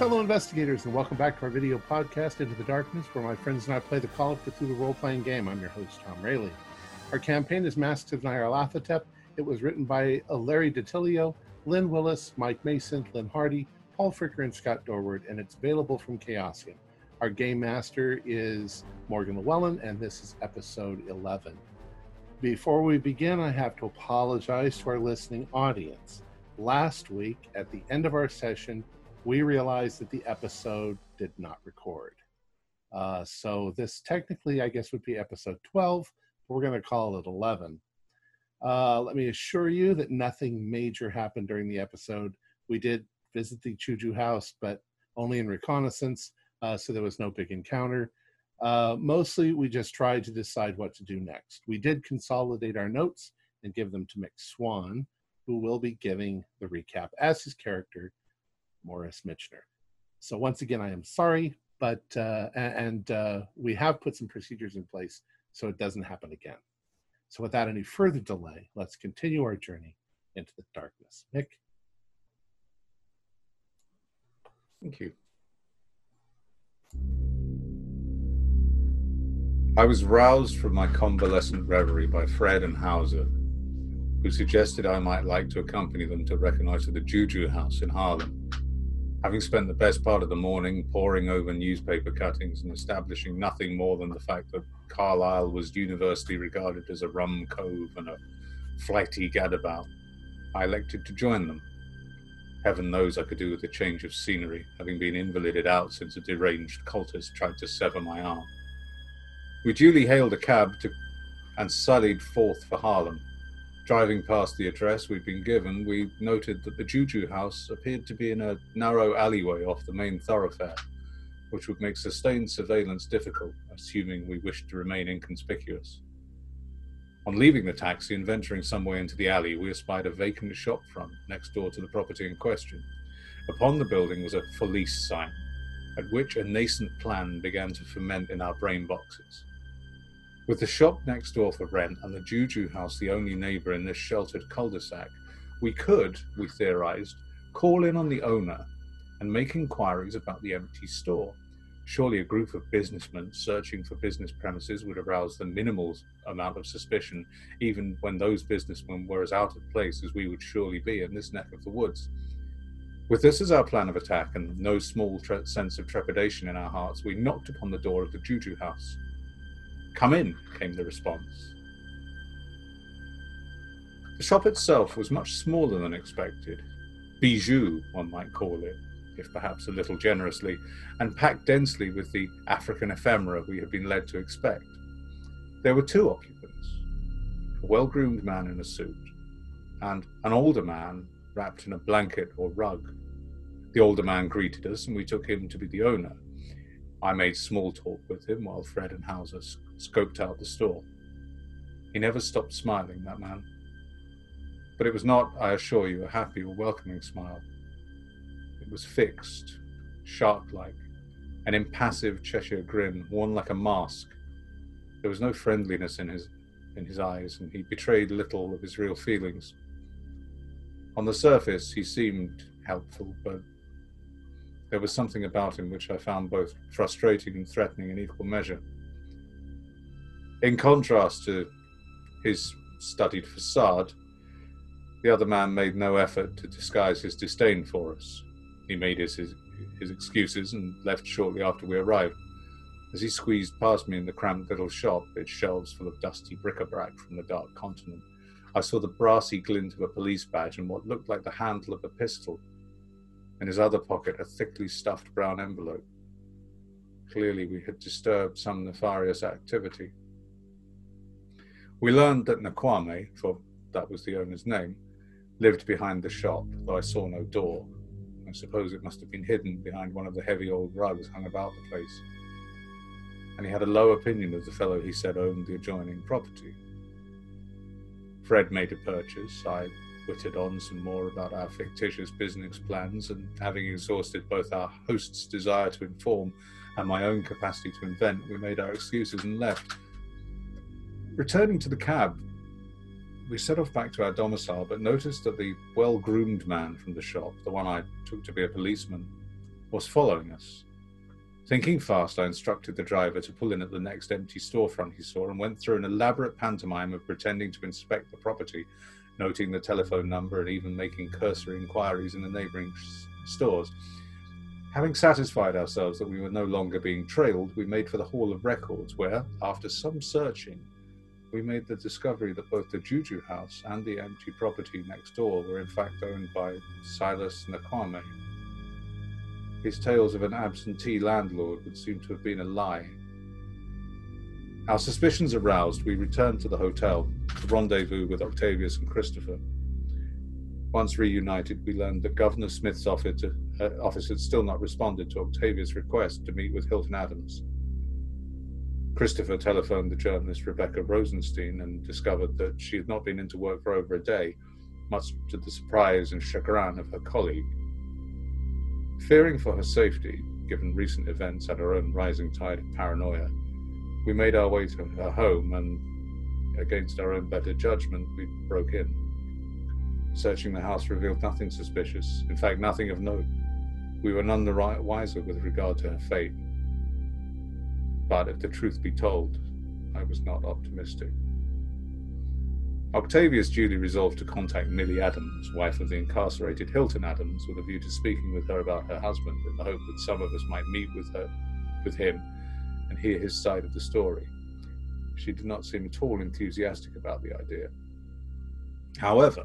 Fellow investigators, and welcome back to our video podcast, Into the Darkness, where my friends and I play the Call of Cthulhu role playing game. I'm your host, Tom Rayleigh. Our campaign is Masks of Nyarlathotep. It was written by Larry DiTillio, Lynn Willis, Mike Mason, Lynn Hardy, Paul Fricker, and Scott Dorward, and it's available from Chaosium. Our game master is Morgan Llewellyn, and this is episode 11. Before we begin, I have to apologize to our listening audience. Last week, at the end of our session, we realized that the episode did not record. Uh, so this technically, I guess, would be episode 12, but we're going to call it 11. Uh, let me assure you that nothing major happened during the episode. We did visit the Juju house, but only in reconnaissance, uh, so there was no big encounter. Uh, mostly, we just tried to decide what to do next. We did consolidate our notes and give them to Mick Swan, who will be giving the recap as his character Morris Mitchner. So once again, I am sorry, but uh, and uh, we have put some procedures in place so it doesn't happen again. So without any further delay, let's continue our journey into the darkness. Mick. Thank you. I was roused from my convalescent reverie by Fred and Hauser, who suggested I might like to accompany them to reconnoiter the Juju house in Harlem. Having spent the best part of the morning poring over newspaper cuttings and establishing nothing more than the fact that Carlyle was universally regarded as a rum cove and a flighty gadabout, I elected to join them. Heaven knows I could do with a change of scenery, having been invalided out since a deranged cultist tried to sever my arm. We duly hailed a cab to, and sallied forth for Harlem. Driving past the address we'd been given, we noted that the Juju house appeared to be in a narrow alleyway off the main thoroughfare, which would make sustained surveillance difficult, assuming we wished to remain inconspicuous. On leaving the taxi and venturing some way into the alley, we espied a vacant shop front next door to the property in question. Upon the building was a for lease sign, at which a nascent plan began to ferment in our brain boxes. With the shop next door for rent and the Juju house the only neighbor in this sheltered cul de sac, we could, we theorized, call in on the owner and make inquiries about the empty store. Surely a group of businessmen searching for business premises would arouse the minimal amount of suspicion, even when those businessmen were as out of place as we would surely be in this neck of the woods. With this as our plan of attack and no small tre- sense of trepidation in our hearts, we knocked upon the door of the Juju house. Come in, came the response. The shop itself was much smaller than expected. Bijou, one might call it, if perhaps a little generously, and packed densely with the African ephemera we had been led to expect. There were two occupants a well groomed man in a suit, and an older man wrapped in a blanket or rug. The older man greeted us, and we took him to be the owner. I made small talk with him while Fred and Hauser scoped out the store. He never stopped smiling, that man. But it was not, I assure you, a happy or welcoming smile. It was fixed, shark like, an impassive Cheshire grin worn like a mask. There was no friendliness in his in his eyes, and he betrayed little of his real feelings. On the surface, he seemed helpful, but there was something about him which I found both frustrating and threatening in equal measure. In contrast to his studied facade, the other man made no effort to disguise his disdain for us. He made his, his, his excuses and left shortly after we arrived. As he squeezed past me in the cramped little shop, its shelves full of dusty bric-a-brac from the dark continent, I saw the brassy glint of a police badge and what looked like the handle of a pistol. In his other pocket, a thickly stuffed brown envelope. Clearly, we had disturbed some nefarious activity. We learned that N'Kwane, for that was the owner's name, lived behind the shop, though I saw no door. I suppose it must have been hidden behind one of the heavy old rugs hung about the place. And he had a low opinion of the fellow he said owned the adjoining property. Fred made a purchase. I witted on some more about our fictitious business plans, and having exhausted both our host's desire to inform and my own capacity to invent, we made our excuses and left. Returning to the cab, we set off back to our domicile, but noticed that the well groomed man from the shop, the one I took to be a policeman, was following us. Thinking fast, I instructed the driver to pull in at the next empty storefront he saw and went through an elaborate pantomime of pretending to inspect the property, noting the telephone number and even making cursory inquiries in the neighboring stores. Having satisfied ourselves that we were no longer being trailed, we made for the Hall of Records, where, after some searching, we made the discovery that both the Juju house and the empty property next door were in fact owned by Silas N'Kwane. His tales of an absentee landlord would seem to have been a lie. Our suspicions aroused, we returned to the hotel to rendezvous with Octavius and Christopher. Once reunited, we learned that Governor Smith's office, uh, office had still not responded to Octavius' request to meet with Hilton Adams. Christopher telephoned the journalist Rebecca Rosenstein and discovered that she had not been into work for over a day, much to the surprise and chagrin of her colleague. Fearing for her safety, given recent events and her own rising tide of paranoia, we made our way to her home and, against our own better judgment, we broke in. Searching the house revealed nothing suspicious, in fact, nothing of note. We were none the wiser with regard to her fate. But if the truth be told, I was not optimistic. Octavius duly resolved to contact Millie Adams, wife of the incarcerated Hilton Adams, with a view to speaking with her about her husband in the hope that some of us might meet with her with him and hear his side of the story. She did not seem at all enthusiastic about the idea. However,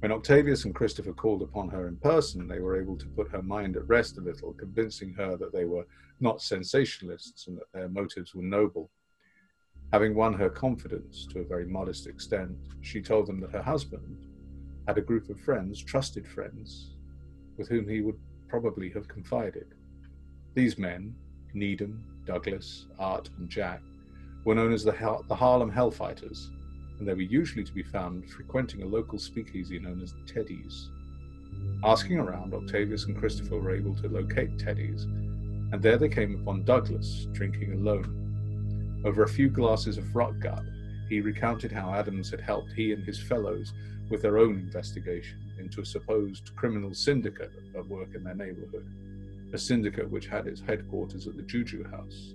when Octavius and Christopher called upon her in person, they were able to put her mind at rest a little, convincing her that they were not sensationalists and that their motives were noble Having won her confidence to a very modest extent, she told them that her husband had a group of friends, trusted friends, with whom he would probably have confided. These men, Needham, Douglas, Art, and Jack, were known as the, the Harlem Hellfighters, and they were usually to be found frequenting a local speakeasy known as Teddy's. Asking around, Octavius and Christopher were able to locate Teddy's, and there they came upon Douglas drinking alone over a few glasses of rotgut, he recounted how Adams had helped he and his fellows with their own investigation into a supposed criminal syndicate at work in their neighborhood, a syndicate which had its headquarters at the Juju House.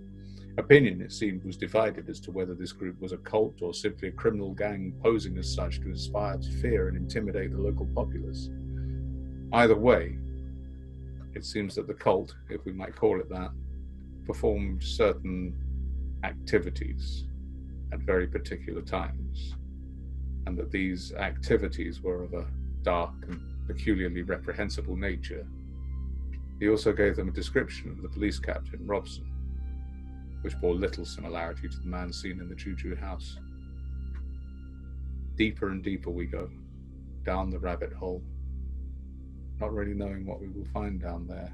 Opinion, it seemed, was divided as to whether this group was a cult or simply a criminal gang posing as such to inspire fear and intimidate the local populace. Either way, it seems that the cult, if we might call it that, performed certain activities at very particular times, and that these activities were of a dark and peculiarly reprehensible nature. He also gave them a description of the police captain, Robson, which bore little similarity to the man seen in the Juju house. Deeper and deeper we go, down the rabbit hole, not really knowing what we will find down there,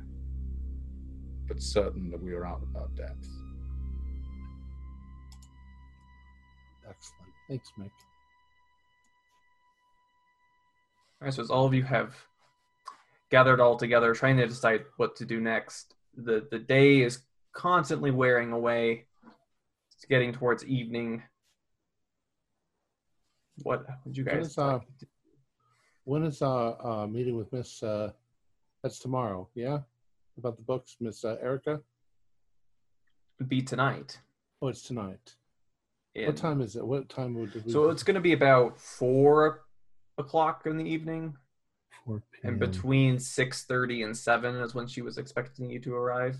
but certain that we are out of our depth. Excellent. Thanks, Mick. All right, so as all of you have gathered all together, trying to decide what to do next, the the day is constantly wearing away. It's getting towards evening. What would you guys? When is, uh, when is uh, uh meeting with Miss? Uh, that's tomorrow. Yeah, about the books, Miss uh, Erica. Be tonight. Oh, it's tonight. What time is it? What time would we? So it's going to be about four o'clock in the evening. 4 p.m. And between six thirty and seven is when she was expecting you to arrive.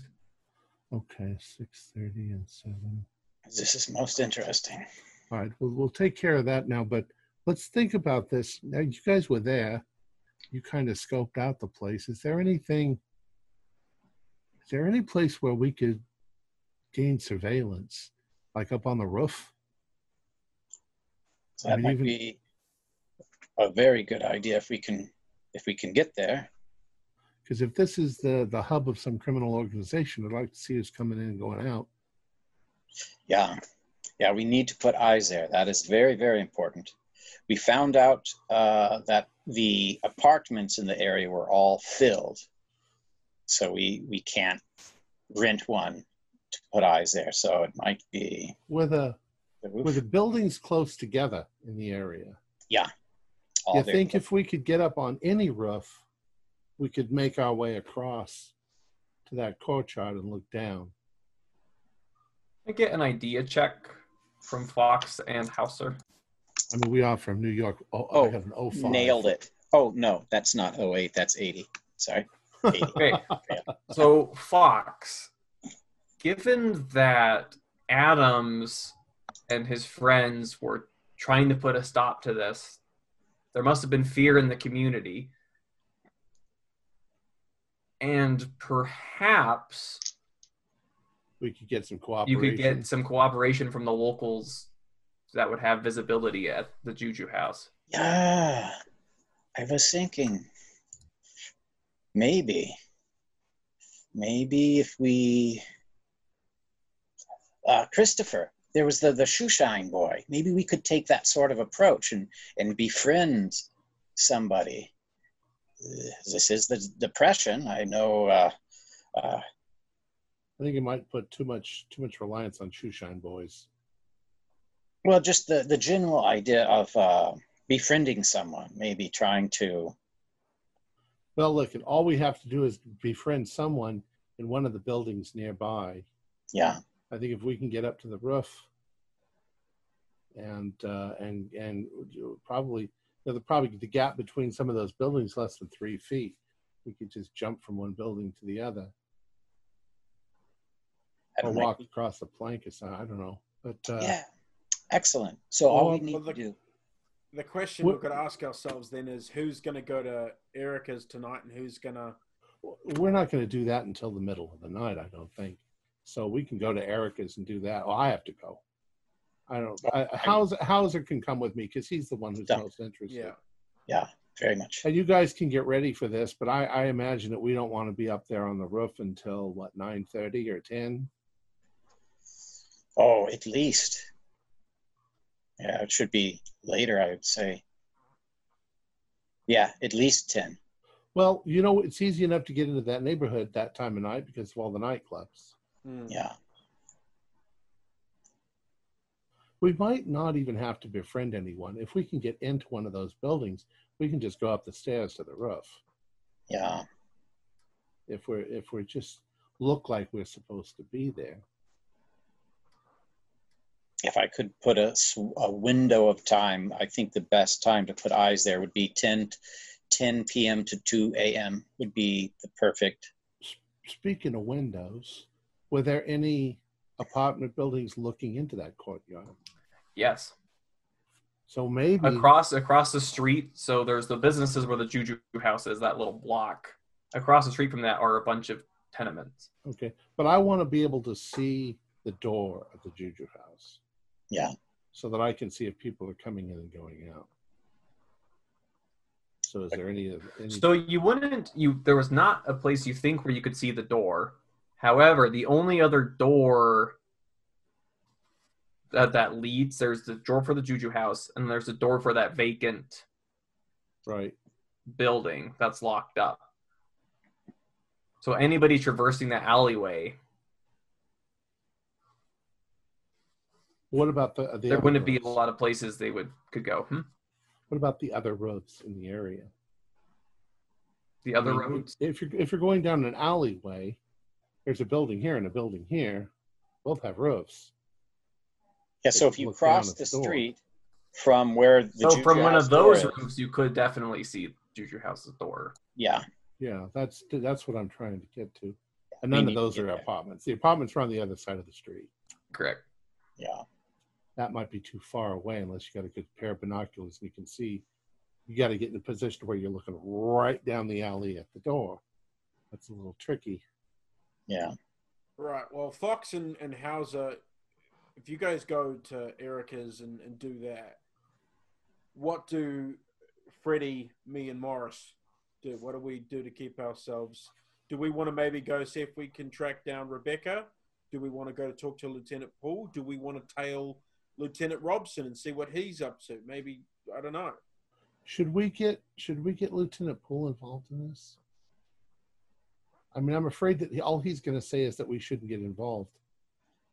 Okay, six thirty and seven. This is most interesting. All right, well, we'll take care of that now. But let's think about this. Now, you guys were there. You kind of scoped out the place. Is there anything? Is there any place where we could gain surveillance, like up on the roof? So that I mean, might even, be a very good idea if we can if we can get there. Because if this is the the hub of some criminal organization, I'd like to see us coming in and going out. Yeah, yeah, we need to put eyes there. That is very very important. We found out uh, that the apartments in the area were all filled, so we we can't rent one to put eyes there. So it might be with a with the buildings close together in the area? Yeah. You think if we could get up on any roof, we could make our way across to that courtyard and look down. I get an idea check from Fox and Hauser. I mean, we are from New York. Oh, Oh, I have an 05. Nailed it. Oh no, that's not 08, that's 80. Sorry. 80. Okay. so Fox, given that Adams and his friends were trying to put a stop to this, there must have been fear in the community. And perhaps We could get some cooperation. you could get some cooperation from the locals that would have visibility at the Juju house. Yeah. I was thinking maybe maybe if we uh, Christopher, there was the the shoeshine boy. Maybe we could take that sort of approach and and befriend somebody. Uh, This is the depression. I know. Uh, uh, I think you might put too much too much reliance on shoeshine boys. well, just the the general idea of uh, befriending someone, maybe trying to. Well, look, and all we have to do is befriend someone in one of the buildings nearby. Yeah. I think if we can get up to the roof and uh, and and probably you know, the probably the gap between some of those buildings less than three feet. We could just jump from one building to the other, or don't know. walk across the plank or something. I don't know, but uh, Yeah. Excellent. So all Well, we need well, to the- do. The question What- we've got to ask ourselves then is who's going to go to Erica's tonight and who's going to. we're not going to do that until the middle of the night. I don't think. So we can go to Erica's and do that. Well, I have to go. I don't. I, Hauser, Hauser can come with me because he's the one who's Yeah. most interested. Yeah. Yeah. Very much. And you guys can get ready for this, but I, I imagine that we don't want to be up there on the roof until what nine thirty or ten. Oh, at least. Yeah, it should be later, I would say. Yeah, at least 10. Well, you know, it's easy enough to get into that neighborhood that time of night because of all the nightclubs. Mm. Yeah. We might not even have to befriend anyone. If we can get into one of those buildings, we can just go up the stairs to the roof. Yeah. If we're if we just look like we're supposed to be there. If I could put a, a window of time, I think the best time to put eyes there would be 10, 10 p.m. to 2 a.m. would be the perfect. Speaking of windows, were there any apartment buildings looking into that courtyard? Yes. So maybe across across the street so there's the businesses where the juju house is that little block across the street from that are a bunch of tenements okay, but I want to be able to see the door of the Juju house Yeah. so that I can see if people are coming in and going out. So is there any of any? so you wouldn't you there was not a place you think where you could see the door however the only other door that that leads there's the door for the juju house and there's a door for that vacant right. building that's locked up so anybody traversing that alleyway What about the the there wouldn't be a lot of places they would could go hmm? What about the other roads in the area? the other I mean, roads If you're if you're going down an alleyway, there's a building here and a building here. Both have roofs. Yeah, so if you cross the the street from where the so Juju from one of those roofs, you could definitely see Juju House's door. yeah, Yeah, that's that's what I'm trying to get to. And none of those get are there. apartments. The apartments are on the other side of the street. Correct. yeah, That might be too far away unless you got a good pair of binoculars and you can see. You got to get in a position where you're looking right down the alley at the door. That's a little tricky. Yeah. Right. Well, Fox and, and Hauser, if you guys go to Erica's and, and do that, what do Freddie, me, and Morris do? What do we do to keep ourselves? Do we want to maybe go see if we can track down Rebecca? Do we want to go talk to Lieutenant Poole? Do we want to tail Lieutenant Robson and see what he's up to? Maybe I don't know. Should we get should we get Lieutenant Poole involved in this? I mean, I'm afraid that he, all he's going to say is that we shouldn't get involved.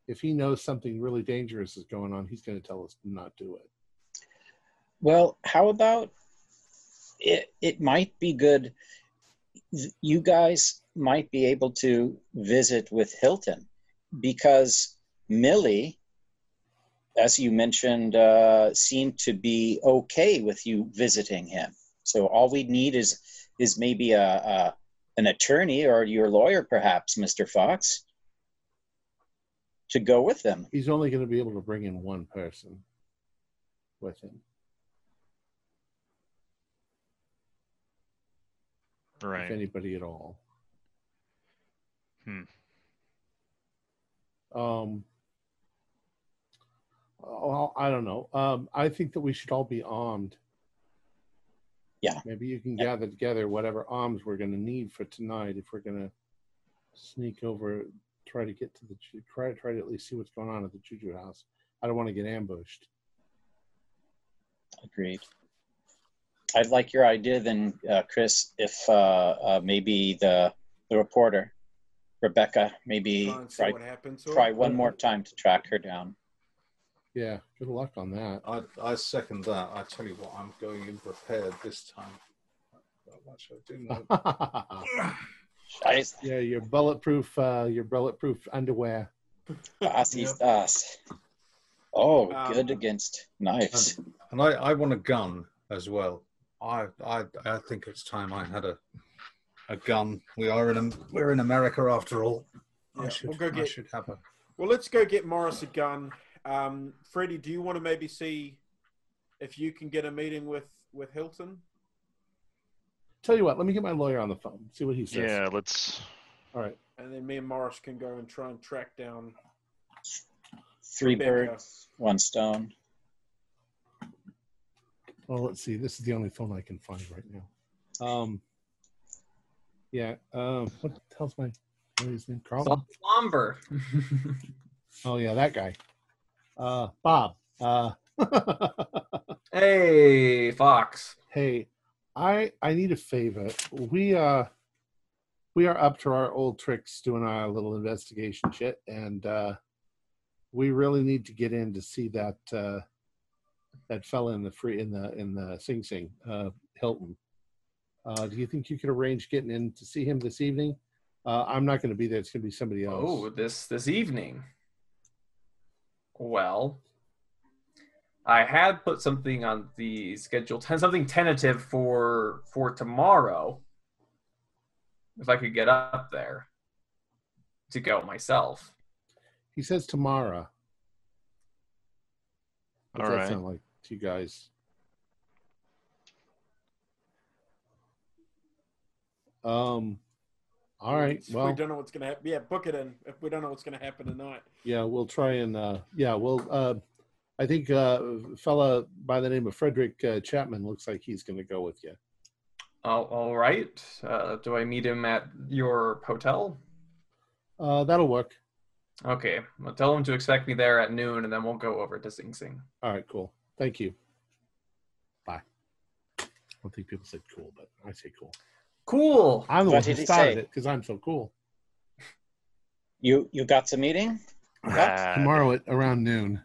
If he knows something really dangerous is going on, he's going to tell us to not do it. Well, how about it? It might be good. You guys might be able to visit with Hilton because Millie, as you mentioned, uh, seemed to be okay with you visiting him. So all we need is is maybe a, a an attorney or your lawyer, perhaps, Mister Fox, to go with them. He's only going to be able to bring in one person with him. Right. If anybody at all. Hmm. Um, well, I don't know. Um, I think that we should all be armed. Yeah. Maybe you can Yeah. gather together whatever arms we're going to need for tonight if we're going to sneak over, try to get to the Ju- try try to at least see what's going on at the Juju house. I don't want to get ambushed. Agreed. I'd like your idea then, uh, Chris, if uh, uh, maybe the the reporter, Rebecca, maybe Try and see try, what happens. to try one more time to track her down. Yeah. Good luck on that. I, I second that. I tell you what, I'm going in prepared this time. Not much I do know. Scheiße, yeah, your bulletproof, uh, your bulletproof underwear. das Yep. ist das. Oh, Um, good against knives. And I, I want a gun as well. I, I, I think it's time I had a, a gun. We are in, Am- we're in America after all. I should, we'll go I should have a. Well, let's go get Morris a gun. Um, Freddie, do you want to maybe see if you can get a meeting with with Hilton? Tell you what, let me get my lawyer on the phone. See what he says. Yeah, let's. All right. And then me and Morris can go and try and track down. Three Rebecca. birds, one stone. Well, let's see. This is the only phone I can find right now. Um. Yeah. Um. What the hell's my? What is his name? Carl. Slumber. Oh yeah, that guy. Uh, Bob. Uh. hey, Fox. hey, I I need a favor. We uh, we are up to our old tricks doing our little investigation shit, and uh, we really need to get in to see that uh, that fella in the free in the in the Sing Sing uh, Hilton. Uh, do you think you could arrange getting in to see him this evening? Uh, I'm not going to be there. It's going to be somebody else. Oh, this this evening. Well, I had put something on the schedule, ten, something tentative for for tomorrow. If I could get up there to go myself. He says tomorrow. What's All that right. sound like to you guys? Um. All right. If we Well, don't know what's gonna happen. Yeah, book it in. If we don't know what's gonna happen tonight. yeah, we'll try and uh, yeah, we'll. Uh, I think uh, fella by the name of Frederick uh, Chapman looks like he's going to go with you. Oh, all right. Uh, do I meet him at your hotel? Uh, that'll work. Okay, well, tell him to expect me there at noon, and then we'll go over to Sing Sing. All right. Cool. Thank you. Bye. I don't think people said cool, but I say cool. Cool. I'm the What one who started it because I'm so cool. You you got the meeting? Rad. Tomorrow at around noon.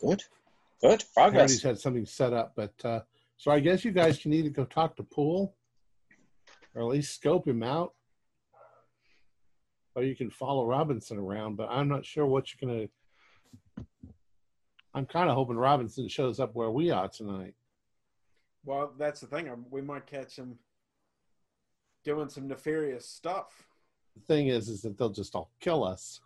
Good, good Already progress. had something set up, but uh, so I guess you guys can either go talk to Poole or at least scope him out, or you can follow Robinson around. But I'm not sure what you're gonna. I'm kind of hoping Robinson shows up where we are tonight. Well, that's the thing. um, We might catch him doing some nefarious stuff. The thing is, is that they'll just all kill us.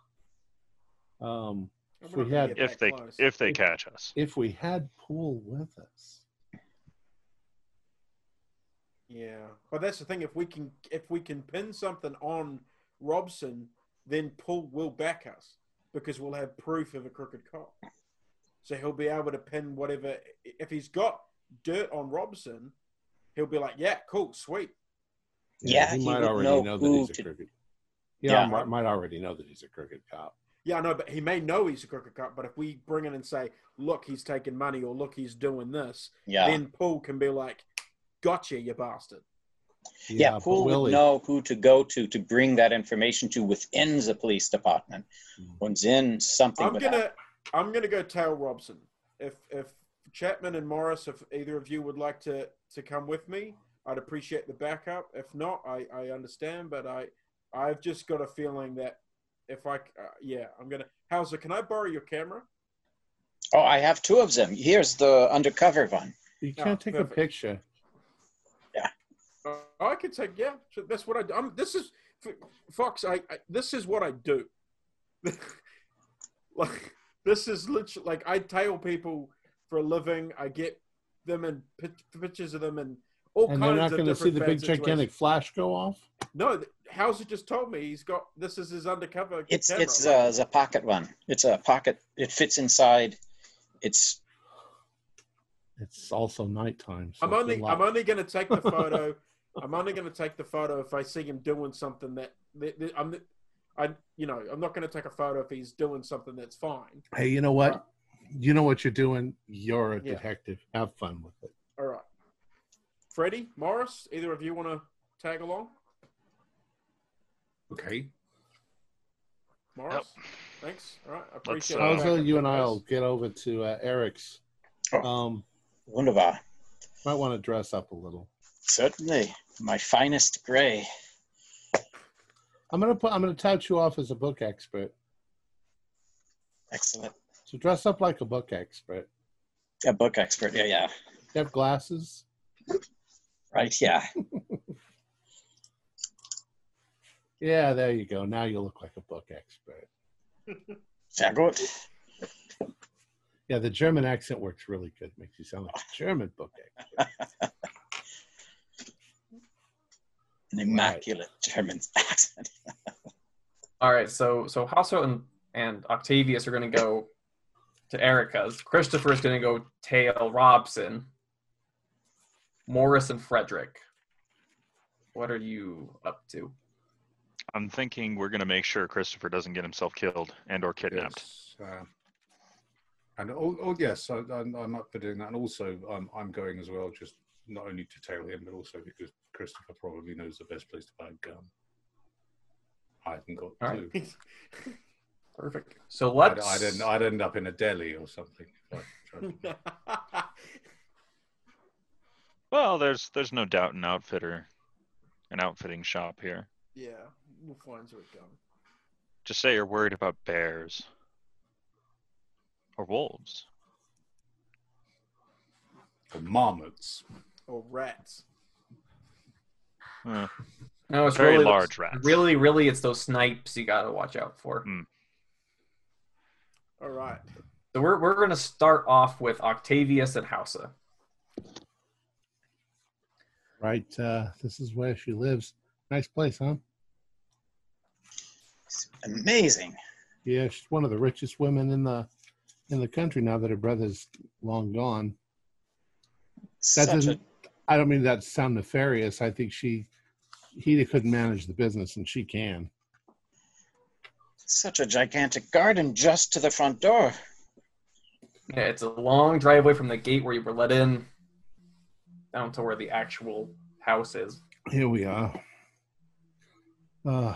Um, If We're we not gonna had- If they close. if they catch us. if we had Poole with us, Yeah, but that's the thing. If we can, if we can pin something on Robson, then Paul will back us because we'll have proof of a crooked cop. So he'll be able to pin whatever. If he's got dirt on Robson, he'll be like, "Yeah, cool, sweet." Yeah, he he might already know know, that he's a to- crooked. Yeah, Yeah. might, might already know that he's a crooked cop. Yeah, I know, but he may know he's a crooked cop. But if we bring in and say, "Look, he's taking money," or "Look, he's doing this," Yeah, then Paul can be like, "Gotcha, you bastard." yeah. but Poole would he? know who to go to to bring that information to within the police department. Mhm. Within something. I'm gonna happen. I'm gonna go tail Robson. If if Chapman and Morris, if either of you would like to to come with me, I'd appreciate the backup. If not, I, I understand, but I I've just got a feeling that if I uh, yeah I'm gonna Hauser, can I borrow your camera? Oh, I have two of them. Here's the undercover one. You Oh, can't take perfect. a picture. Uh, I could take yeah. so That's what I do. I'm, this is Fox. I, I this is what I do. like this is literally like I tail people for a living. I get them and pictures of them and all And they're not going to see the big situations. gigantic flash go off. No, th- Hauser just told me he's got this is his undercover. It's camera. it's uh, the pocket one. It's a pocket. It fits inside. It's It's also nighttime. So I'm only I'm only going to take the photo. I'm only going to take the photo if I see him doing something that, that, that I'm. I you know I'm not going to take a photo if he's doing something that's fine. Hey, you know what? You know what you're doing. You're a Yeah. detective. Have fun with it. All right, Freddie Morris, either of you want to tag along? Okay. Morris, thanks. All right, I Let's, appreciate uh, it. You and I'll get over to uh, Eric's. Oh. Um, wunderbar. might want to dress up a little. Certainly, my finest gray. I'm gonna put. I'm gonna tout you off as a book expert. Excellent. So dress up like a book expert. A book expert. Yeah, yeah. You have glasses. Right. Yeah. Yeah, there you go. Now you look like a book expert. Sehr gut. Yeah, the German accent works really good. Makes you sound like a German book expert. An immaculate German accent. All right, so so Hasso and, and Octavius are going to go to Erica's. Christopher is going to go tail Robson. Morris and Frederick. What are you up to? I'm thinking we're going to make sure Christopher doesn't get himself killed and or kidnapped. Yes. Uh, and oh, oh yes, I, I'm, I'm up for doing that. And also, um, I'm going as well, just not only to tail him, but also because Christopher probably knows the best place to buy a gun. I haven't got All two. right. Perfect. So I'd, let's. I'd, end, I'd end up in a deli or something. if I tried to- Well, there's there's no doubt an outfitter, an outfitting shop here. yeah, we'll find you a gun. Just say you're worried about bears or wolves. or marmots. Or rats. Uh, no, it's very really large rats. Really, really, it's those snipes you got to watch out for. All right. So we're we're going to start off with Octavius and Hausa. Right. Uh, this is where she lives. Nice place, huh? Amazing. Yeah, she's one of the richest women in the in the country now that her brother's long gone. That Such a, doesn't. I don't mean that to sound nefarious. I think she he couldn't manage the business, and she can. such a gigantic garden just to the front door. Yeah, it's a long driveway from the gate where you were let in down to where the actual house is. Here we are. Uh,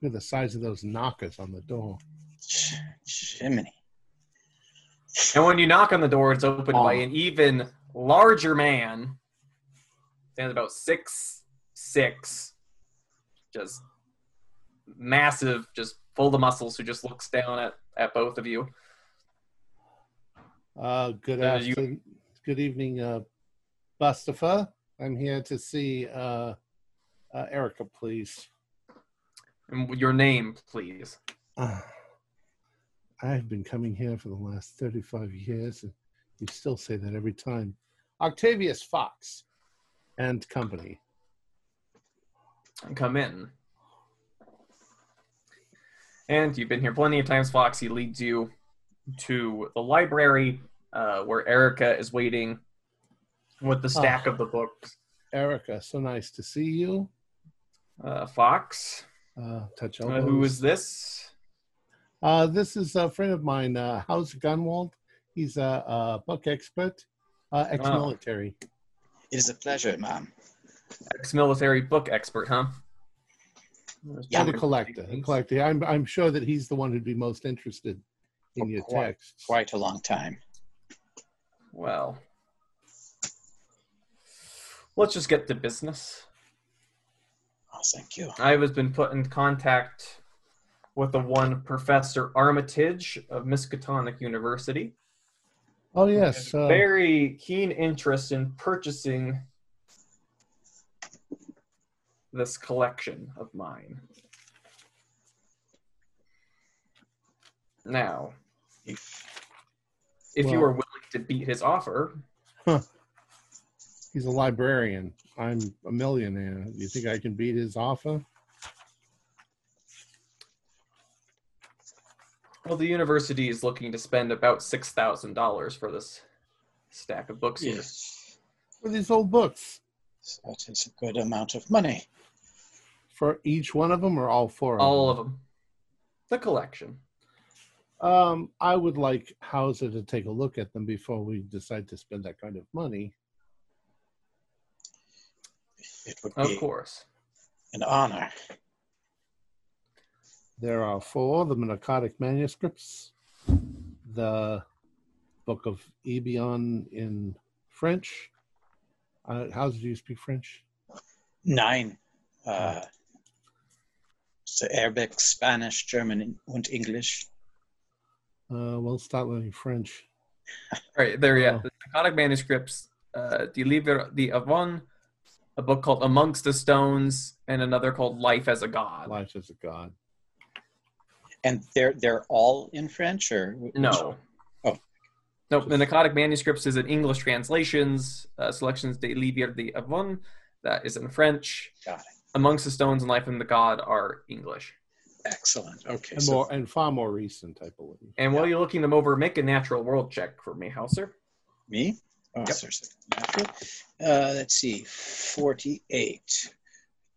look at the size of those knockers on the door. Ch- Chimney. And when you knock on the door, it's opened by Oh. an even larger man. Stands about six six, just massive, just full of muscles. Who just looks down at at both of you. Uh, good Uh, you- Good evening, uh, Mustafa. I'm here to see uh, uh, Erica, please. And your name, please. Uh, I've been coming here for the last 35 years, and you still say that every time. Octavius Fox and Company. Come in. And you've been here plenty of times, Fox. He leads you to the library uh, where Erica is waiting with the stack Ah. of the books. Erica, so nice to see you. Uh, Fox, Uh, touch uh, who is this? Uh, this is a friend of mine, uh, House Gunwald. He's a, a book expert, uh, ex-military. It is a pleasure, ma'am. Ex-military book expert, huh? Yeah. and a collector. A collector. I'm, I'm sure that he's the one who'd be most interested in For your quite- texts. Quite a long time. Well, let's just get to business. Oh, thank you. I have been put in contact with the one Professor Armitage of Miskatonic University. Oh yes, uh, Very keen interest in purchasing this collection of mine. Now, if you Well- are willing to beat his offer, he's a librarian. I'm a millionaire. You think I can beat his offer? well, the university is looking to spend about six thousand dollars for this stack of books here. Yes, For these old books, that is a good amount of money. for each one of them, or all four? Of All of of them. The collection. Um, I would like Hauser to take a look at them before we decide to spend that kind of money. It would Of course. an honor. There are four the Pnakotic manuscripts, the Book of Eibon in French. Uh, how do you speak French? Nine. Uh, so Arabic, Spanish, German, and English. Uh, well, start learning French. All right, there you Oh. have the Pnakotic manuscripts, uh, Die Livre d'Ivon, a book called Amongst the Stones, and another called Life as a God. Life as a god. And they're they're all in French, or No. Oh. Nope. The Pnakotic Manuscripts is in English translations. Uh, selections de Livre d'Ivon, that is in French. Got it. Amongst the Stones and Life and the God are English. Excellent. Okay. And so more and far more recent, I believe. And while you're looking them over, make a natural world check for me, Hauser. me? Oh, Yep. there's a natural. Uh, let's see. Forty-eight.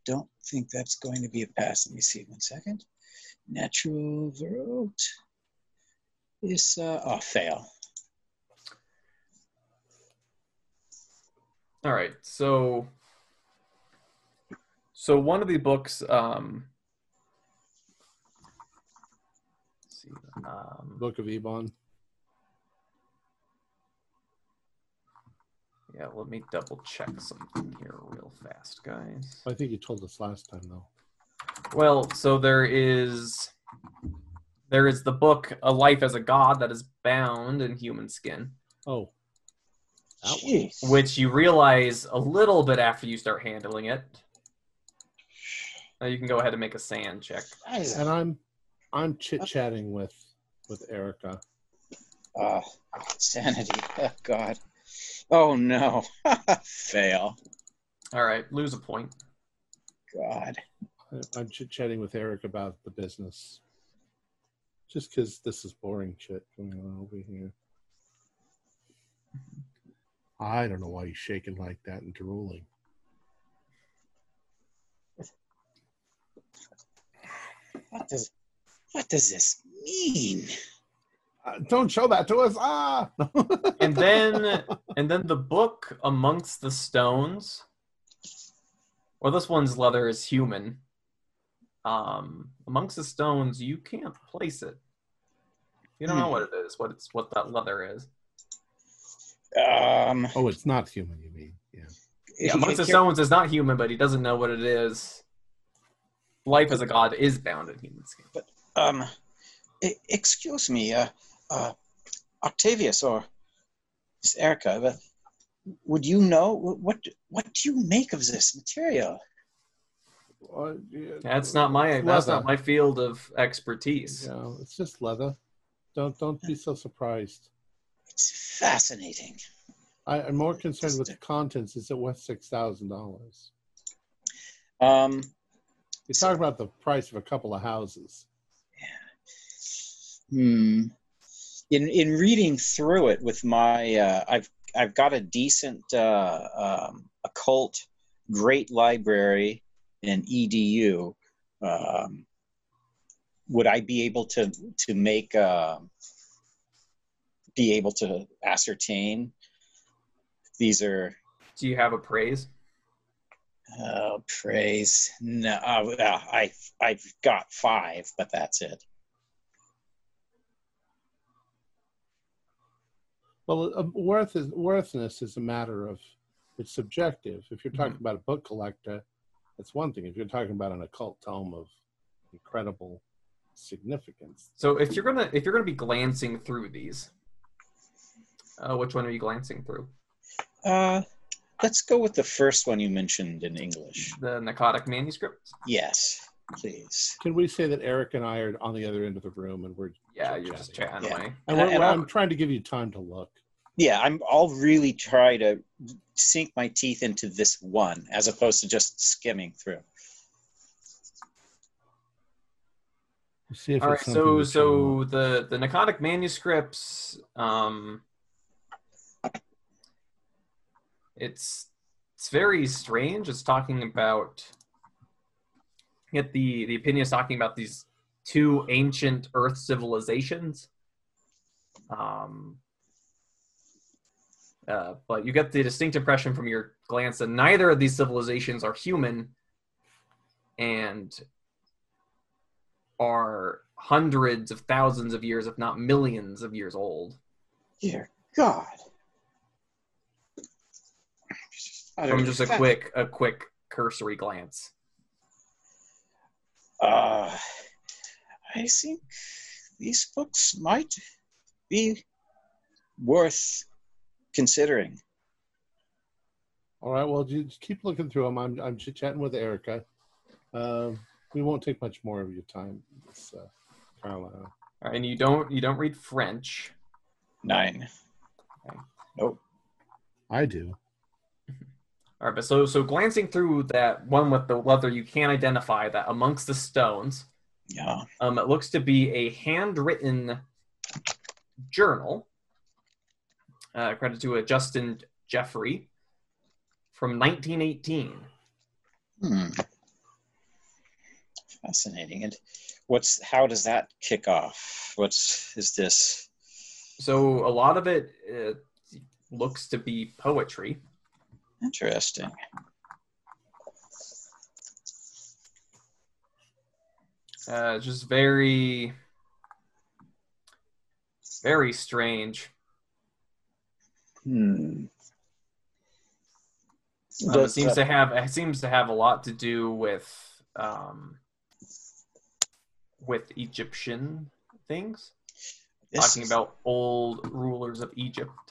Don't think that's going to be a pass. Let me see. One second. Natural world is uh, oh fail. All right. So, so one of the books. Um, let's see. Um, Book of Eibon. Yeah. Let me double check something here real fast, guys. I think you told us last time, though. Well, so there is there is the book A Life as a God that is bound in human skin, Oh, Jeez. which you realize a little bit after you start handling it. Now you can go ahead and make a SAN check. And I'm I'm chit chatting with with Erica. uh, sanity. Oh God. Oh no. fail. All right, lose a point. God. I- I'm chit chatting with Eric about the business. Just because this is boring shit going on over here. I don't know why he's shaking like that and drooling. What does what does this mean? Uh, don't show that to us. Ah. And then and then the book Amongst the Stones. Well, this one's leather is human. Um, amongst the stones, you can't place it. You don't know Hmm. what it is, what it's what that leather is. Um, oh, it's not human. You mean? Yeah. Yeah, amongst the stones is not human, but he doesn't know what it is. Life as a god is bound in human skin. but Um, excuse me, uh, uh, Octavius or Miss Erica, but would you know what what do you make of this material? Uh, yeah, That's not my it's that's leather. not my field of expertise. Yeah, it's just leather. Don't don't be so surprised. It's fascinating. I, I'm more concerned with the contents. Is it worth six thousand dollars? Um, You're talking about the price of a couple of houses. Yeah. Hmm. In in reading through it with my, uh, I've I've got a decent uh, um, occult great library and edu. Um, would I be able to to make uh, be able to ascertain these are Do you have a praise? uh, praise? No, uh, uh, I I've got five, but that's it. Well, uh, worth is worthness is a matter of it's subjective. If you're talking about a book collector, that's one thing. If you're talking about an occult tome of incredible significance, So if you're gonna if you're gonna be glancing through these, uh, which one are you glancing through? Uh, let's go with the first one you mentioned in English. The Pnakotic Manuscripts. Yes, please. can we say that Eric and I are on the other end of the room and we're Yeah, you're just chit-chatting? chatting Yeah. away. And, And- we're, and I'm I'll- trying to give you time to look. Yeah, I'm. I'll really try to sink my teeth into this one as opposed to just skimming through. See if All right, so so the the Pnakotic Manuscripts, um, it's it's very strange. It's talking about get the the opinion is talking about these two ancient Earth civilizations. Um, uh, but you get the distinct impression from your glance that neither of these civilizations are human, and are hundreds of thousands of years, if not millions of years old. Dear God. From just a quick, a quick cursory glance. Uh, I think these books might be worth considering. All right, well, you just keep looking through them. I'm, I'm chatting with Erica. Um, we won't take much more of your time, Miss uh, Carlyle. All right, and you don't, you don't read French. Nine. Nope. I do. All right, but so, so glancing through that one with the leather, you can identify that amongst the stones, Yeah. um, it looks to be a handwritten journal, uh, credit to a Justin Geoffrey from 1918. Hmm. Fascinating. And what's how does that kick off? What's is this? So a lot of it uh, looks to be poetry. Interesting. Uh, just very, very strange. Hmm. Um, it seems uh, to have it seems to have a lot to do with um, with Egyptian things, this talking about old rulers of Egypt.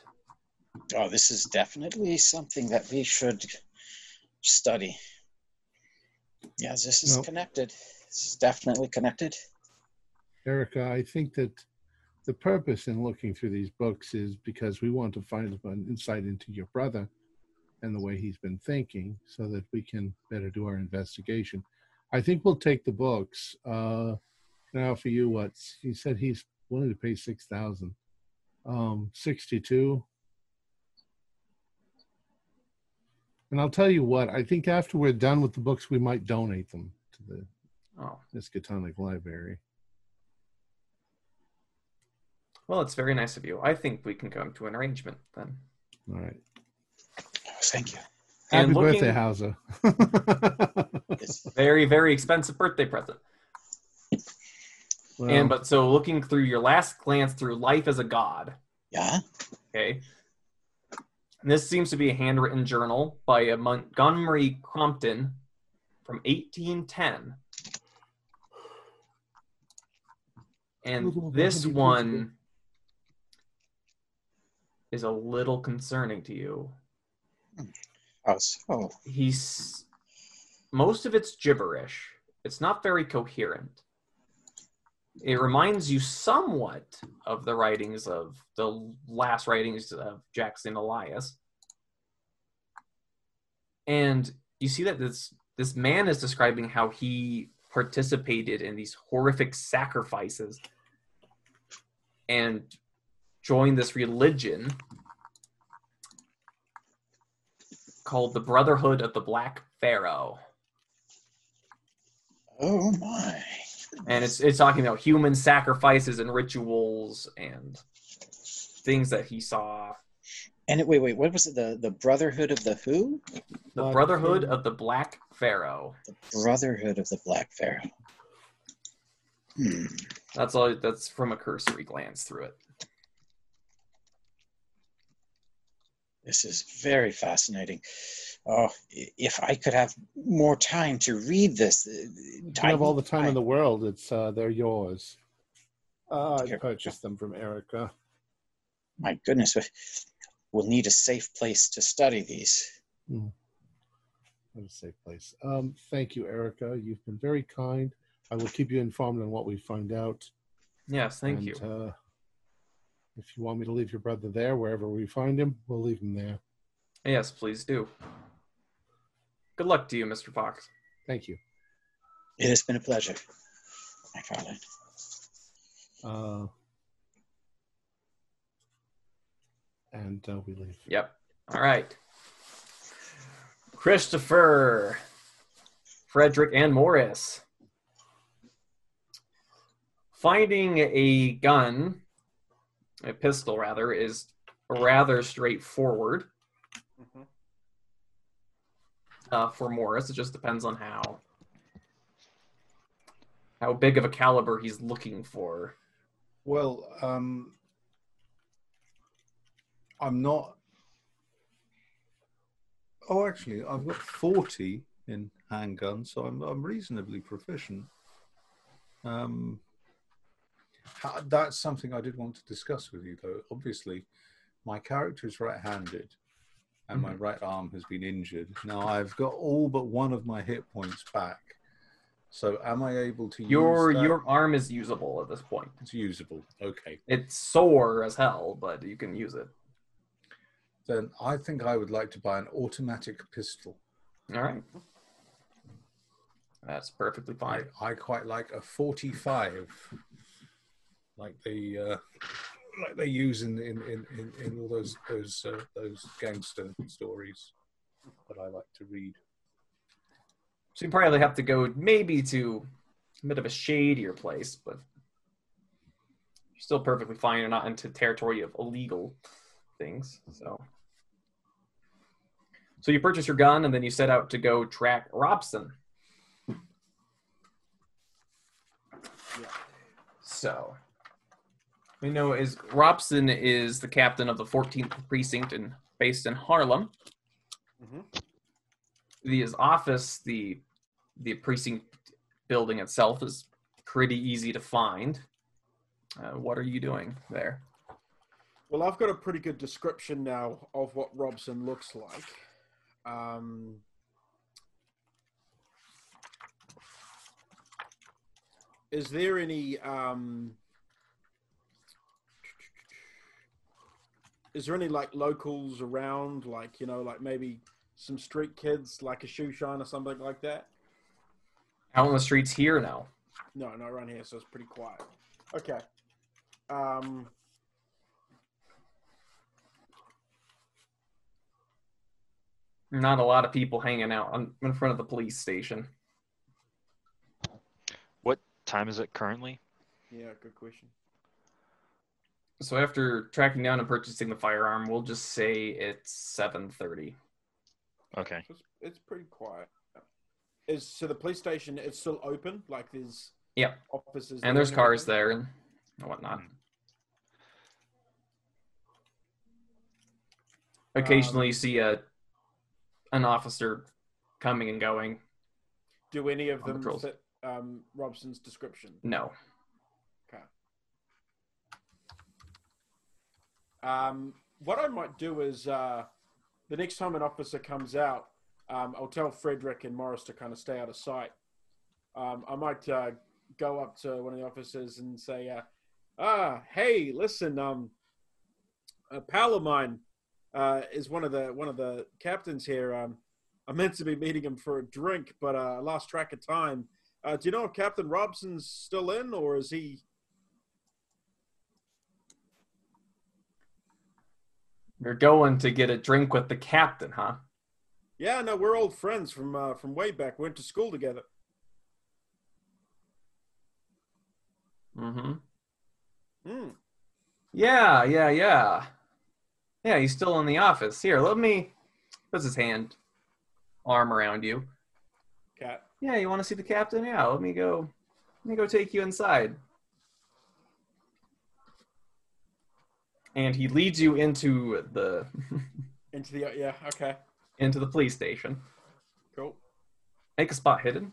Oh, this is definitely something that we should study. Yes, this is connected. It's definitely connected. Erica, I think that the purpose in looking through these books is because we want to find an insight into your brother and the way he's been thinking so that we can better do our investigation. I think we'll take the books. Uh, now for you, what's he said he's willing to pay 6000 um 62 and I'll tell you what, I think after we're done with the books, we might donate them to the Oh, Miskatonic Library. well, it's very nice of you. I think we can come to an arrangement then. All right. Thank you. Happy And birthday, looking- Hauser. It's- Very, very expensive birthday present. Well, and but so looking through your last glance through Life as a God, yeah. Okay. And this seems to be a handwritten journal by a Montgomery Crompton from 1810. And this one is a little concerning to you. Hmm. Oh, so He's most of it's gibberish. It's not very coherent. It reminds you somewhat of the writings of the last writings of Jackson Elias. And you see that this this man is describing how he participated in these horrific sacrifices and joined this religion called the Brotherhood of the Black Pharaoh. oh my. And it's it's talking about human sacrifices and rituals and things that he saw. And it, wait, wait, what was it? The the Brotherhood of the who? The Brotherhood of the Black Pharaoh. The Brotherhood of the Black Pharaoh. Hmm. That's all. That's from a cursory glance through it. This is very fascinating. Oh, if I could have more time to read this. uh, You have all the time in the world. It's uh, they're yours. Uh, I purchased them from Erica. My goodness, we- we'll need a safe place to study these. What a safe place. Um, thank you, Erica. You've been very kind. I will keep you informed on what we find out. Yes, thank And, you. Uh, if you want me to leave your brother there, wherever we find him, we'll leave him there. Yes, please do. Good luck to you, Mr. Fox. Thank you. It has been a pleasure, my father. Uh, and uh, we leave. Yep. All right. Christopher, Frederick, and Morris. Finding a gun, a pistol rather, is rather straightforward Mhm. uh, for Morris. It just depends on how how big of a caliber he's looking for. Well, um, I'm not. Oh, actually, I've got 40 in handguns, so I'm, I'm reasonably proficient. Um, how, that's something I did want to discuss with you, though. Obviously, my character is right handed and my mm. right arm has been injured. Now, I've got all but one of my hit points back. So, am I able to Your your arm is usable at this point. It's usable. Okay. It's sore as hell, but you can use it. then I think I would like to buy an automatic pistol. All right. That's perfectly I, fine. I quite like a 45, like the uh, like they use in in, in, in, all those those uh, those gangster stories that I like to read. So you probably have to go maybe to a bit of a shadier place, but you're still perfectly fine. You're not into territory of illegal things. So So you purchase your gun and then you set out to go track Robson. So we know is Robson is the captain of the 14th precinct and based in Harlem. Mhm. The his office, the the precinct building itself is pretty easy to find. Uh, what are you doing there? Well, I've got a pretty good description now of what Robson looks like. Um, is there any? Um, is there any like locals around? Like you know, like maybe some street kids, like a shoe shine or something like that? Out on the streets here now. No, not around here, so it's pretty quiet. Okay. Um, Not a lot of people hanging out on, in front of the police station. What time is it currently? yeah, good question. So after tracking down and purchasing the firearm, we'll just say it's 7:30. Okay. It's, it's pretty quiet. Is so the police station? is still open. Like there's yeah offices And there's cars everything? there and whatnot. Occasionally, Um, you see a an officer coming and going. Do any of on the them patrols. fit um, Robson's description? No, Um, what I might do is uh, the next time an officer comes out, um, I'll tell Frederick and Morris to kind of stay out of sight. Um, I might uh, go up to one of the officers and say, uh, "Ah, hey, listen, um, a pal of mine uh, is one of the one of the captains here. Um, I'm meant to be meeting him for a drink, but uh, I lost track of time. Uh, do you know if Captain Robson's still in, or is he?" You're going to get a drink with the captain, huh? Yeah, no, we're old friends from uh, from way back. We went to school together. Mm-hmm. Hmm. Yeah, yeah, yeah. Yeah, he's still in the office. Here, let me. Puts his hand, arm around you. Cat. Yeah, you want to see the captain? Yeah, let me go. Let me go take you inside. And he leads you into the Into the yeah. Okay. into the police station. Cool. Make a spot hidden.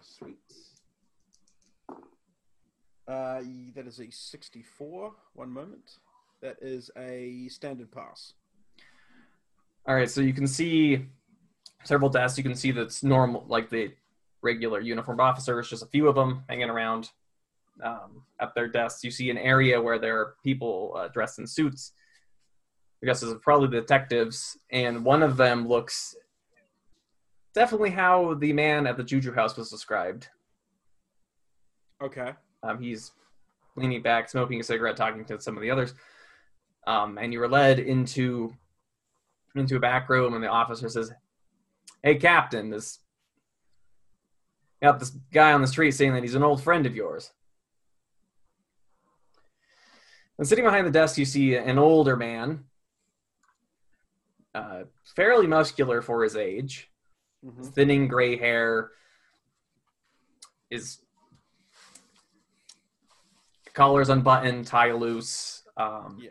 Sweet. Uh, that is a 64. One moment. That is a standard pass. All right, so you can see several desks. You can see that's normal, like the regular uniformed officers, just a few of them hanging around um, at their desks. You see an area where there are people uh, dressed in suits. I guess it's probably detectives, and one of them looks definitely how the man at the Juju house was described. Okay. Um, he's leaning back, smoking a cigarette, talking to some of the others. Um, and you were led into into a back room, and the officer says, "Hey, Captain, this got this guy on the street saying that he's an old friend of yours." And sitting behind the desk, you see an older man, uh, fairly muscular for his age, hmm thinning gray hair, is collars unbuttoned, tie loose. Um, Yeah.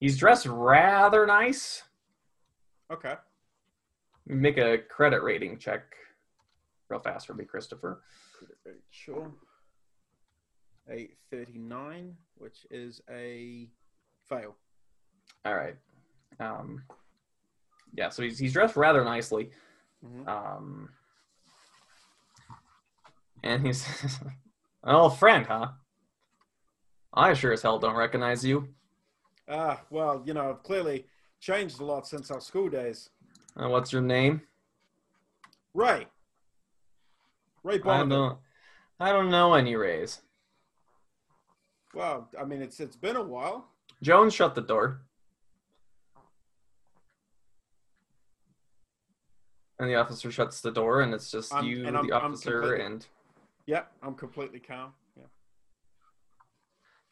He's dressed rather nice. Okay. Make a credit rating check real fast for me, Christopher. Sure. A 39, which is a fail. All right. Um, yeah, so he's, he's dressed rather nicely. Mhm. Um, and he's an old friend, huh? I sure as hell don't recognize you. Ah, well, you know, I've clearly changed a lot since our school days. Uh, what's your name? Ray. Ray I don't. I don't know any Rays. Well, I mean, it's it's been a while. Jones shut the door. And the officer shuts the door, and it's just I'm- you, and I'm- the I'm officer, and Yep, I'm completely calm. Yeah.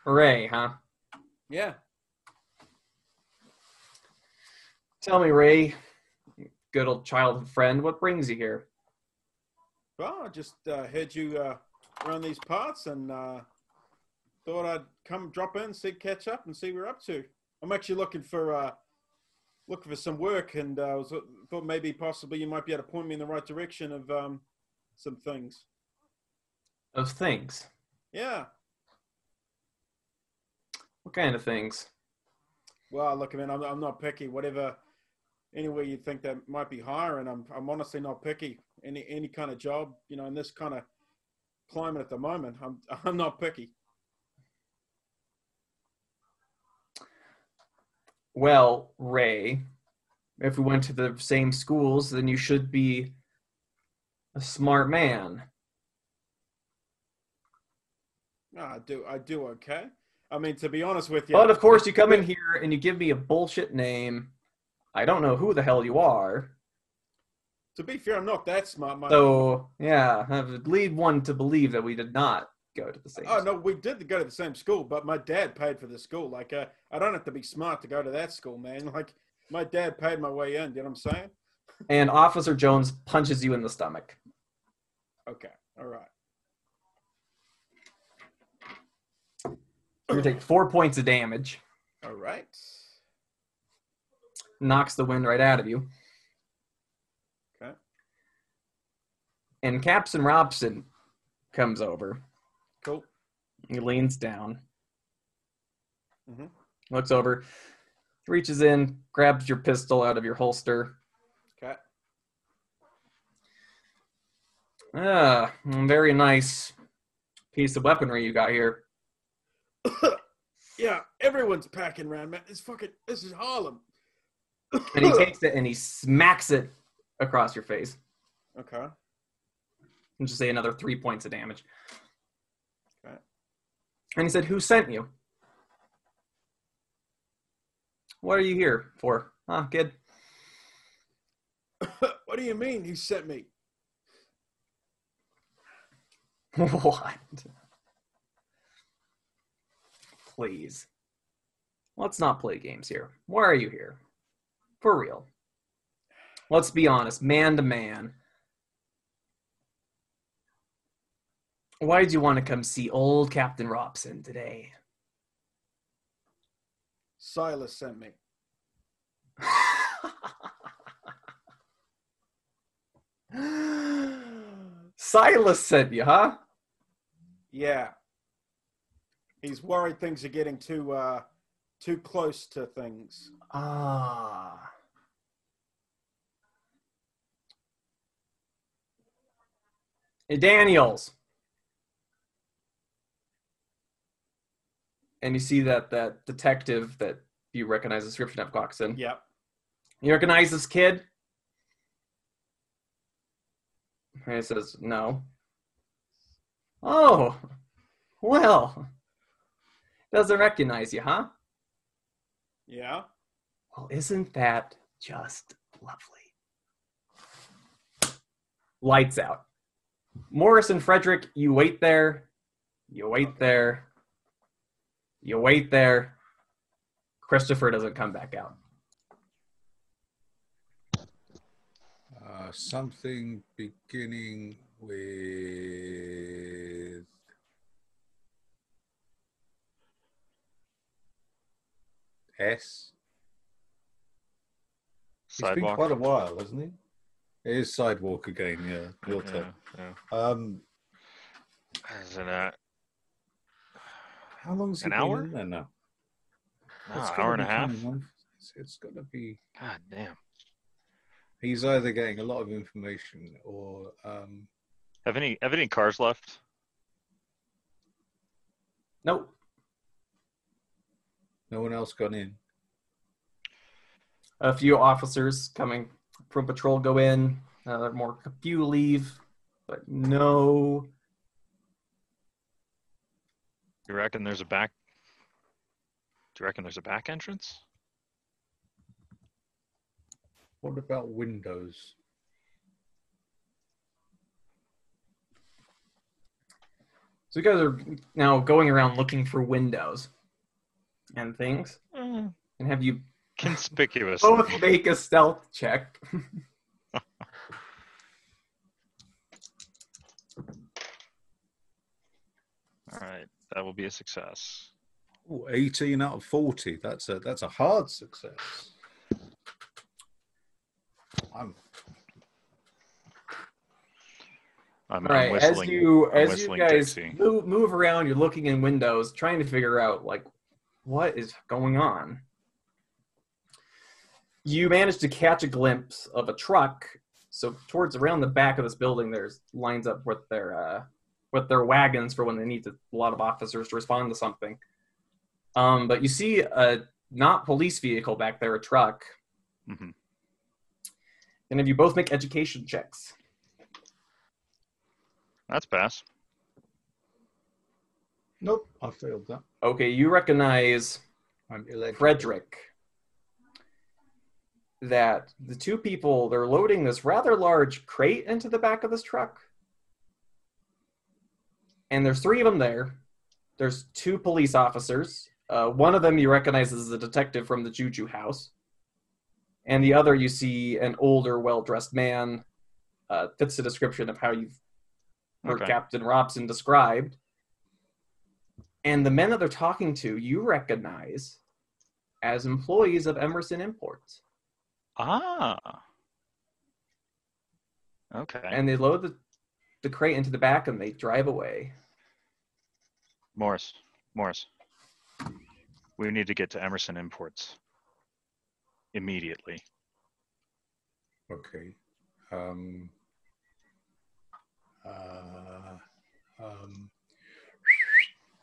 Hooray, huh? Yeah. Tell me, Ray, good old childhood friend, what brings you here? Well, I just uh, heard you uh, around these parts and uh, thought I'd come drop in, see, catch up, and see what you're up to. I'm actually looking for uh, looking for some work, and uh, was, thought maybe possibly you might be able to point me in the right direction of um, some things. Of things. Yeah. What kind of things? Well, look, I mean, I'm, I'm not picky. Whatever, anywhere you think that might be hiring, I'm I'm honestly not picky. Any any kind of job, you know, in this kind of climate at the moment, I'm I'm not picky. Well, Ray, if we went to the same schools, then you should be a smart man. No, I do I do okay. I mean, to be honest with you, But of course, you come in here and you give me a bullshit name. I don't know who the hell you are. to be fair, I'm not that smart. My, So, yeah, I would lead one to believe that we did not go to the same oh no, we did go to the same school, but my dad paid for the school. Like, uh, I don't have to be smart to go to that school, man. Like, my dad paid my way in. You know what I'm saying? And Officer Jones punches you in the stomach. Okay, all right. You take four points of damage, All right. knocks the wind right out of you. Okay. And Captain Robson comes over. Cool. He leans down, Mhm. looks over, reaches in, grabs your pistol out of your holster. Okay. Ah, very nice piece of weaponry you got here. yeah, everyone's packing around, man. It's fucking. This is Harlem. And he takes it and he smacks it across your face. Okay. And just say another three points of damage. And he said, Who sent you? What are you here for? Huh, kid? what do you mean he sent me? what? Please. Let's not play games here. Why are you here? For real. Let's be honest, man to man. Why did you want to come see old Captain Robson today? Silas sent me. Silas sent you, huh? Yeah. He's worried things are getting too uh too close to things. Ah. Hey, Daniels. And you see that that detective that you recognize the description of Coxon. Yep. You recognize this kid? And he says, No. Oh, well. Doesn't recognize you, huh? Yeah. Well, isn't that just lovely? Lights out. Morris and Frederick, you wait there. You wait there. You wait there. Christopher doesn't come back out. Uh, something beginning with S. It's been quite a while, hasn't he? It is sidewalk again, yeah. Your yeah, turn. yeah. Um, Is it a, how long's he An been hour? in there now? no, It's hour and a half? It's, it's got to be. God damn. He's either getting a lot of information or um, Have any have any cars left? Nope. no one else gone in. A few officers coming from patrol go in. Uh, more a few leave, but no. You reckon there's a back? Do you reckon there's a back entrance? What about windows? So you guys are now going around looking for windows and things, Mm, and have you conspicuous. both make a stealth check. All right, that will be a success. Ooh, 18 out of 40. That's a that's a hard success. I'm I'm, All right, I'm as whistling. you I'm as you whistling guys move move around, you're looking in windows, trying to figure out like what is going on. You manage to catch a glimpse of a truck. So towards around the back of this building, there's lines up with their uh, with their wagons for when they need to, a lot of officers to respond to something. Um, but you see a not police vehicle back there, a truck. Mhm. And if you both make education checks. That's pass. nope. I failed that. Okay, you recognize I'm. Frederick that the two people they're loading this rather large crate into the back of this truck. And there's three of them there. There's two police officers. Uh, one of them you recognize as the detective from the Juju house. And the other you see an older, well dressed man. Uh, fits the description of how you've heard Okay. Captain Robson described. And the men that they're talking to, you recognize as employees of Emerson Imports. Ah. Okay. And they load the, the crate into the back and they drive away. Morris, Morris, we need to get to Emerson Imports immediately. Okay. Um, uh, um,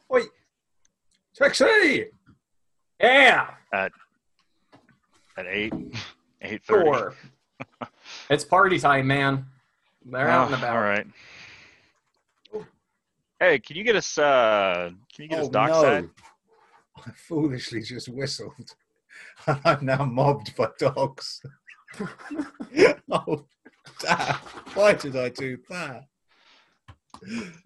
wait. Taxi! Yeah, At eight, eight thirty. sure. it's party time, man. They're out and about. All right. Hey, can you get us? Uh, can you get us Oh, dockside? no. I foolishly just whistled. And I'm now mobbed by dogs. oh, damn. Why did I do that?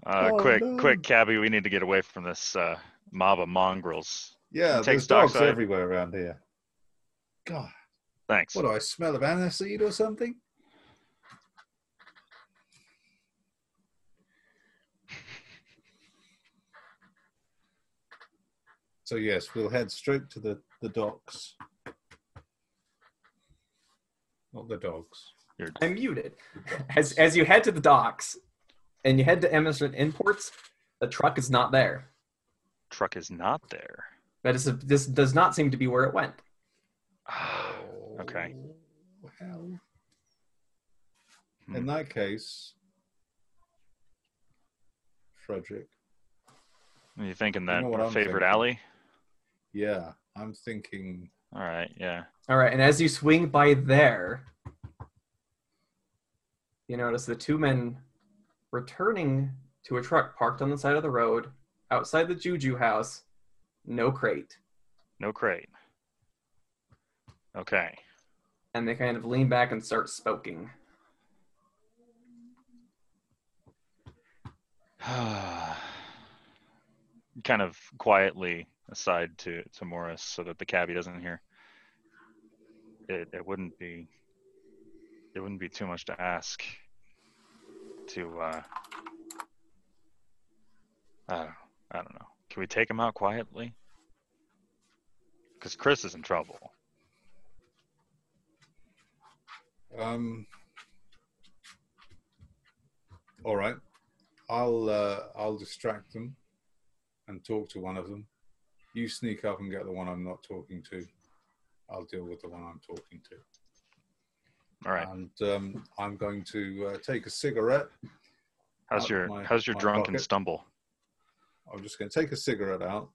Uh, Oh, quick, no. quick, cabby, we need to get away from this uh, mob of mongrels. Yeah, Take there's dogs dockside. everywhere around here. God, Thanks. what do I smell of aniseed or something? So yes, we'll head straight to the, the docks. not the dogs. You're I'm muted. As as you head to the docks and you head to Emerson Imports, the truck is not there. truck is not there. That is this does not seem to be where it went. Okay. Oh, hell. Hmm. In that case, Frederick, Are you thinking that know what our I'm favorite thinking. alley? Yeah, I'm thinking. All right, yeah. All right, and as you swing by there, you notice the two men returning to a truck parked on the side of the road outside the Juju house. No crate, No crate. Okay. and they kind of lean back and start smoking. kind of quietly aside to, to Morris so that the cabbie doesn't hear. It it wouldn't be it wouldn't be too much to ask to uh I don't, I don't know. Can we take him out quietly? Because Chris is in trouble. Um. All right, I'll uh, I'll distract them and talk to one of them. You sneak up and get the one I'm not talking to. I'll deal with the one I'm talking to. All right. And um, I'm going to uh, take a cigarette. How's your my- how's your my drunken pocket. stumble? I'm just going to take a cigarette out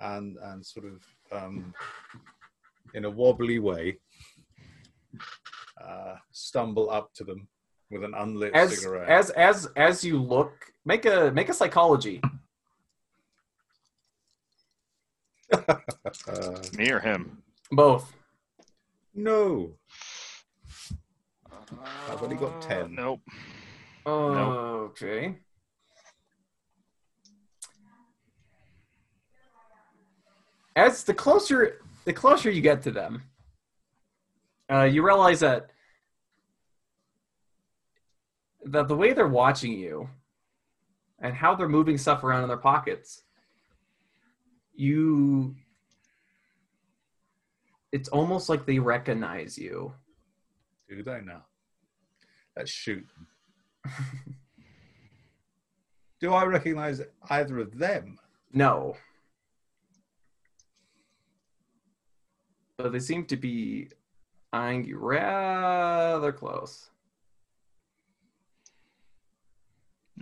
and and sort of um, in a wobbly way uh, stumble up to them with an unlit As cigarette. as as as you look, make a make a psychology. Uh, Me or him? Both. no, I've only got Uh, 10. Nope. Oh okay. As the closer the closer you get to them, uh, you realize that that the way they're watching you and how they're moving stuff around in their pockets, you it's almost like they recognize you. do they now? Let's shoot. do I recognize either of them? No. But they seem to be eyeing you rather close.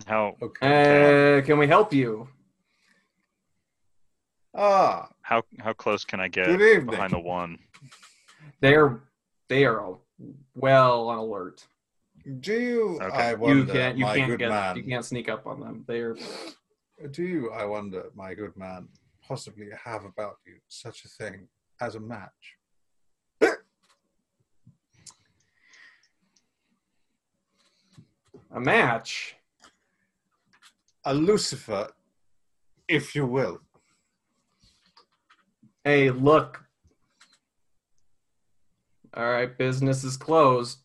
How Okay. Uh, can we help you? Ah, how how close can I get behind the one? They're they are well on alert. do you? Okay. I You wonder, can't you my can't good get man. you can't sneak up on them. They're Do you, I wonder, my good man, possibly have about you such a thing as a match? a match. A Lucifer, if you will. Hey, look. All right, business is closed.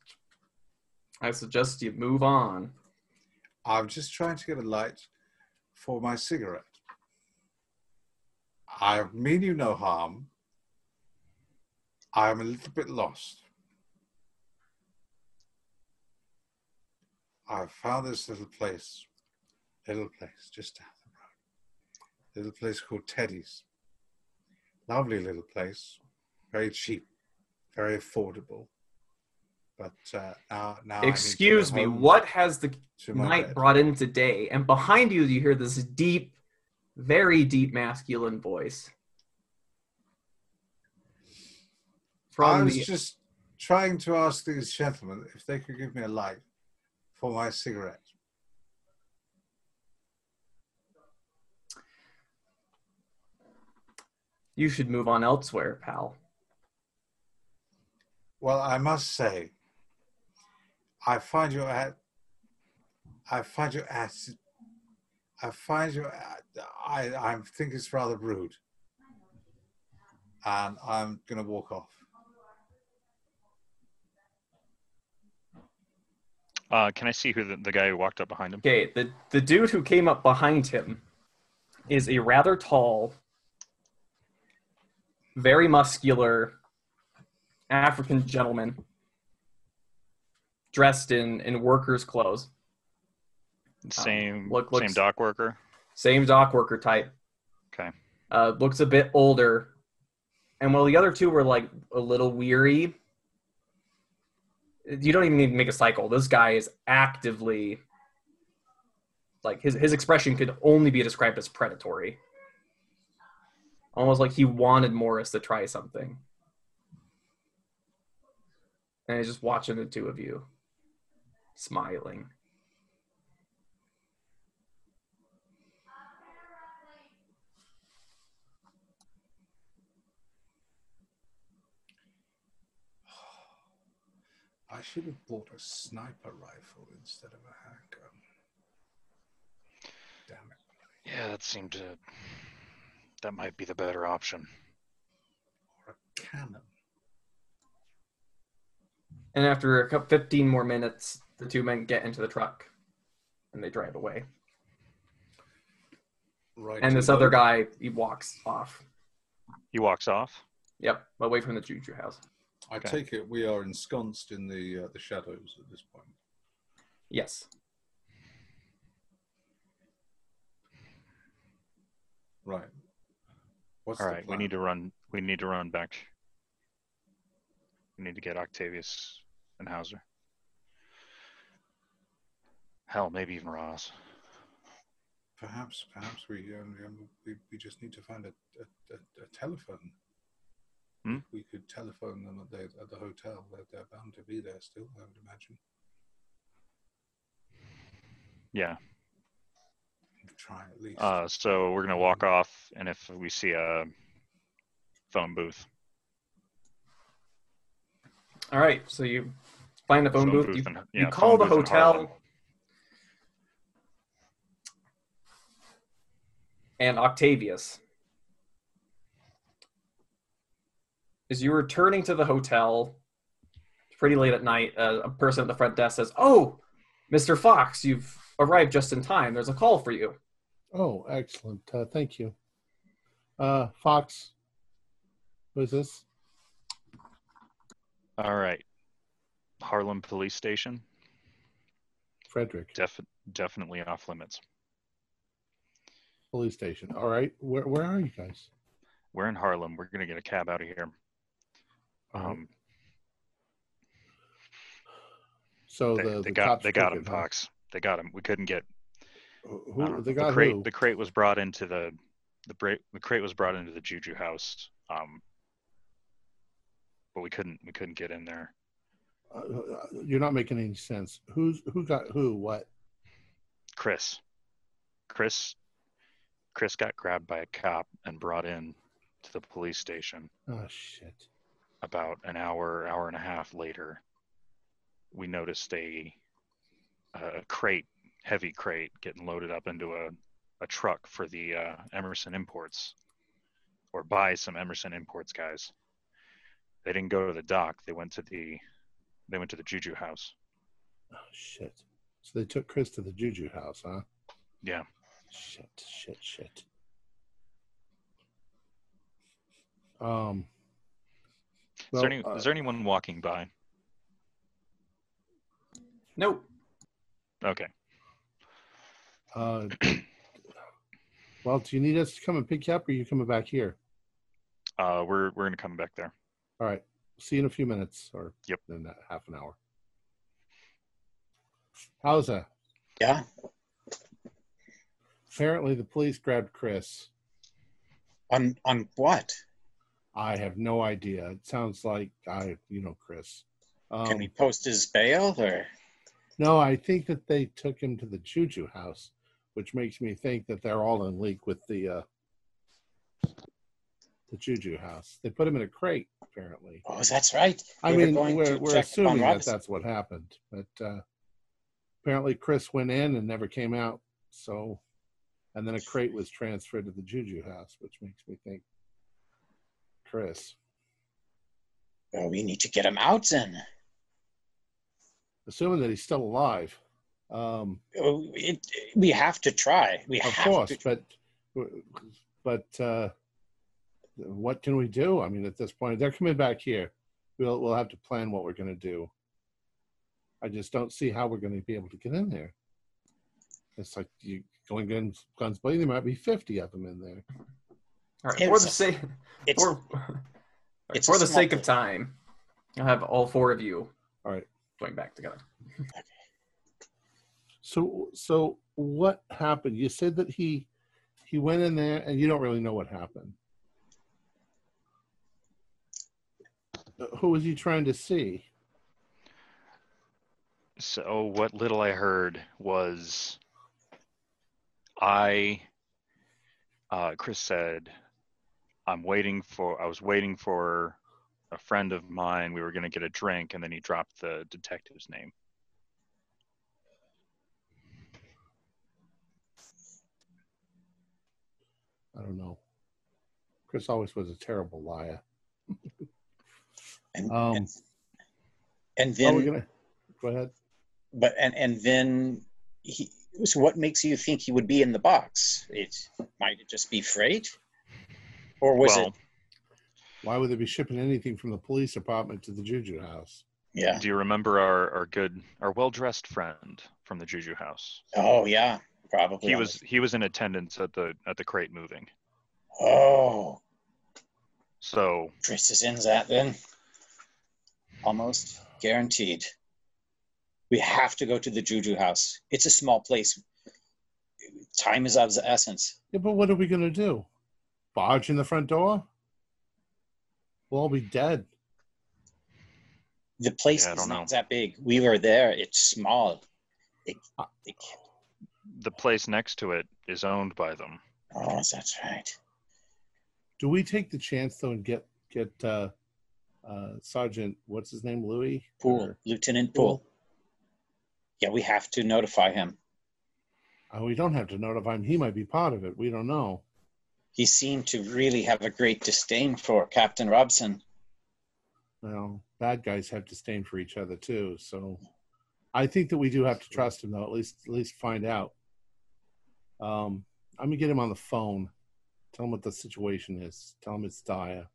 I suggest you move on. I'm just trying to get a light for my cigarette. I mean you no harm. I'm a little bit lost. I found this little place, little place just down the road. Little place called Teddy's. Lovely little place, very cheap, very affordable. But uh, now, now I need to Excuse me, what has the night bed. brought in today? And behind you, you hear this deep, very deep masculine voice. I was the, just trying to ask these gentlemen if they could give me a light for my cigarette. You should move on elsewhere, pal. Well, I must say, I find your at, I find your at, I find your, I, I think it's rather rude, and I'm gonna walk off. Uh, can I see who the, the guy who walked up behind him? Okay, the, the dude who came up behind him is a rather tall, very muscular African gentleman dressed in in workers' clothes, Same look- same dock worker. same dock worker type. Okay. Uh, looks a bit older, and while the other two were like a little weary, you don't even need to make a cycle. This guy is actively like his his expression could only be described as predatory. Almost like he wanted Morris to try something. And he's just watching the two of you, smiling. I should have bought a sniper rifle instead of a handgun. Damn it. Yeah, that seemed to. That might be the better option. Or a cannon. And after a couple, 15 more minutes, the two men get into the truck and they drive away. Right. And this other load. guy, he walks off. He walks off. Yep, away from the Juju house. I Okay. take it we are ensconced in the uh, the shadows at this point. Yes. Right. What's All right, we need to run. We need to run back. We need to get Octavius and Hauser. Hell, maybe even Ross. Perhaps, perhaps we um, um, we, we just need to find a, a, a, a telephone. Hmm? We could telephone them at the at the hotel. They're, they're bound to be there still. I would imagine. Yeah. Try at least. Uh, so we're gonna walk off, and if we see a phone booth, All right, so you find the phone, booth. You, and- you yeah, call phone the booth in Harlem. hotel, and Octavius. As you're returning to the hotel, it's pretty late at night, uh, a person at the front desk says, "Oh, Mr. Fox, you've arrived just in time. There's a call for you." Oh, excellent. Uh, thank you. Uh, Fox, who is this? All right, Harlem Police Station, Frederick, def- definitely off limits. police station. All right. Where, where are you guys? We're in Harlem. We're gonna get a cab out of here. All right. Um, So they, the, they the got cops they got him, it, huh? They got him. We couldn't get Who, I don't know. they the crate. who? The crate was brought into the the crate. The crate was brought into the Juju house. Um, but we couldn't we couldn't get in there. Uh, uh, you're not making any sense. Who's who got who? What? Chris, Chris, Chris got grabbed by a cop and brought in to the police station. Oh shit. About an hour, hour and a half later, we noticed a a crate, heavy crate, getting loaded up into a a truck for the uh, Emerson Imports, or buy some Emerson Imports guys. They didn't go to the dock. They went to the they went to the Juju house. Oh shit. So they took Chris to the Juju house, huh? Yeah. Shit. Shit. Shit. Um. is, well, there any, uh, is there anyone walking by? Nope. Okay. Uh, well, do you need us to come and pick you up, or are you coming back here? Uh, we're we're gonna come back there. All right. See you in a few minutes, or Yep. in that half an hour. How's that? Yeah. Apparently, the police grabbed Chris. On on what? I have no idea. It sounds like I, you know, Chris. Um, Can we post his bail or? No, I think that they took him to the Juju house, which makes me think that they're all in league with the uh, the Juju house. They put him in a crate, apparently. Oh, that's right. I They mean, we're, we're assuming that that's what happened, but uh, apparently Chris went in and never came out. So, and then a crate was transferred to the Juju house, which makes me think Chris. Well, we need to get him out then. Assuming that he's still alive. Um, Oh, It, we have to try. We of have course, to. but but uh, what can we do? I mean, at this point, they're coming back here. We'll we'll have to plan what we're going to do. I just don't see how we're going to be able to get in there. It's like you going guns, guns blazing. There might be 50 of them in there. All right, for the sake It's for, it's for the small sake of time, I'll have all four of you All right. Going back together. So, so what happened? You said that he he went in there, and you don't really know what happened. Who was he trying to see? So what little I heard was I uh, Chris said I'm waiting for I was waiting for a friend of mine. We were going to get a drink and then he dropped the detective's name. I don't know. Chris always was a terrible liar. and, Um, and, and Oh, then gonna go ahead. but and and then he so what makes you think he would be in the box it might it just be freight or was well, it Why would they be shipping anything from the police department to the Juju house? yeah do you remember our, our good our well-dressed friend from the Juju house? oh yeah probably He was he was in attendance at the at the crate moving. oh So chris is in that then almost guaranteed we have to go to the juju house it's a small place time is of the essence Yeah, but what are we gonna do? Barge in the front door? We'll all be dead. the place Yeah, is don't know. that big we were there it's small it, Uh, it, the place next to it is owned by them. oh that's right Do we take the chance though and get get uh, uh, Sergeant what's his name Louis Poole, Or- Lieutenant Poole. Yeah, we have to notify him. Uh, we don't have to notify him. He might be part of it. We don't know. He seemed to really have a great disdain for Captain Robson. Well, bad guys have disdain for each other too. So I think that we do have to trust him though. At least at least find out. Um, I'm gonna get him on the phone. Tell him what the situation is. Tell him it's dire.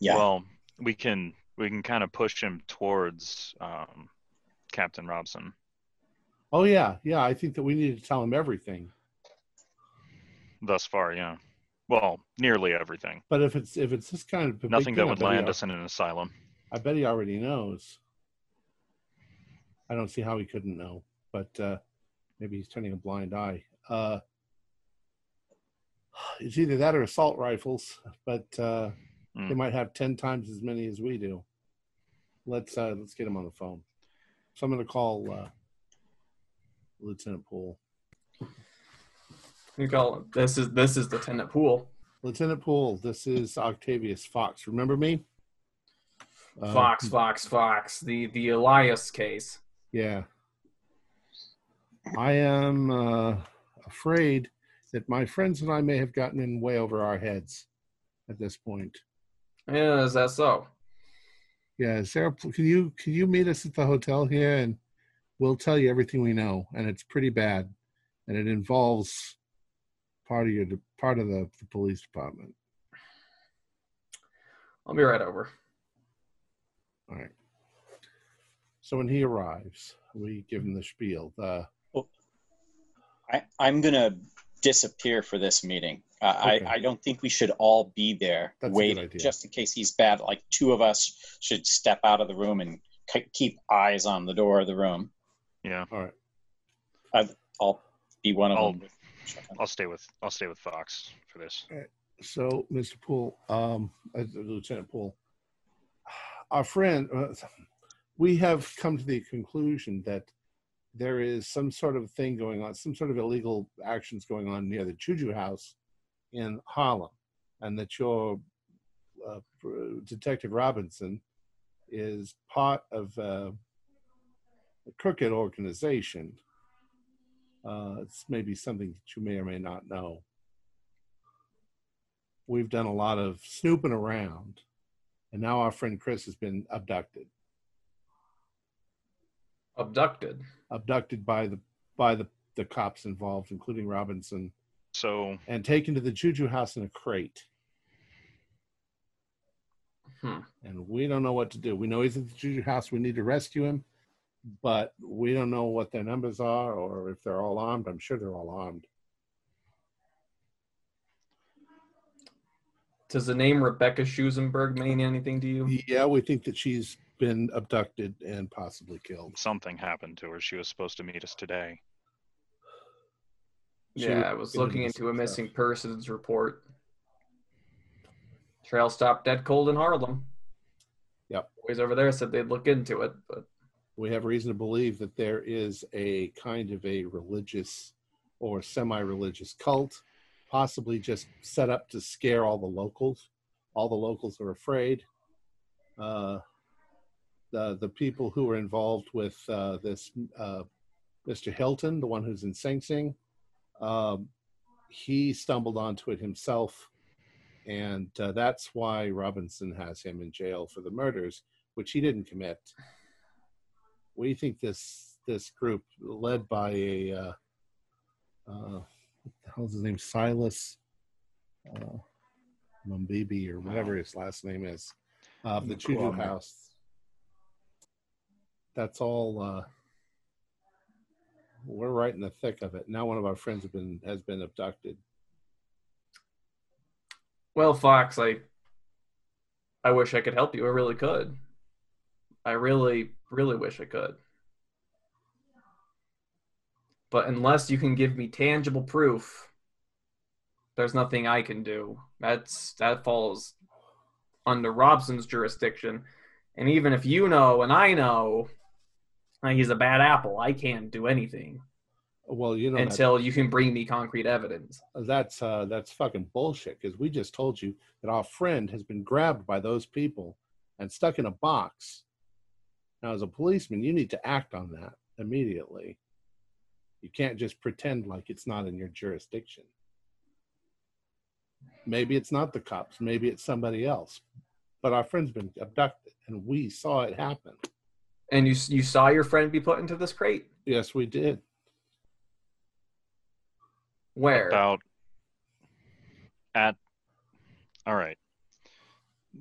Yeah, Well, we can we can kind of push him towards um, Captain Robson. Oh yeah, yeah. I think that we need to tell him everything. Thus far, yeah. Well, nearly everything. But if it's if it's this kind of Nothing that would land us in an asylum. I bet he already knows. I don't see how he couldn't know, but uh, maybe he's turning a blind eye. Uh, it's either that or assault rifles, but uh, they Mm. might have ten times as many as we do. Let's uh, let's get him on the phone. So I'm going to call uh, Lieutenant Poole. You call it. This is this is Lieutenant Poole. Lieutenant Poole, this is Octavius Fox. Remember me? Uh, Fox, Fox, Fox. The the Elias case. Yeah. I am uh, afraid that my friends and I may have gotten in way over our heads at this point. Yeah, is that so? Yeah, Sarah, can you can you meet us at the hotel here and we'll tell you everything we know, and it's pretty bad, and it involves part of your part of the, the police department. I'll be right over. All right. So when he arrives, we give him the spiel. The I, I'm going to disappear for this meeting. Uh, Okay. I, I don't think we should all be there That's a waiting good idea. just in case he's bad. Like two of us should step out of the room and k- keep eyes on the door of the room. Yeah, all right. I'll be one of I'll- them. I'll stay with I'll stay with Fox for this. So, Mr. Poole, um, uh, Lieutenant Poole, our friend, uh, we have come to the conclusion that there is some sort of thing going on, some sort of illegal actions going on near the Juju House in Harlem, and that your uh, Detective Robinson is part of uh, a crooked organization. Uh, it's maybe something that you may or may not know we've done a lot of snooping around, and now our friend Chris has been abducted, Abducted. abducted by the by the the cops involved, including Robinson, So and taken to the Juju house in a crate. Hmm. And we don't know what to do. We know he's at the Juju house. We need to rescue him, but we don't know what their numbers are or if they're all armed. I'm sure they're all armed. Does the name Rebecca Shosenberg mean anything to you? Yeah, we think that she's been abducted and possibly killed. Something happened to her. She was supposed to meet us today. She yeah, I was looking looking into into a missing stuff. persons report. Trail stopped dead cold in Harlem. Yep. Boys over there said they'd look into it, but We have reason to believe that there is a kind of a religious or semi-religious cult, possibly just set up to scare all the locals. All the locals are afraid. Uh, the the people who are involved with uh, this uh, Mr. Hilton, the one who's in Sing Sing, um, he stumbled onto it himself, and uh, that's why Robinson has him in jail for the murders, which he didn't commit. We think this this group, led by a uh, uh, what the hell's his name, Silas uh, Mumbibi or whatever his last name is, of the Juju. House. That's all. Uh, we're right in the thick of it. Now one of our friends have been has been abducted. well, Fox, I I wish I could help you. I really could. I really, really wish I could. But unless you can give me tangible proof, there's nothing I can do. That's that falls under Robson's jurisdiction. And even if you know and I know he's a bad apple, I can't do anything Well, you know that- until you can bring me concrete evidence. that's uh, that's fucking bullshit. Because we just told you that our friend has been grabbed by those people and stuck in a box. Now, as a policeman, you need to act on that immediately. You can't just pretend like it's not in your jurisdiction. Maybe it's not the cops. Maybe it's somebody else. But our friend's been abducted, and we saw it happen. And you you saw your friend be put into this crate? Yes, we did. Where? About at all right.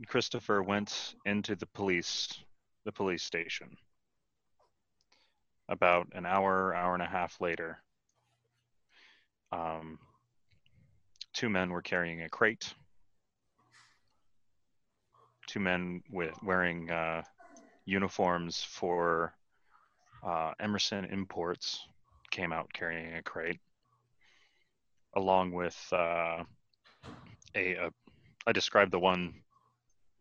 Christopher went into the police the police station. About an hour, hour and a half later, um, two men were carrying a crate. Two men with wearing uh, uniforms for uh, Emerson Imports came out carrying a crate, along with uh, a, a. I described the one,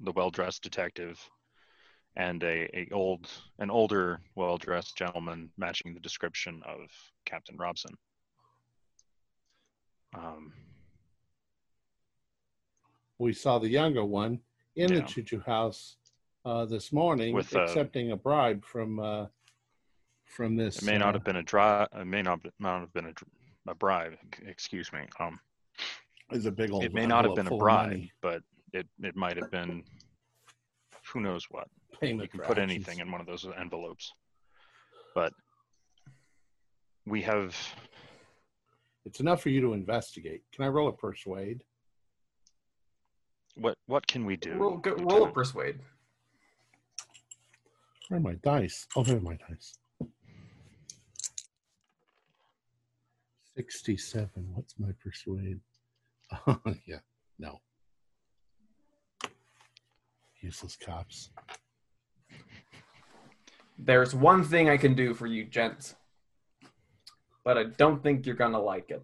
the well-dressed detective, and a, a old an older well-dressed gentleman matching the description of Captain Robson. Um, We saw the younger one in the choo-choo House uh, this morning, With, uh, accepting a bribe from uh, from this. it may not uh, have been a dry. It may not, not have been a, a bribe. Excuse me. Um, is a big old. it may not have been a bribe, money. but it it might have been. Who knows what? Payment you can put actions. anything in one of those envelopes but we have It's enough for you to investigate. Can I roll a persuade? what what can we do roll, go, roll a persuade. Where are my dice? Oh, there are my dice. Sixty-seven. What's my persuade? yeah, no. Useless cops. There's one thing I can do for you, gents, but I don't think you're gonna like it.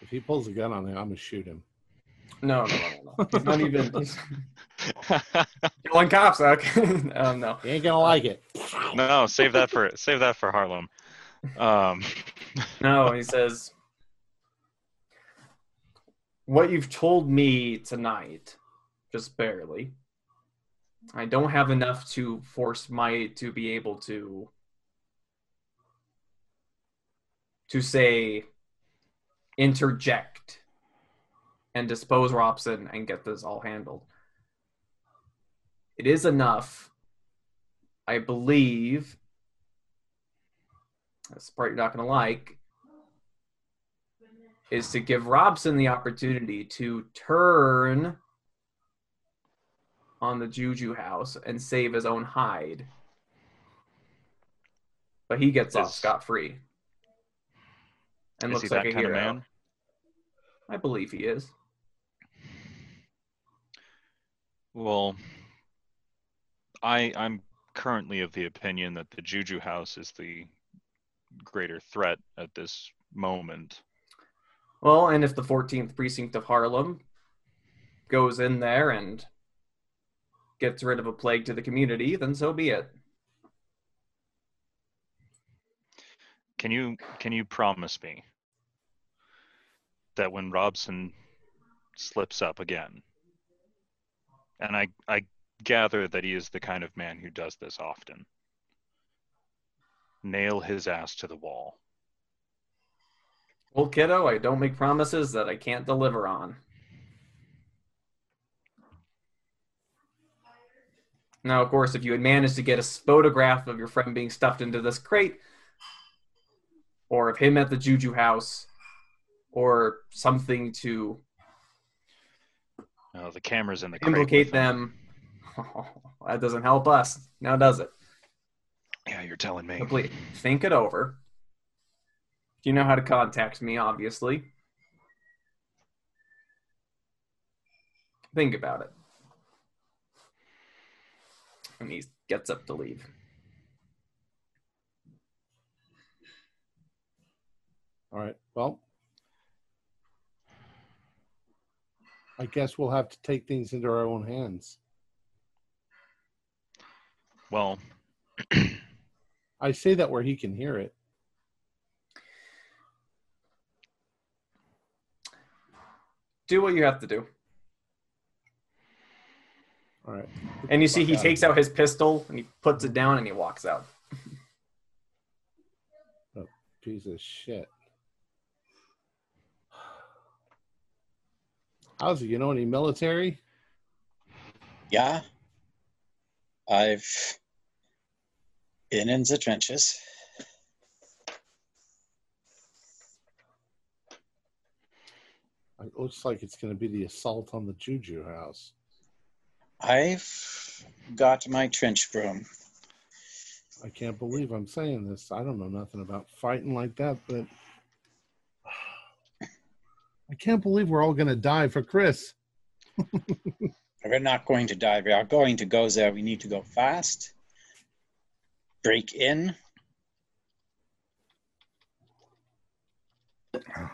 If he pulls a gun on me, I'm gonna shoot him. No, no, no, no. no. He's not even he's killing cops. Okay. um, no. He ain't gonna like it. no save that for save that for harlem um No, he says, What you've told me tonight, just barely, I don't have enough to force my to be able to to say interject and dispose Robson and get this all handled. It is enough, I believe. That's the part you're not going to like is to give Robson the opportunity to turn on the Juju house and save his own hide. But he gets off scot free. And Is looks he like that a kind hero. of man? I believe he is. Well, I I'm currently of the opinion that the Juju House is the greater threat at this moment. Well, and if the 14th precinct of Harlem goes in there and gets rid of a plague to the community, then so be it. Can you can you promise me that when Robson slips up again, and I I gather that he is the kind of man who does this often, nail his ass to the wall. Well, kiddo, I don't make promises that I can't deliver on. Now, of course, if you had managed to get a photograph of your friend being stuffed into this crate, or of him at the Juju house, or something to Oh, the camera's in the crate implicate him. them, that doesn't help us, now does it? Yeah, you're telling me. So please, think it over. You know how to contact me, obviously. Think about it. And he gets up to leave. All right. Well, I guess we'll have to take things into our own hands. Well, I say that where he can hear it. Do what you have to do. All right. And you see he takes out his pistol and he puts it down and he walks out. here. Piece of shit. How's it? You know any military? Yeah. I've been in the trenches. It looks like it's going to be the assault on the Juju house. I've got my trench broom. I can't believe I'm saying this. I don't know nothing about fighting like that, but I can't believe we're all going to die for Chris. We're not going to die. We are going to go there. We need to go fast. Break in.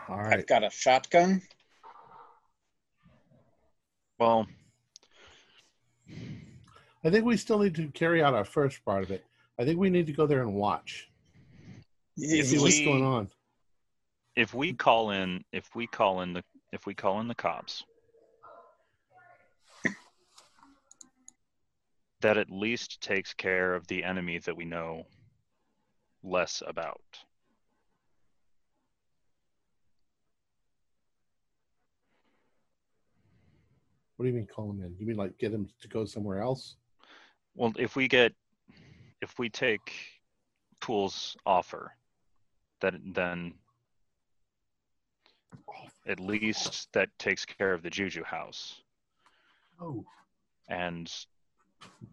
All right. I've got a shotgun. well, I think we still need to carry out our first part of it. I think we need to go there and watch. If See what's we- going on. if we call in, if we call in the, if we call in the cops, that at least takes care of the enemy that we know less about. What do you mean call him in? You mean like get him to go somewhere else? Well, if we get, if we take Poole's offer, that then at least that takes care of the Juju house. Oh. And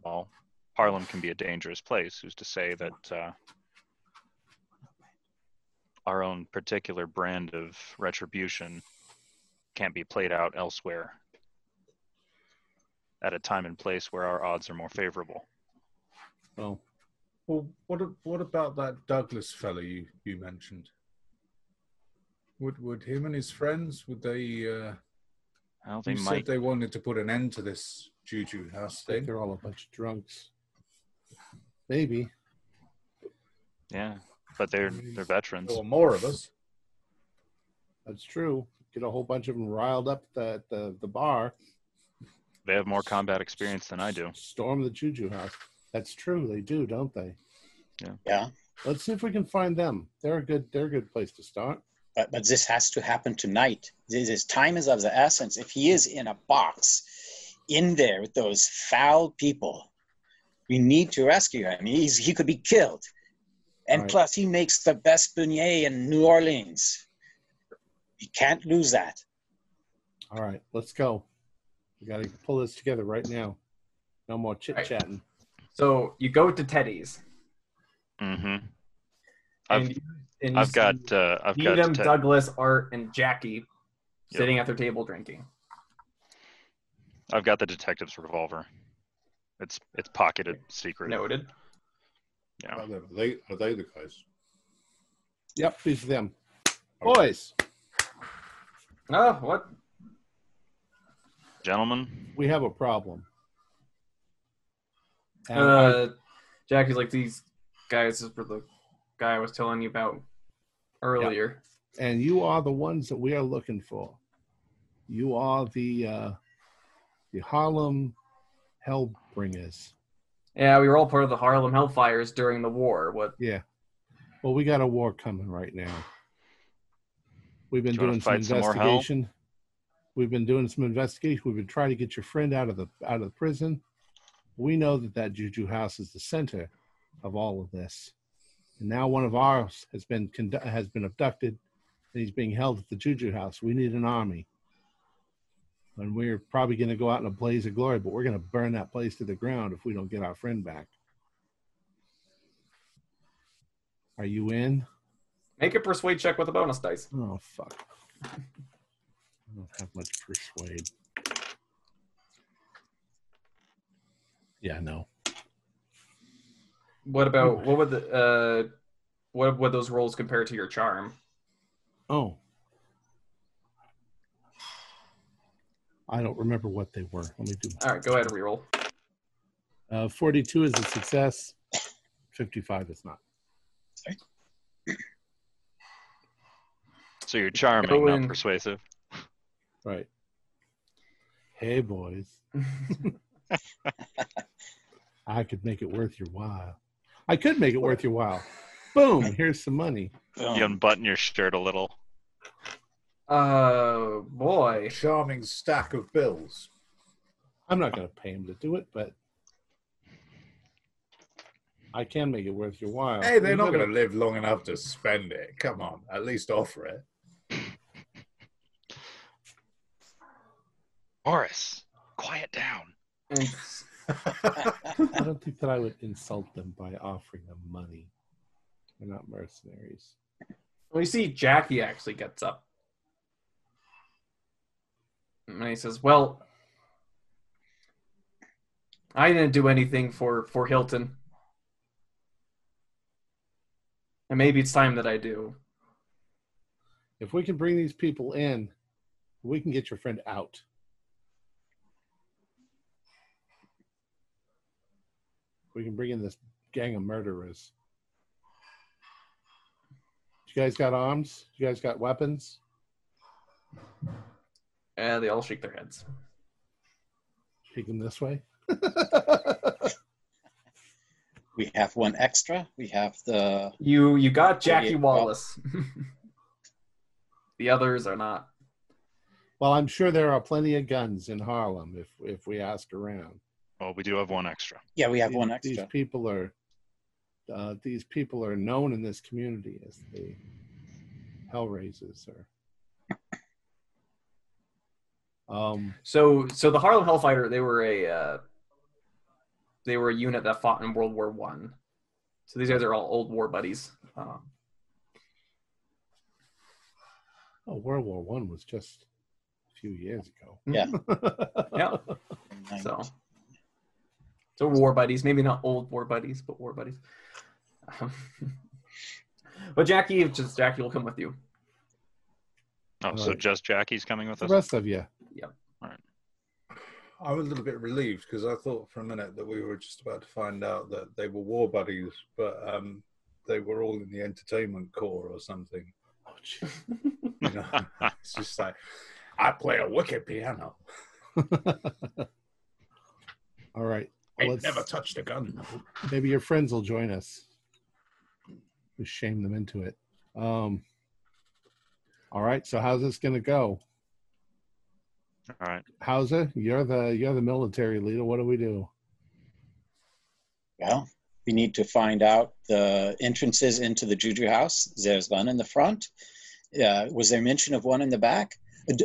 well, Harlem can be a dangerous place. Who's to say that uh, our own particular brand of retribution can't be played out elsewhere at a time and place where our odds are more favorable? Well, Well, what what about that Douglas fellow you, you mentioned? Would would him and his friends would they? Uh, Well, they you might. said they wanted to put an end to this Juju house thing. they're all a bunch of drunks. Maybe. Yeah, but they're they're veterans. There were more of us. That's true. Get a whole bunch of them riled up at the, the bar. They have more combat experience than I do. Storm the Juju house. That's true. They do, don't they? Yeah. Yeah. Let's see if we can find them. They're a good. They're a good place to start. But, but this has to happen tonight. This is time is of the essence. If he is in a box in there with those foul people, we need to rescue him. He's, he could be killed. And Right. plus, he makes the best beignet in New Orleans. You can't lose that. All right, let's go. We got to pull this together right now. No more chit chatting. So you go to Teddy's. Mm-hmm. I've- And, you- and you I've got uh, I've got Needham, te- Douglas, Art, and Jackie Yep. sitting at their table drinking. I've got the detective's revolver. It's it's pocketed secret. Noted. Yeah. Are they, are they are they the guys? Yep, these are them. Boys, Oh, what? Gentlemen, we have a problem. And I- Uh, Jackie's like these guys is for the guy I was telling you about earlier. and you are the ones that we are looking for. You are the uh, the Harlem Hellbringers. Yeah, we were all part of the Harlem Hellfires during the war. What? Yeah. Well, we got a war coming right now. We've been Do doing some fight some more hell? investigation. We've been doing some investigation. We've been trying to get your friend out of the out of the prison. We know that that Juju house is the center of all of this, and now one of ours has been condu- has been abducted, and he's being held at the Juju house. We need an army, and we're probably going to go out in a blaze of glory, but we're going to burn that place to the ground if we don't get our friend back. Are you in? Make a persuade check with a bonus dice. Oh fuck. I don't have much persuade. Yeah, no. What about what would the uh, what would those rolls compare to your charm? Oh. I don't remember what they were. Let me do. All right, go ahead and reroll. Uh, 42 is a success. 55 is not. so you're charming, Go not persuasive. Right. Hey, boys. I could make it worth your while. I could make it worth your while. Boom. Here's some money. Boom. You unbutton your shirt a little. Oh boy. Charming stack of bills. I'm not going to pay him to do it, but I can make it worth your while. Hey, they're You not going to live long enough to spend it. Come on, at least offer it. Morris, quiet down. I don't think that I would insult them by offering them money. They're not mercenaries. we see Jackie actually gets up. And he says, Well, I didn't do anything for, for Hilton. And maybe it's time that I do. If we can bring these people in, we can get your friend out. We can bring in this gang of murderers. You guys got arms? You guys got weapons? And they all shake their heads. Shake them this way. We have one extra. We have the You you got oh, Jackie Wallace. the others are not. well, I'm sure there are plenty of guns in Harlem if if we ask around. Well, we do have one extra. yeah. We have these, one These extra. people are uh, these people are known in this community as the Hellraisers. Or um, So so the Harlem Hellfighter, they were a uh, they were a unit that fought in World War One. So these guys are all old war buddies. Um, oh, World War One was just a few years ago. Yeah. yeah. So so war buddies, maybe not old war buddies, but war buddies. Um, but Jackie, just Jackie will come with you. Oh, so Right. just Jackie's coming with the us? rest of you, Yep. All right. I was a little bit relieved because I thought for a minute that we were just about to find out that they were war buddies, but um, they were all in the entertainment corps or something. oh, gee. You know, it's just like I play a wicked piano. all right. I Let's- never touched a gun. Maybe your friends will join us. We shame them into it. Um, all right. So how's this going to go? All right. Hauser, you're the you're the military leader. What do we do? Well, we need to find out the entrances into the Juju house. There's one in the front. Uh, was there mention of one in the back?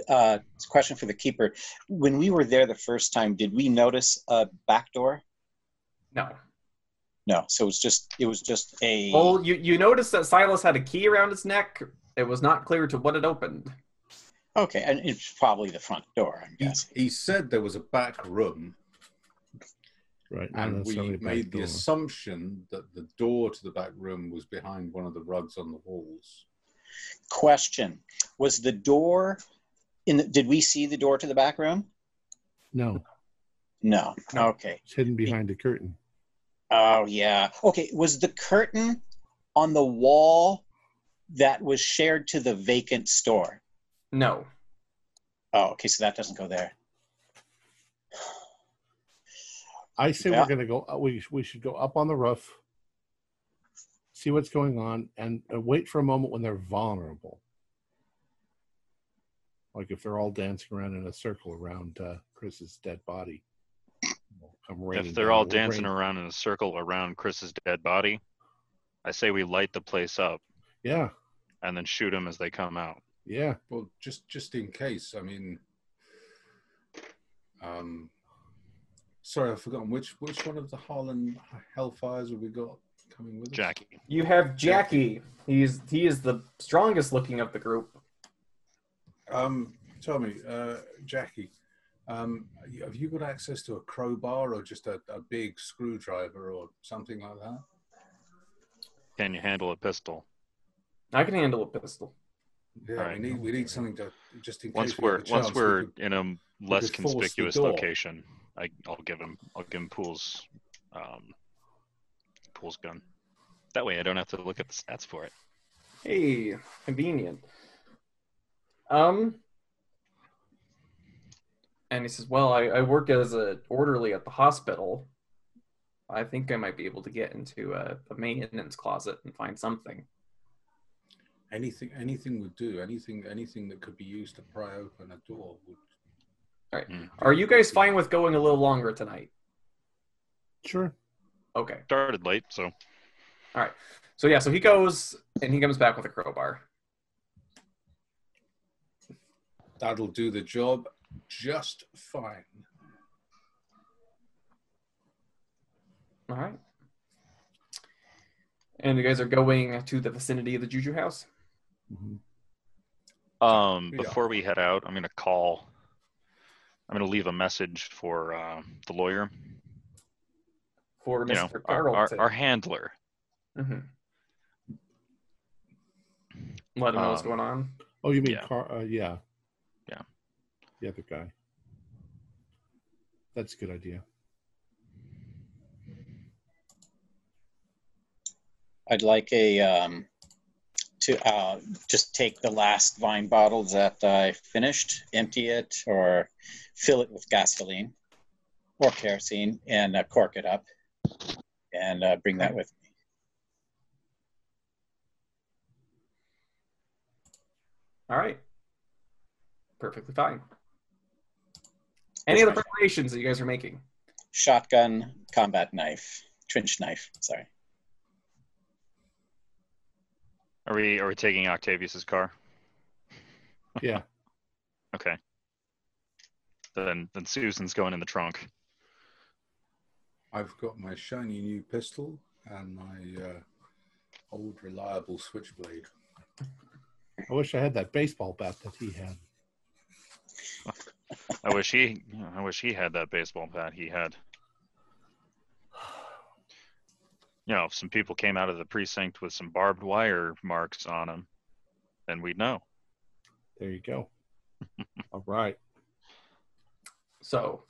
Uh, question for the keeper. When we were there the first time, did we notice a back door? No. No. So it was just it was just a. Well, you you noticed that Silas had a key around his neck. It was not clear to what it opened. Okay, and it's probably the front door. I'm He, guessing. he said there was a back room, Right. not and we necessarily a back made the door. assumption that the door to the back room was behind one of the rugs on the walls. Question: Was the door in? The, did we see the door to the back room? No, No. Okay. it's hidden behind a curtain. Oh yeah. Okay. Was the curtain on the wall that was shared to the vacant store? No. Oh, okay. So that doesn't go there. I say Yeah. we're going to go. uh, We we should go up on the roof, see what's going on, and uh, wait for a moment when they're vulnerable. Like if they're all dancing around in a circle around uh, Chris's dead body. We'll come raining If they're down, all dancing rain- around in a circle around Chris's dead body, I say we light the place up Yeah, and then shoot them as they come out. yeah. Well, just just in case. I mean, um, sorry, I've forgotten which which one of the Harlem Hellfires have we got coming with us? Jackie. You have Jackie. He's he is the strongest looking of the group. Um, tell me, uh, Jackie, um, have you got access to a crowbar or just a, a big screwdriver or something like that? Can you handle a pistol? I can handle a pistol. Yeah, Alright. we need we need something to just in Once case we have we're a once chance, we we're could- in a less could force the conspicuous location, I, I'll give him I'll give him Poole's um, Poole's gun. That way, I don't have to look at the stats for it. Hey, convenient. Um, and he says, "Well, I, I work as a orderly at the hospital. I think I might be able to get into a, a maintenance closet and find something." anything anything would do. Anything anything that could be used to pry open a door would. All right. Hmm. Are you guys fine with going a little longer tonight? Sure. Okay. Started late, so All right. So yeah, so he goes and he comes back with a crowbar. That'll do the job just fine. All right. And you guys are going to the vicinity of the Juju house. Mhm. Um, Yeah. before we head out, I'm gonna call. I'm gonna leave a message for uh, the lawyer. For You know, Mr. our, our, our handler. Mhm. Let him know what's Um, going on. Oh, you mean Yeah. car? Uh, yeah. Yeah. The other guy. That's a good idea. I'd like a um, to uh, just take the last vine bottle that I finished, empty it, or fill it with gasoline or kerosene, and uh, cork it up, and uh, bring that with me. All right. Perfectly fine. Any other That's my- preparations that you guys are making? Shotgun, combat knife, trench knife. Sorry. Are we are we taking Octavius's car? Yeah. Okay. Then then Susan's going in the trunk. I've got my shiny new pistol and my uh, old reliable switchblade. I wish I had that baseball bat that he had. I wish he I wish he had that baseball bat he had. You know, if some people came out of the precinct with some barbed wire marks on them, then we'd know. There you go. All right. So,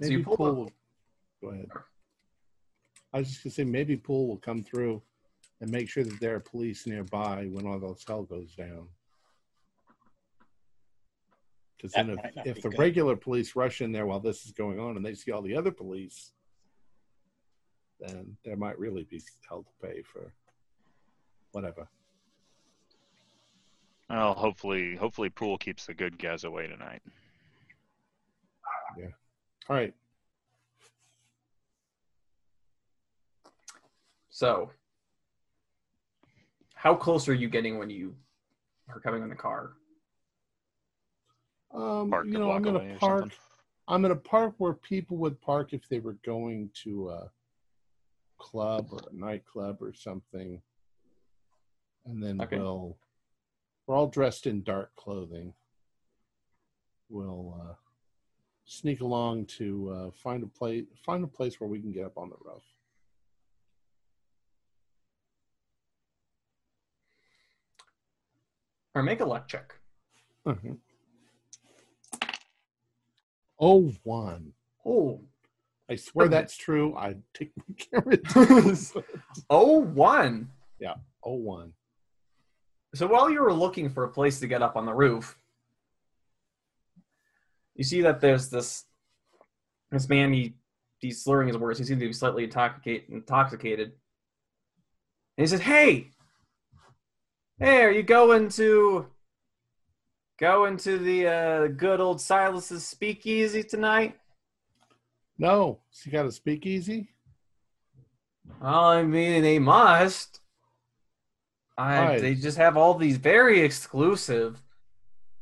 so Maybe you pull Poole up- will go ahead. I was just gonna say maybe Poole will come through and make sure that there are police nearby when all those hell goes down. Because then if, if be the good. regular police rush in there while this is going on and they see all the other police, then there might really be hell to pay for whatever. Well, hopefully hopefully Poole keeps the good guys away tonight. Yeah. All right. so how close are you getting when you are coming in the car? Um, Park you know, I'm block gonna park. I'm gonna park where people would park if they were going to a club or a nightclub or something. And then Okay. we'll we're all dressed in dark clothing. We'll uh, sneak along to uh, find a place find a place where we can get up on the roof. Or make a luck check. Mhm. Oh one. Oh, I swear that's true. I take my camera. oh, one. Yeah. Oh, one. So while you were looking for a place to get up on the roof, you see that there's this this man. He he's slurring his words. He seems to be slightly intoxicate, intoxicated. And he says, "Hey, hey, are you going to going to the uh, good old Silas's speakeasy tonight?" No, you got a speakeasy. Well, I mean, they must. I, Right. They just have all these very exclusive.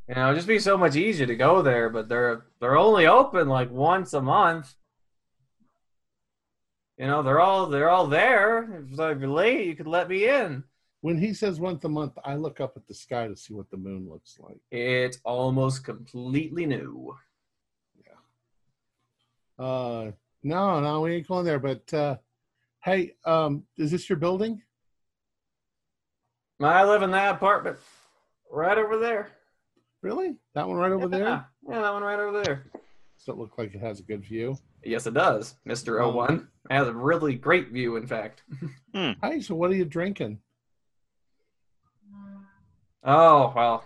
You know, just be so much easier to go there, but they're they're only open like once a month. You know, they're all they're all there. If you're late, you could let me in. When he says once a month, I look up at the sky to see what the moon looks like. It's almost completely new. Yeah. Uh, no, no, we ain't going there. But uh, hey, um, is this your building? I live in that apartment right over there. Really? That one right over there? Yeah, yeah, that one right over there. Does it look like it has a good view? Yes, it does, Mister Oh. 01. It has a really great view, in fact. Hey, so what are you drinking? Oh well,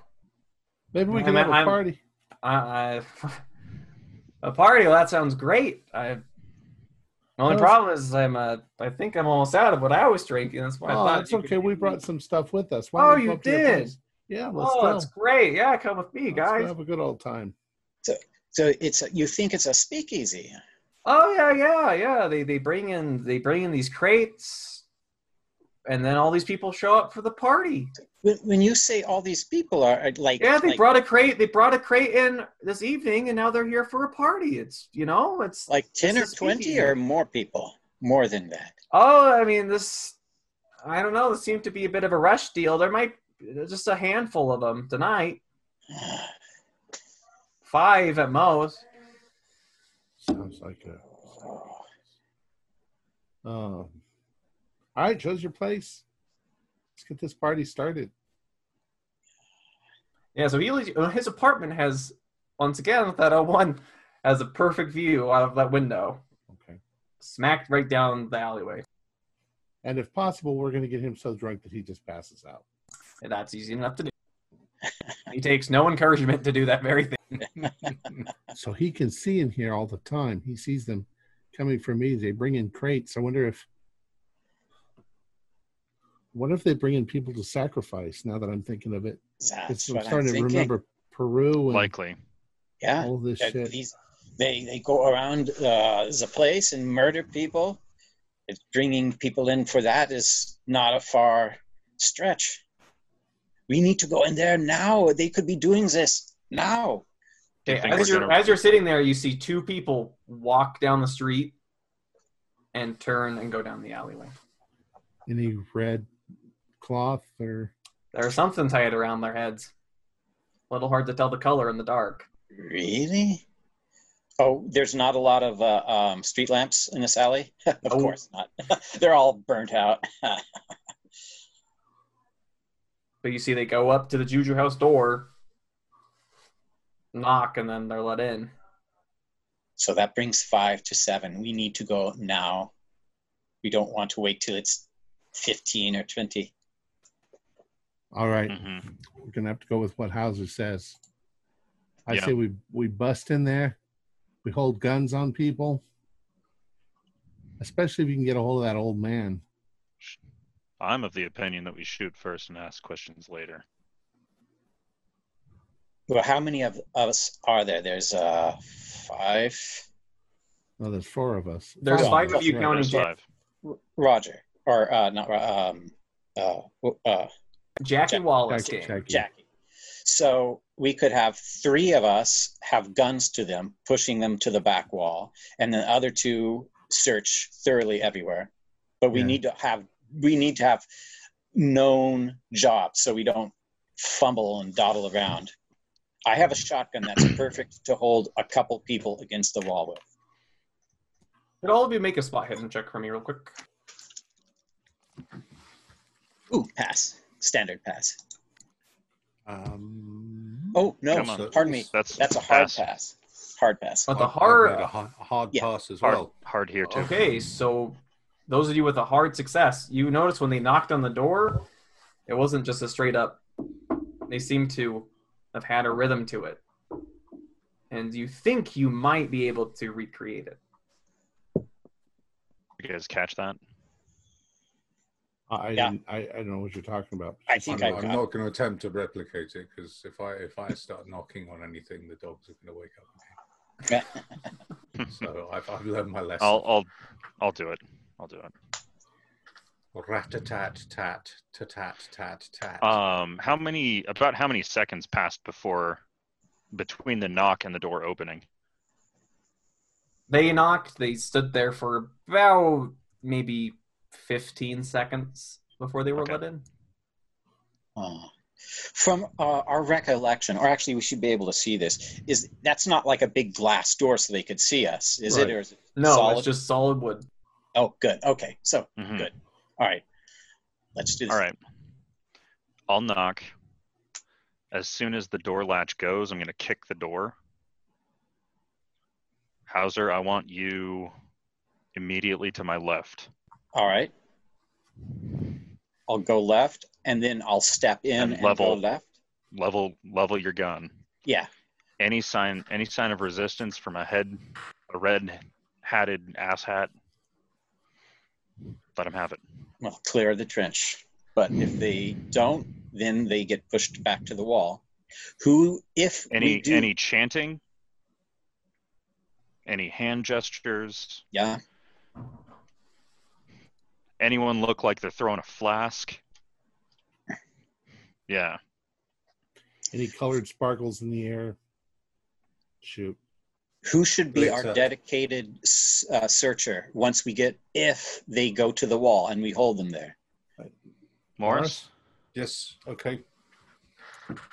Maybe we I can mean, have a I'm- party. I, I a party. Well, that sounds great. I the only How's- problem is I'm uh, I think I'm almost out of what I was drinking. That's why I Oh, thought it's okay. We brought some stuff with us. Why Oh, you go up to your did? Yeah, let's Oh, go. that's great. Yeah, come with me, Let's guys. have a good old time. So it's a, you think it's a speakeasy? Oh yeah, yeah, yeah. They they bring in they bring in these crates, and then all these people show up for the party. When, when you say all these people are are like, Yeah, they like, brought a crate. They brought a crate in this evening, and now they're here for a party. It's you know, it's like ten or twenty speakeasy. or more people, more than that. Oh, I mean, this. I don't know. This seemed to be a bit of a rush deal. There might just a handful of them tonight. Five at most. Sounds like a. Um, all right, shows your place. Let's get this party started. Yeah. So he his apartment has once again that uh, one has a perfect view out of that window, Okay. smacked right down the alleyway. And if possible, we're going to get him so drunk that he just passes out. And that's easy enough to do. he takes no encouragement to do that very thing. So he can see in here all the time. He sees them coming from me. They bring in crates. I wonder if. What if they bring in people to sacrifice? Now that I'm thinking of it, That's it's, I'm what I'm starting to thinking. remember Peru and Likely. Yeah, all this Uh, shit. these they they go around uh, the place and murder people. It's bringing people in for that is not a far stretch. We need to go in there now. They could be doing this now. Okay, as you're gonna- as you're sitting there, you see two people walk down the street and turn and go down the alleyway. Any red cloth or There's something tied around their heads. A little hard to tell the color in the dark. Really? Oh, there's not a lot of uh, um, street lamps in this alley. of Oh. course not. They're all burnt out. But you see they go up to the Juju house door, knock, and then they're let in. so that brings five to seven. We need to go now. We don't want to wait till it's fifteen or twenty. All right, hmm we're gonna have to go with what Hauser says. I Yeah. say we we bust in there, we hold guns on people, especially if you can get a hold of that old man. I'm of the opinion that we shoot first and ask questions later. Well, how many of us are there? There's uh five. No, there's four of us. There's Five five of of you Right. counting There's five. Roger, or uh, not um, uh, uh, Jackie Jack- Wallace Jackie- game. Jackie. Jackie. So we could have three of us have guns to them, pushing them to the back wall, and the other two search thoroughly everywhere. But we Yeah. need to have we need to have known jobs so we don't fumble and dawdle around. I have a shotgun that's perfect to hold a couple people against the wall with. Could all of you make a spot hidden check for me real quick? Ooh, pass. Standard pass. Um, Oh no, Come on. pardon me. That's That's a hard pass. pass. Hard pass. But the I've- I've hard a, a hard Yeah. pass as hard, well. hard here too. Okay, so those of you with a hard success, you notice when they knocked on the door, it wasn't just a straight up. They seem to have had a rhythm to it, and you think you might be able to recreate it. You guys catch that? I, I, Yeah. didn't- I, I don't know what you're talking about. I think I'm, I've I'm not going to attempt to replicate it because if I if I start knocking on anything, the dogs are going to wake up again. So I've, I've learned my lesson. I'll I'll I'll do it. I'll do it. Rat a tat tat tat tat tat tat. Um, how many? About how many seconds passed before between the knock and the door opening? They knocked. They stood there for about maybe 15 seconds before they were Okay. let in. Uh, from uh, our recollection, or actually, we should be able to see this. Is that's not like a big glass door, so they could see us, is Right. it? Or is it No, solid? it's just solid wood. Oh, good. Okay, so Mhm. Good. all right, let's do this. All right. I'll knock. As soon as the door latch goes, I'm going to kick the door. Hauser, I want you immediately to my left. All right. I'll go left, and then I'll step in And level. go left. Level level your gun. Yeah. Any sign any sign of resistance from a head a red hatted ass hat. Let him have it. Well, clear the trench. But if they don't, then they get pushed back to the wall. Who, if we Any do, any chanting? Any hand gestures? yeah, Anyone look like they're throwing a flask? Yeah. Any colored sparkles in the air? Shoot. who should be our Later. dedicated uh, searcher once we get if they go to the wall and we hold them there? Morris? Yes. Okay.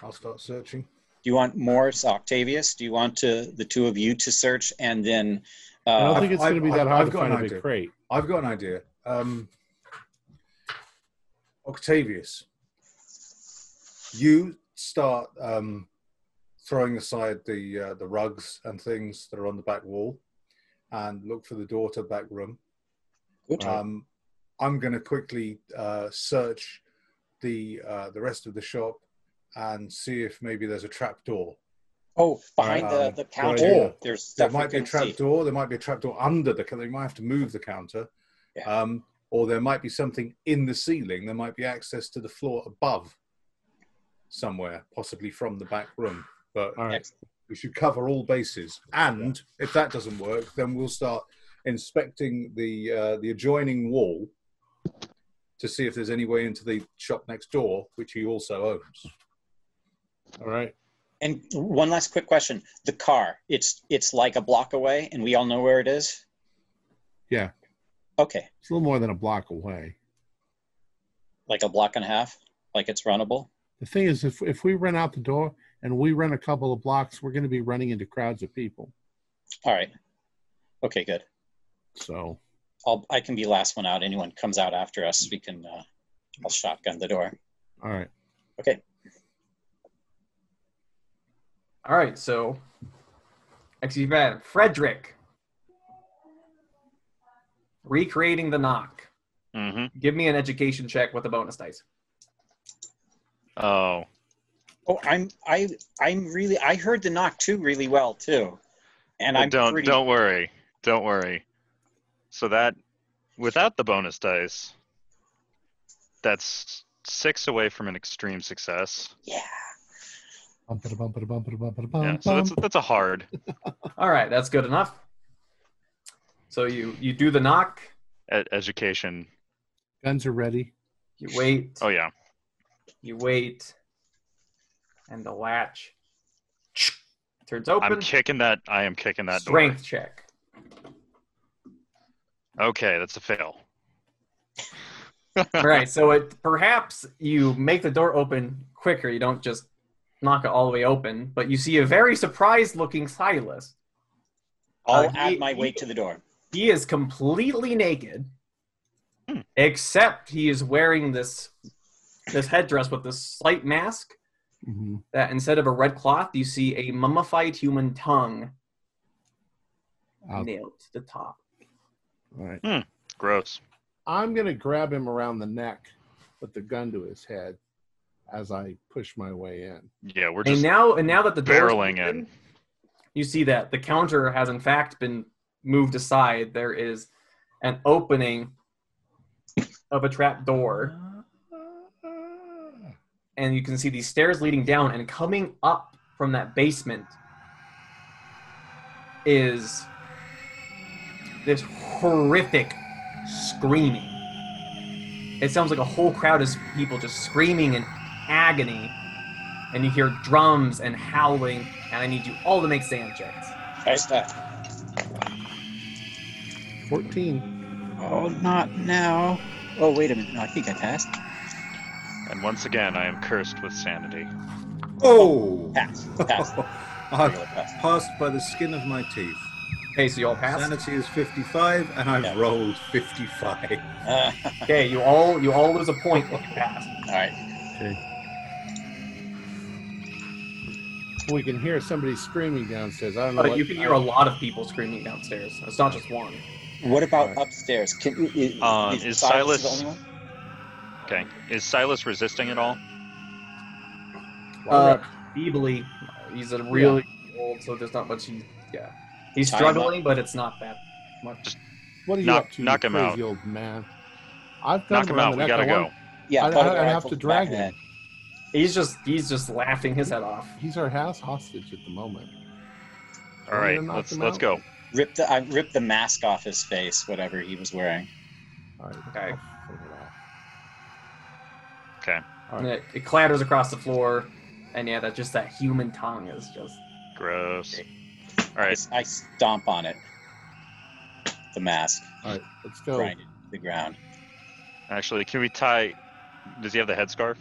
I'll start searching. Do you want Morris, Octavius? Do you want to the two of you to search and then? I don't Uh, think it's going to be I've- that hard I've to got find an a big idea. crate. I've got an idea. Um, Octavius, you start um, throwing aside the uh, the rugs and things that are on the back wall, and look for the door to the back room. good. Um, I'm going to quickly uh, search the uh, the rest of the shop and see if maybe there's a trap door. oh, behind um, the, the counter, idea. there's There might be a trap door. There might be a trap door under the. Counter they might have to move the counter. Yeah. Um, or there might be something in the ceiling. There might be access to the floor above somewhere, possibly from the back room. But All right. Excellent. we should cover all bases. And if that doesn't work, then we'll start inspecting the uh, the adjoining wall to see if there's any way into the shop next door, which he also owns. All right. And one last quick question: the car. It's it's like a block away, and we all know where it is. Yeah. Okay, It's a little more than a block away. like a block and a half. Like it's runnable. The thing is, if, if we run out the door and we run a couple of blocks, we're going to be running into crowds of people. All right. Okay, good. So, I'll I can be last one out. Anyone comes out after us, we can. Uh, I'll shotgun the door. all right. Okay. All right, so excuse me, Frederick. Recreating the knock. hmm Give me an education check with the bonus dice. Oh, Oh, I'm I I'm really I heard the knock too really well too, and Well, I'm don't pretty, don't worry, don't worry. So that without the bonus dice, that's six away from an extreme success. yeah. Yeah, so that's that's a hard. All right, that's good enough. So you you do the knock. e- education. guns are ready. You wait. Oh yeah, You wait, and the latch turns open. I'm kicking that. I am kicking that Strength check. Okay, that's a fail. All right, so it perhaps you make the door open quicker. You don't just knock it all the way open, but you see a very surprised-looking Silas. I'll Uh, add he- my he- weight to the door. He is completely naked, Hmm. except he is wearing this this headdress with this slight mask. hmm That instead of a red cloth, you see a mummified human tongue Uh, nailed to the top. all right. Gross. I'm gonna grab him around the neck with the gun to his head as I push my way in. Yeah, we're And just now, and now that the door is barreling open, in. you see that the counter has in fact been moved aside. There is an opening of a trap door, and you can see these stairs leading down. And coming up from that basement is this horrific screaming. It sounds like a whole crowd of people just screaming in agony, and you hear drums and howling. And I need you all to make SAN checks. Nice stuff. 14. Oh, not now. Oh, wait a minute. No, I think I passed. And once again, I am cursed with sanity. Oh! Pass. Pass. I've pass. passed by the skin of my teeth. Okay, so you all passed. Sanity is 55, and I've Yeah. rolled 55. Uh, Okay, you all you all lose a point if you pass. all right. Okay. We can hear somebody screaming downstairs. I don't know. But what, you can hear a lot of people screaming downstairs. It's not just one. What about Alright. upstairs? Can, is, Uh, is is Silas Silas- the only one? Okay, is Silas resisting at all? Uh, feebly, he's a really old, so there's not much. He, yeah, he's Tie him up. struggling, but it's not that much. what are you knock- up to, knock him crazy out. old man? I've Knock him out. We gotta go. want- Yeah, I, I, I have to drag of him. head. He's just he's just laughing his head off. He's our house hostage at the moment. All Want me right, to knock let's let's out? go. Rip the I ripped the mask off his face, whatever he was wearing. All right. Okay. It out. Okay, All And it, it clatters across the floor, and yeah, that just that human tongue is just. gross. All I, right, I stomp on it. The mask, All right. Let's go. grind it to the ground. actually, can we tie? Does he have the headscarf?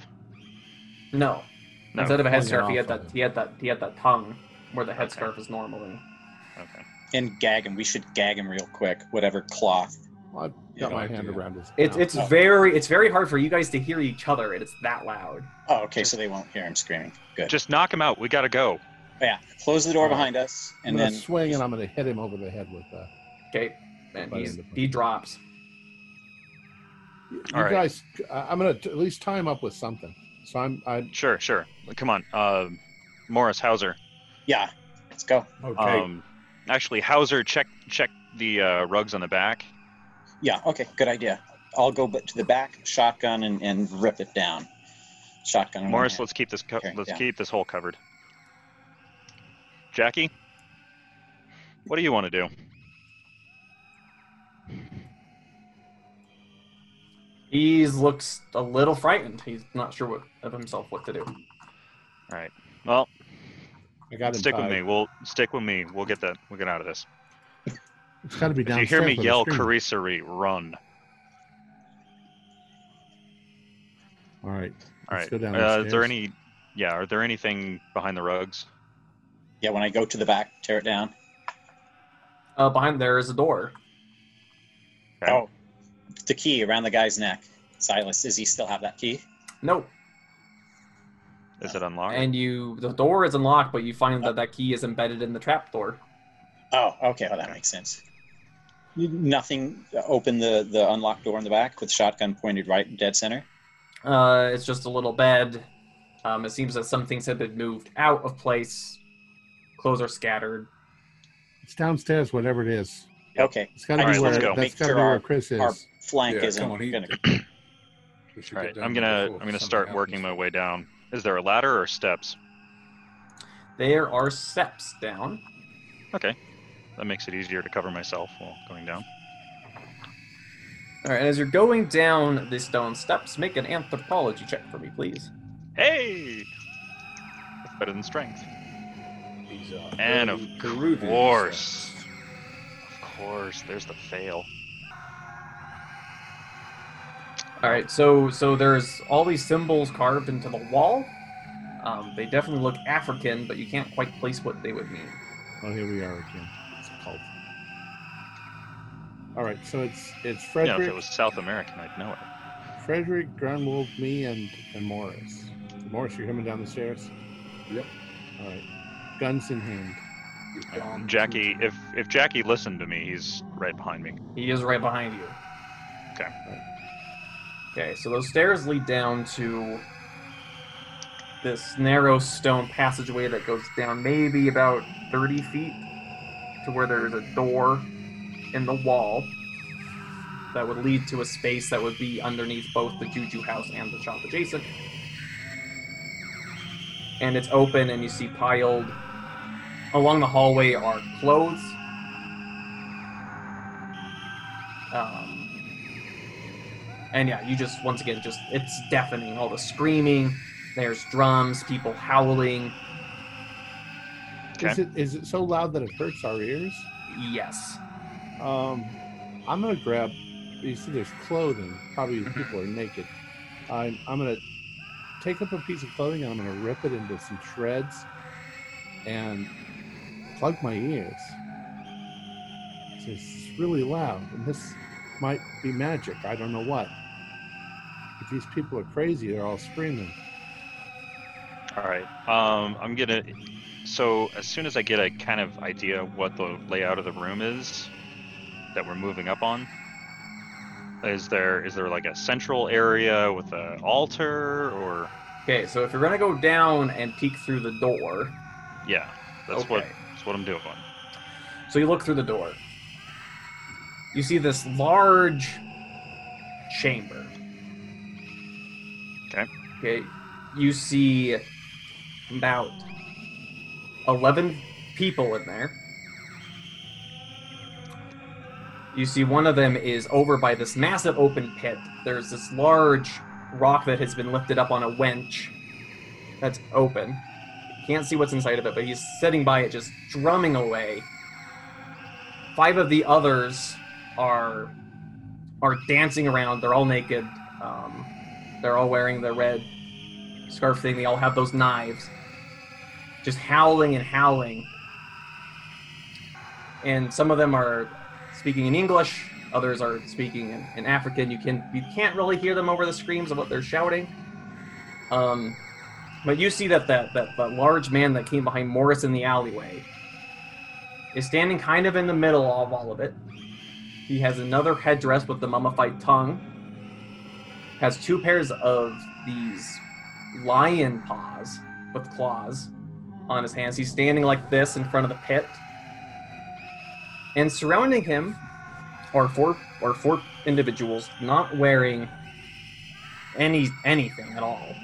No. No. Instead of a headscarf, he had that he had that he had that tongue where the Okay. headscarf is normally. Okay. And gag him. We should gag him real quick. Whatever cloth. Well, I've Yeah, got my idea. hand around his. It's mouth. it's Oh. very it's very hard for you guys to hear each other. and It's that loud. Oh, okay. So they won't hear him screaming. Good. Just knock him out. We gotta go. yeah. Close the door Alright. behind us, I'm and gonna then swing and I'm gonna hit him over the head with that. Okay, and he's, he drops. You All right. guys, I- I'm gonna t- at least tie him up with something. So I'm. I Sure, sure. Come on, uh, Morris Hauser. yeah. Let's go. Okay. Um, actually, Hauser, check check the uh, rugs on the back. Yeah. Okay. Good idea. I'll go to the back, shotgun, and, and rip it down. Shotgun. Morris, let's keep this co- Okay, let's yeah. keep this hole covered. Jackie, what do you want to do? He looks a little frightened. He's not sure what, of himself what to do. All right. Well, I got him. stick with me. We'll stick with me. We'll get that. We'll get out of this. It's got to be If you hear me yell screaming- Carisari, run. All right. All right. Let's go down Uh, is there any? Yeah. Are there anything behind the rugs? Yeah. When I go to the back, tear it down. Uh, behind there is a door. Okay. Oh, the key around the guy's neck. Silas, does he still have that key? Nope. Is it unlocked? And you, the door is unlocked, but you find that that key is embedded in the trap door. Oh, okay. Well, that makes sense. You- Nothing. Open the the unlocked door in the back with shotgun pointed right dead center. Uh, it's just a little bed. Um, it seems that some things have been moved out of place. Clothes are scattered. It's downstairs, whatever it is. Okay. It's got to I be just where wanna go. that's make got to sure be where our- Chris is. Our flank Yeah, isn't come on, he- gonna. We should All get right. I'm gonna I'm gonna something start happens. working my way down. Is there a ladder or steps? There are steps down. Okay. That makes it easier to cover myself while going down. All right, and as you're going down the stone steps, make an anthropology check for me, please. Hey! That's better than strength. And of course. steps. Of course, there's the fail. All right, so so there's all these symbols carved into the wall. Um, they definitely look African, but you can't quite place what they would mean. Oh, here we are again. It's a cult. All right, so it's it's Frederick. Yeah, Frederick, if it was South American, I'd know it. Frederick, Grunwald, me, and and Morris. Morris, you're coming down the stairs. Yep. All right, guns in hand. Um, Jackie, if if Jackie listened to me, he's right behind me. He is right behind you. Okay. Okay, so those stairs lead down to this narrow stone passageway that goes down maybe about 30 feet to where there's a door in the wall that would lead to a space that would be underneath both the Juju house and the shop adjacent. And it's open, and you see piled along the hallway are clothes. Um, and yeah, you just once again just it's deafening. All the screaming. There's drums, people howling. Is it is it so loud that it hurts our ears? Yes. Um, I'm gonna grab. You see, there's clothing. Probably Mhm. people are naked. I'm I'm gonna take up a piece of clothing and I'm gonna rip it into some shreds and plug my ears. It's really loud, and this might be magic. I don't know what. But these people are crazy. They're all screaming. All right. Um, I'm gonna. So as soon as I get a kind of idea what the layout of the room is that we're moving up on, is there is there like a central area with an altar or Okay, so if you're gonna go down and peek through the door, yeah, that's what that's what I'm doing. so you look through the door. You see this large chamber. Okay. You see about 11 people in there. You see one of them is over by this massive open pit. There's this large rock that has been lifted up on a wench that's open. Can't see what's inside of it, but he's sitting by it just drumming away. Five of the others are are dancing around. They're all naked. Um, they're all wearing the red scarf thing. They all have those knives. Just howling and howling. And some of them are speaking in English. Others are speaking in, in African. You can you can't really hear them over the screams of what they're shouting. Um, but you see that that that the large man that came behind Morris in the alleyway is standing kind of in the middle of all of it. He has another headdress with the mummified tongue. Has two pairs of these lion paws with claws on his hands. He's standing like this in front of the pit. And surrounding him are four or four individuals not wearing any anything at all.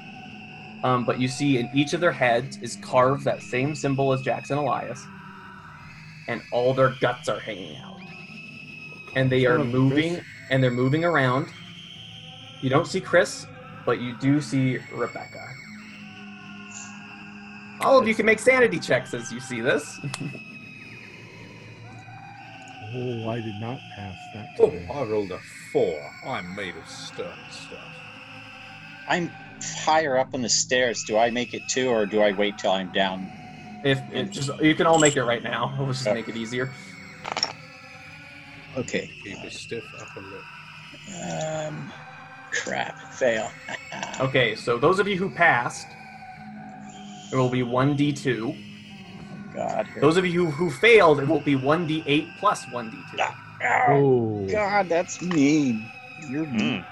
Um, but you see in each of their heads is carved that same symbol as Jackson Elias, and all their guts are hanging out. And they are Son of a moving and they're moving around. You don't see Chris, but you do see Rebecca. All of you can make sanity checks as you see this. Oh, I did not pass that. Oh, today. I rolled a four. I'm made of stern stuff. I'm higher up on the stairs. Do I make it too, or do I wait till I'm down? If it just you can all make it right now. Let's just make it easier. Okay. Keep a stiff upper lip. Um, crap. Fail. Okay, so those of you who passed, it will be one d two. God. Here. Those of you who, who failed, it will be one d eight plus one d two. Oh, God, that's mean. You're mean. Mm.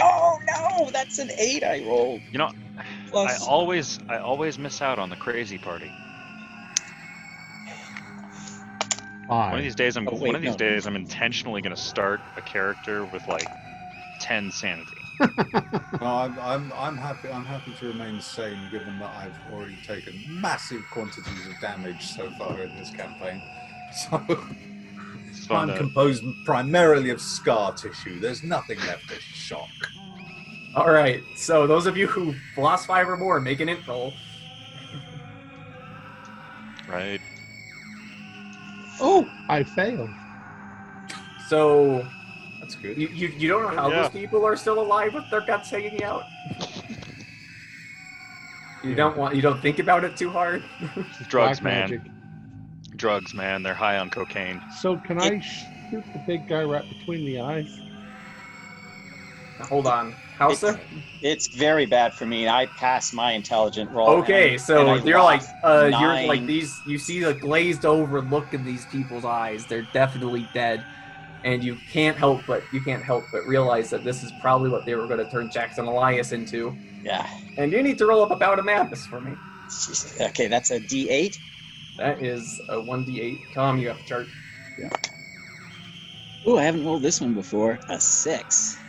Oh no, that's an eight I rolled. You know, I always I always miss out on the crazy party. One of these days, I'm Oh, wait, one of these no. days I'm intentionally going to start a character with like ten sanity. No, I'm, I'm, I'm happy. I'm happy to remain sane, given that I've already taken massive quantities of damage so far in this campaign. So It's fun I'm to- composed primarily of scar tissue. There's nothing left to shock. All right. So those of you who lost five or more, make an int roll. Right. Oh, I failed. So That's good. you, you, you don't know how Yeah. those people are still alive with their guts hanging out. You Yeah. don't want you don't think about it too hard. Drugs, black man. magic. Drugs, man. They're high on cocaine. So can I shoot the big guy right between the eyes? Now, hold on, Hauser. it's very bad for me. I passed my intelligent roll. Okay, and- so and you're like lost uh you're like these you see the glazed over look in these people's eyes. They're definitely dead. And you can't help but you can't help but realize that this is probably what they were going to turn Jackson Elias into. Yeah. And you need to roll up a bout of madness for me. Jeez. Okay, that's a D8. That is a 1d8. Tom, you have to chart. Oh, I haven't rolled this one before. A six.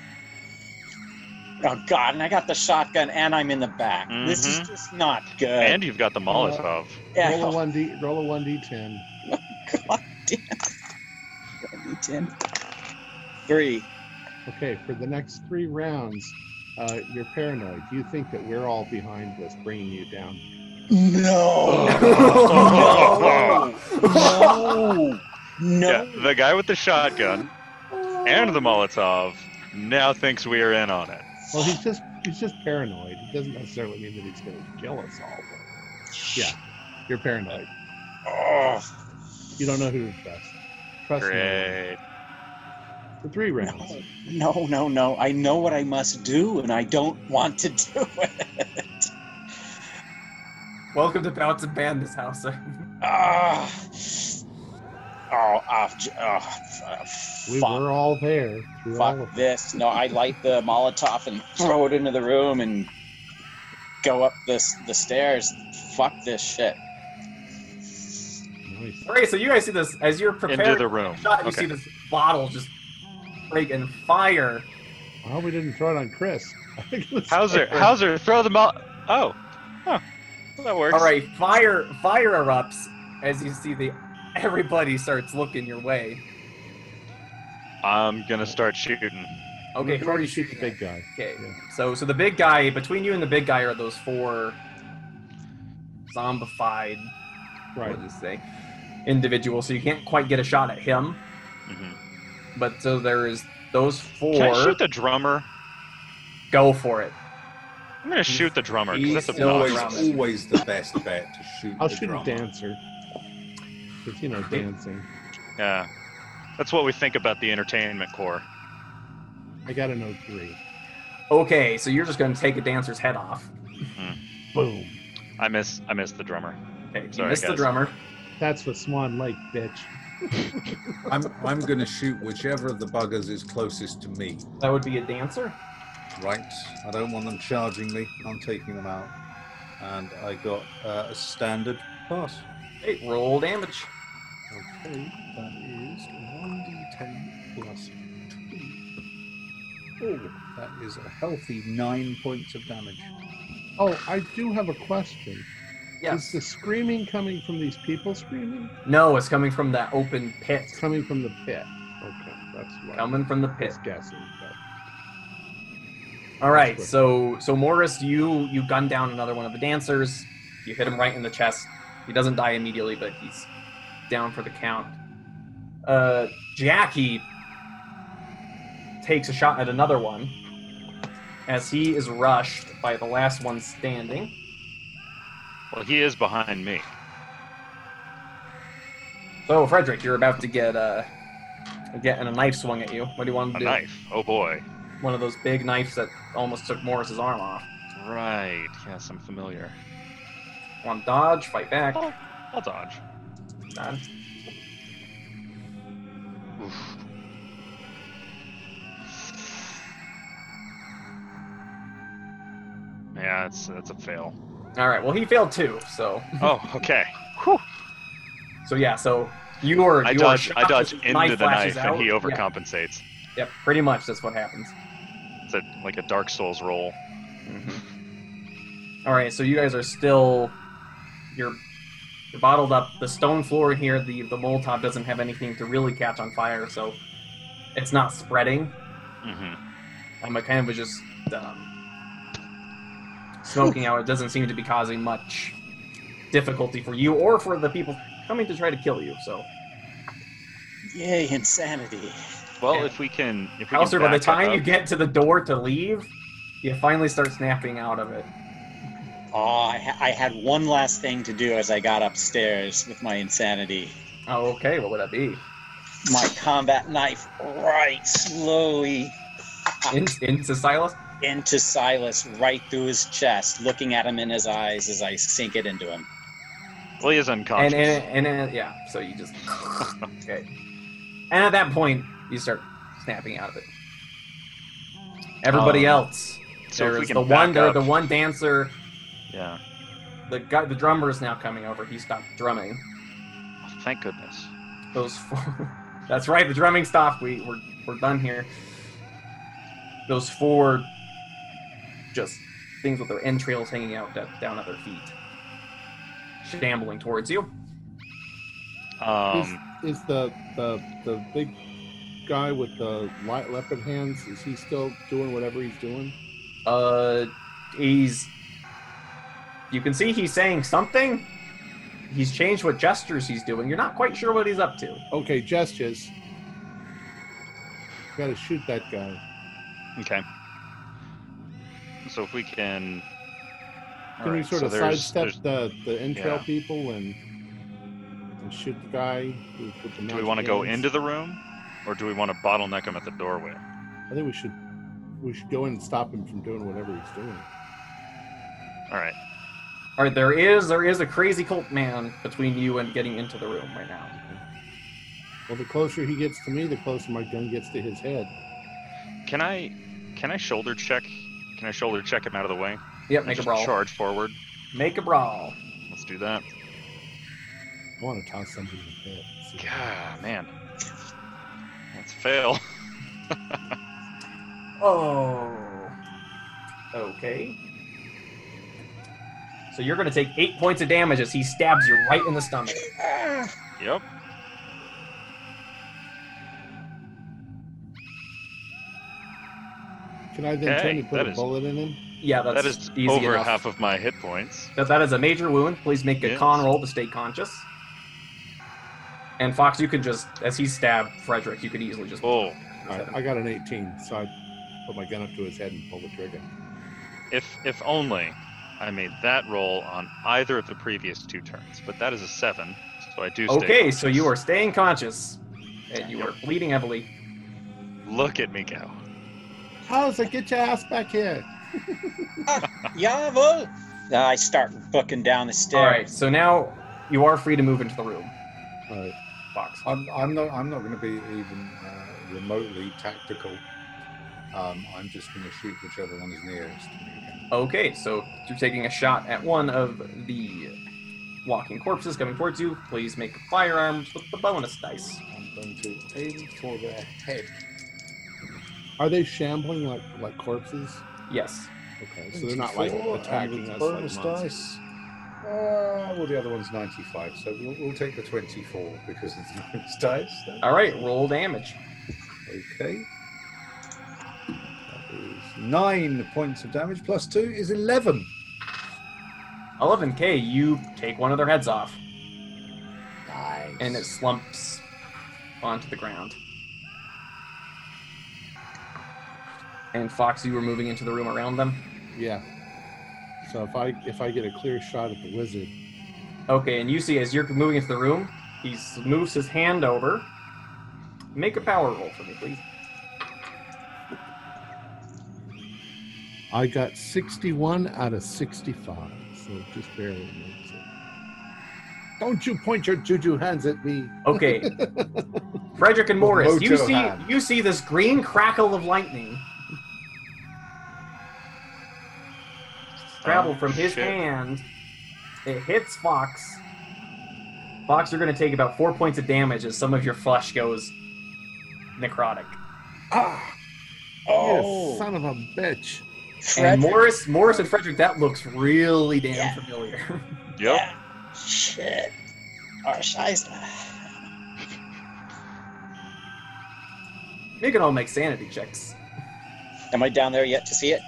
Oh God! And I got the shotgun, and I'm in the back. This is Mhm. just not good. And you've got the Molotov. yeah. Roll a one d. Roll a one d ten. God damn. D10. Three. Okay, for the next three rounds, uh, you're paranoid. Do you think that we're all behind this, bringing you down. No. Oh. no. Yeah, the guy with the shotgun and the Molotov now thinks we are in on it. Well, he's just he's just paranoid. It doesn't necessarily mean that he's going to kill us all. But yeah, you're paranoid. Oh. You don't know who's best. Trust me. Great. For three rounds. No, no, no, no. I know what I must do, and I don't want to do it. Welcome to Bouts and Bandits, Hauser. Ah. Oh, ah, j- oh, f- We fuck. were all there through all Fuck of this. No, I light the Molotov and throw it into the room and go up this the stairs. Fuck this shit. Nice. All right, so you guys see this as you're preparing Into the room. shot. You Okay. see this bottle just break and fire. I hope we didn't throw it on Chris. I think it was Hauser, Hauser, throw them out. Oh. Huh. Well, that works. All right, fire fire erupts as you see the everybody starts looking your way. I'm gonna start shooting. Okay, We've who are already you shoot the shooting big guy. Okay, Yeah. so so the big guy between you and the big guy are those four zombified, Right. what does it say, individuals. So you can't quite get a shot at him. hmm But so there is those four. Can I shoot the drummer? Go for it. I'm gonna shoot the drummer because he's that's still Always, always the best bet to shoot. I'll the shoot drummer. a dancer. Because, you know, dancing. Yeah. That's what we think about the entertainment core. I got an 03. Okay, so you're just going to take a dancer's head off. Boom. I miss I miss the drummer. Okay, you Sorry, missed the drummer. That's what Swan Lake, bitch. I'm I'm going to shoot whichever of the buggers is closest to me. That would be a dancer. Right. I don't want them charging me. I'm taking them out, and I got uh, a standard pass. Hey, roll damage. Okay, that is 1d10 plus 2. Oh, that is a healthy 9 points of damage. Oh, I do have a question. Is the screaming coming from these people screaming? No, it's coming from that open pit. It's coming from the pit. Okay, that's what Coming from the pit. guessing. All right, so so Morris, you you gun down another one of the dancers. You hit him right in the chest. He doesn't die immediately, but he's down for the count. Uh, Jackie takes a shot at another one as he is rushed by the last one standing. Well, he is behind me. So Frederick, you're about to get uh getting a knife swung at you. What do you want to A do? A knife. Oh boy. One of those big knives that almost took Morris's arm off. Right. Yes, I'm familiar. Want to dodge? Fight back. Oh. I'll dodge. Dodge. Oof. Yeah, it's that's a fail. All right. Well, he failed too. So Oh, okay. Whew. so yeah. So you are I you are dodge I dodge into the knife and he overcompensates. Yeah, yep. Pretty much that's what happens. It's a, like a Dark Souls roll. All right. So you guys are still you're you're bottled up. The stone floor here, the the Molotov doesn't have anything to really catch on fire, so it's not spreading. hmm Um, it kind of was just um, smoking out. It doesn't seem to be causing much difficulty for you or for the people coming to try to kill you. So, Yay, insanity. Well, Yeah. if we can, if we Hauser, can by the time up- you get to the door to leave, you finally start snapping out of it. Oh, I, ha- I had one last thing to do as I got upstairs with my insanity. Oh, okay. What would that be? My combat knife right slowly In, into Silas? Into Silas, right through his chest, looking at him in his eyes as I sink it into him. well, he is And, unconscious. and, and, uh, yeah, so you just. okay. And at that point, you start snapping out of it. Everybody Um, else. so There's the one, there, up, the one dancer. yeah. The guy, the drummer is now coming over. He stopped drumming. Thank goodness. Those four. That's right. The drumming stopped. We we're, we're done here. Those four, just things with their entrails hanging out da- down at their feet, shambling towards you. Um, is, is the the the big guy with the light leopard hands? Is he still doing whatever he's doing? Uh, he's. You can see he's saying something. He's changed what gestures he's doing. You're not quite sure what he's up to. Okay, gestures. Got to shoot that guy. okay. So if we can. Can we Alright, sort so of there's- sidestep there's- the the entrail yeah. people and and shoot the guy with, with the Do we want to go into the room, or do we want to bottleneck him at the doorway? I think we should we should go in and stop him from doing whatever he's doing. All right. All right, there is there is a crazy cult man between you and getting into the room right now. Well, the closer he gets to me, the closer my gun gets to his head. Can I can I shoulder check? Can I shoulder check him out of the way? Yep, make a brawl. Charge forward. Make a brawl. Let's do that. I want to toss somebody in the head. See what God, man. Let's fail. Oh. Okay. So you're going to take eight points of damage as he stabs you right in the stomach. Yep. Can I then Okay, turn and put that a is- bullet in him? Yeah, that's that is easy over enough. half of my hit points. That, that is a major wound. Please make a Yes. con roll to stay conscious. And Fox, you can just, as he stabbed Frederick, you could easily just. Oh, All right, I got an 18, so I put my gun up to his head and pull the trigger. if if only I made that roll on either of the previous two turns, but that is a seven, so I do. Stay Okay, so you are staying conscious, and you Yep. are bleeding heavily. Look at me go. How's it get your ass back here? Jawohl! Now I start booking down the stairs. All right, so now you are free to move into the room, All right. Fox. I'm, I'm not. I'm not going to be even uh, remotely tactical. Um, I'm just going to shoot whichever one is nearest to me. Again. Okay, so you're taking a shot at one of the walking corpses coming towards you. Please make firearms with the bonus dice. I'm going to aim for their head. Are they shambling like like corpses? Yes. Okay, so they're not like 24, and attacking with us bonus like monsters. dice. Uh, well, the other one's 95, so we'll, we'll take the 24 because it's bonus dice. then. All right, roll damage. Okay. That is nine points of damage plus two is 11. 11k, you take one of their heads off, Nice. and it slumps onto the ground. And Fox, you were moving into the room around them. Yeah. So if I if I get a clear shot at the wizard, Okay, and you see as you're moving into the room, he moves his hand over. Make a power roll for me, please. I got 61 out of 65, so just barely makes it. Don't you point your juju hands at me. Okay. Frederick and Morris, you see hand. you see this green crackle of lightning travel Oh, from his shit. hand. It hits Fox. Fox, you're going to take about four points of damage as some of your flesh goes necrotic. Ah! Oh, You son of a bitch. And Morris, Morris and Frederick, that looks really damn Yeah. familiar. Yep. Yeah. Shit. Scheiße. you can all make sanity checks. Am I down there yet to see it?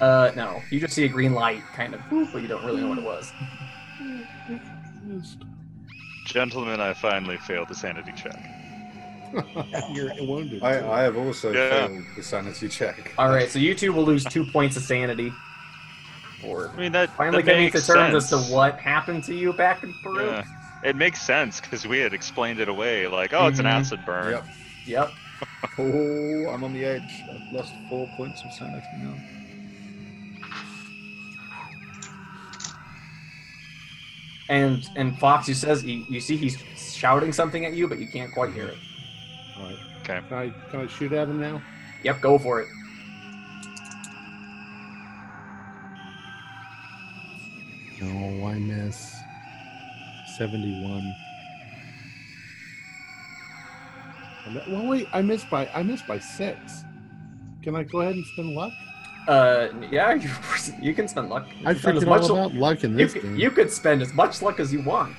Uh, no. You just see a green light, kind of, but you don't really know what it was. Gentlemen, I finally failed the sanity check. You're wounded. I, I have also Yeah. failed the sanity check. All right, so you two will lose two points of sanity. Or I mean, that finally that coming to makes terms as to what happened to you back in Peru. Yeah. It makes sense because we had explained it away, like, oh, it's an Mhm. acid burn. Yep. Yep. Oh, I'm on the edge. I've lost four points of sanity now. And and Fox, you says you, you see he's shouting something at you, but you can't quite hear it. All right. Okay. Can I, can I shoot at him now? Yep, go for it. No, I miss. 71. Well, wait, I missed by I missed by six. Can I go ahead and spend luck? Uh, yeah, you, you can spend luck. You I can spend as much all lu- luck in you, this could, game. you could spend as much luck as you want.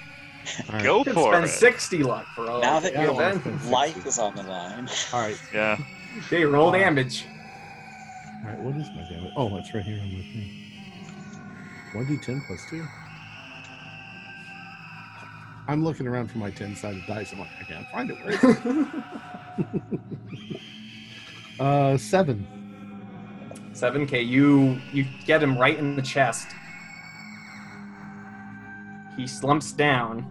All right. Go You could for spend it. 60 luck for all. Now that your well, it's been life is on the line. All right. Yeah. Okay, roll damage. All right. What is my damage? Oh, it's right here on my thing. 1d10 plus 2. I'm looking around for my 10 sided dice. I'm like, I can't find it. Where is it? uh, 7. 7k, you you get him right in the chest. He slumps down.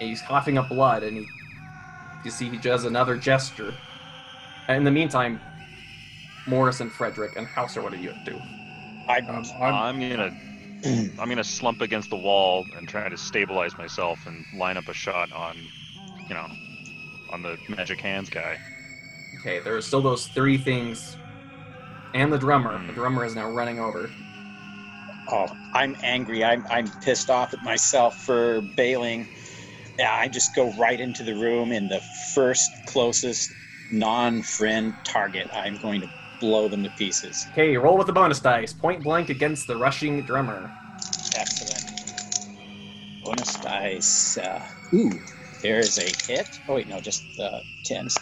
And he's coughing up blood, and he, you see he does another gesture. And in the meantime, Morris and Frederick and Hauser, what do you do? I, Um, I'm, I'm gonna I'm gonna slump against the wall and try to stabilize myself and line up a shot on, you know, on the magic hands guy. Okay, there are still those three things, and the drummer. The drummer is now running over. oh, I'm angry. I'm, I'm pissed off at myself for bailing. I just go right into the room in the first closest non-friend target. I'm going to blow them to pieces. Okay, roll with the bonus dice. Point blank against the rushing drummer. Excellent. Bonus dice. Uh, ooh, there's a hit. Oh wait, no, just the tens.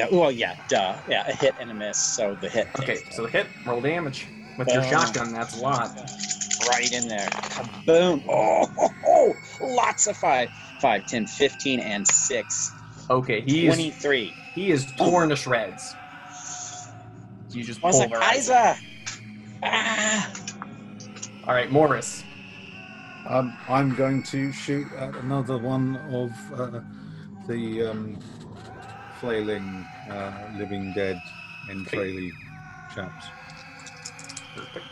Yeah, well, yeah, duh. Yeah, a hit and a miss. So the hit. Okay, takes so the hit, roll damage. With your shotgun, that's a lot. right in there. Kaboom! Oh, ho, ho, lots of five, five, 10, 15, and six. Okay, he is 23. he is torn to shreds. You just What's a pulverize him. Kaiser? Ah! All right, Morris. um, I'm going to shoot at another one of uh, the um, flailing, uh, living dead in Fraley chaps. Perfect.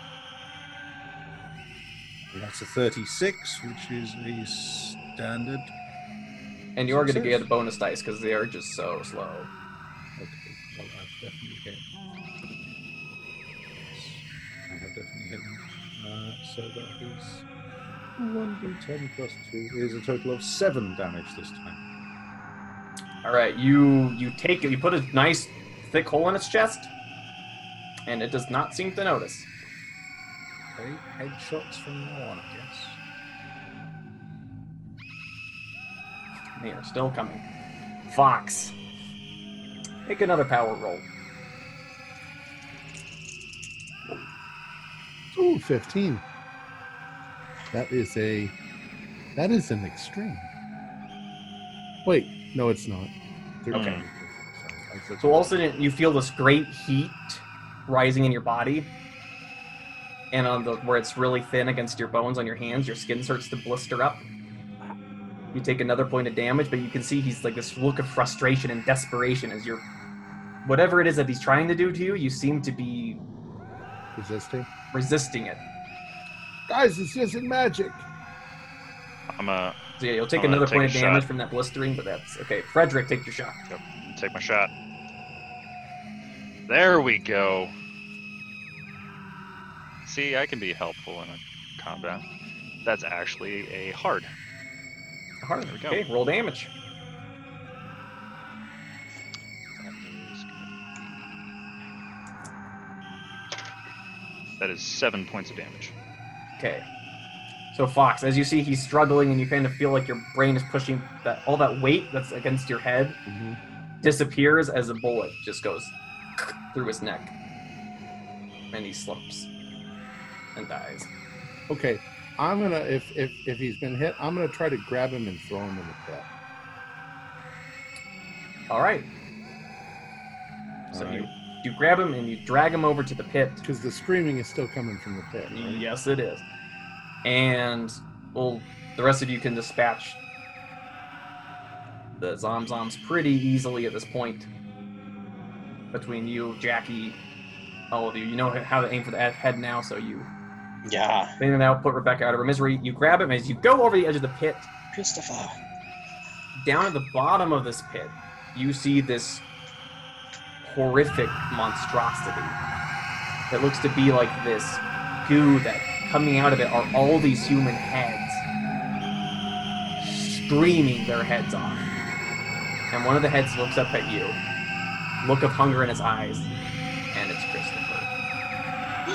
That's a 36, which is a standard. And you're going to get a bonus dice because they are just so slow. Okay, well, I've definitely hit. Yes, I have definitely hit them. Uh, so that is 1d10 plus 2 is a total of 7 damage this time. All right, you you take it. You put a nice thick hole in its chest, and it does not seem to notice. Okay, headshots from now on, I guess. They are still coming. Fox. Make another power roll. Ooh, 15. That is a. That is an extreme. Wait, no, it's not. Okay. Sorry, I said- So all of a sudden you feel this great heat rising in your body. And on the where it's really thin against your bones on your hands, your skin starts to blister up. You take another point of damage, but you can see he's like this look of frustration and desperation as you're whatever it is that he's trying to do to you, you seem to be resisting. resisting it. Guys, it's just magic. I'm a So yeah, you'll take I'm another take point of damage shot. from that blistering, but that's okay. Frederick, take your shot. take my shot. There we go. See, I can be helpful in a combat. That's actually a hard. Hard. There we go. Okay, roll damage. That is gonna be- That is seven points of damage. Okay. So Fox, as you see, he's struggling, and you kind of feel like your brain is pushing that all that weight that's against your head Mhm. disappears as a bullet just goes through his neck, and he slumps and dies. Okay, I'm gonna if if if he's been hit, I'm gonna try to grab him and throw him in the pit. All right. So All you you grab him and you drag him over to the pit. Because the screaming is still coming from the pit. Right? Yes, it is. And well, the rest of you can dispatch the Zomzoms pretty easily at this point. Between you, Jackie, all of you, you know how to aim for the head now, so you Yeah, clean it out, put Rebecca out of her misery. You grab him as you go over the edge of the pit. Christopher. Down at the bottom of this pit, you see this horrific monstrosity. It looks to be like this goo that coming out of it are all these human heads screaming their heads off. And one of the heads looks up at you, look of hunger in his eyes, and it's Christopher.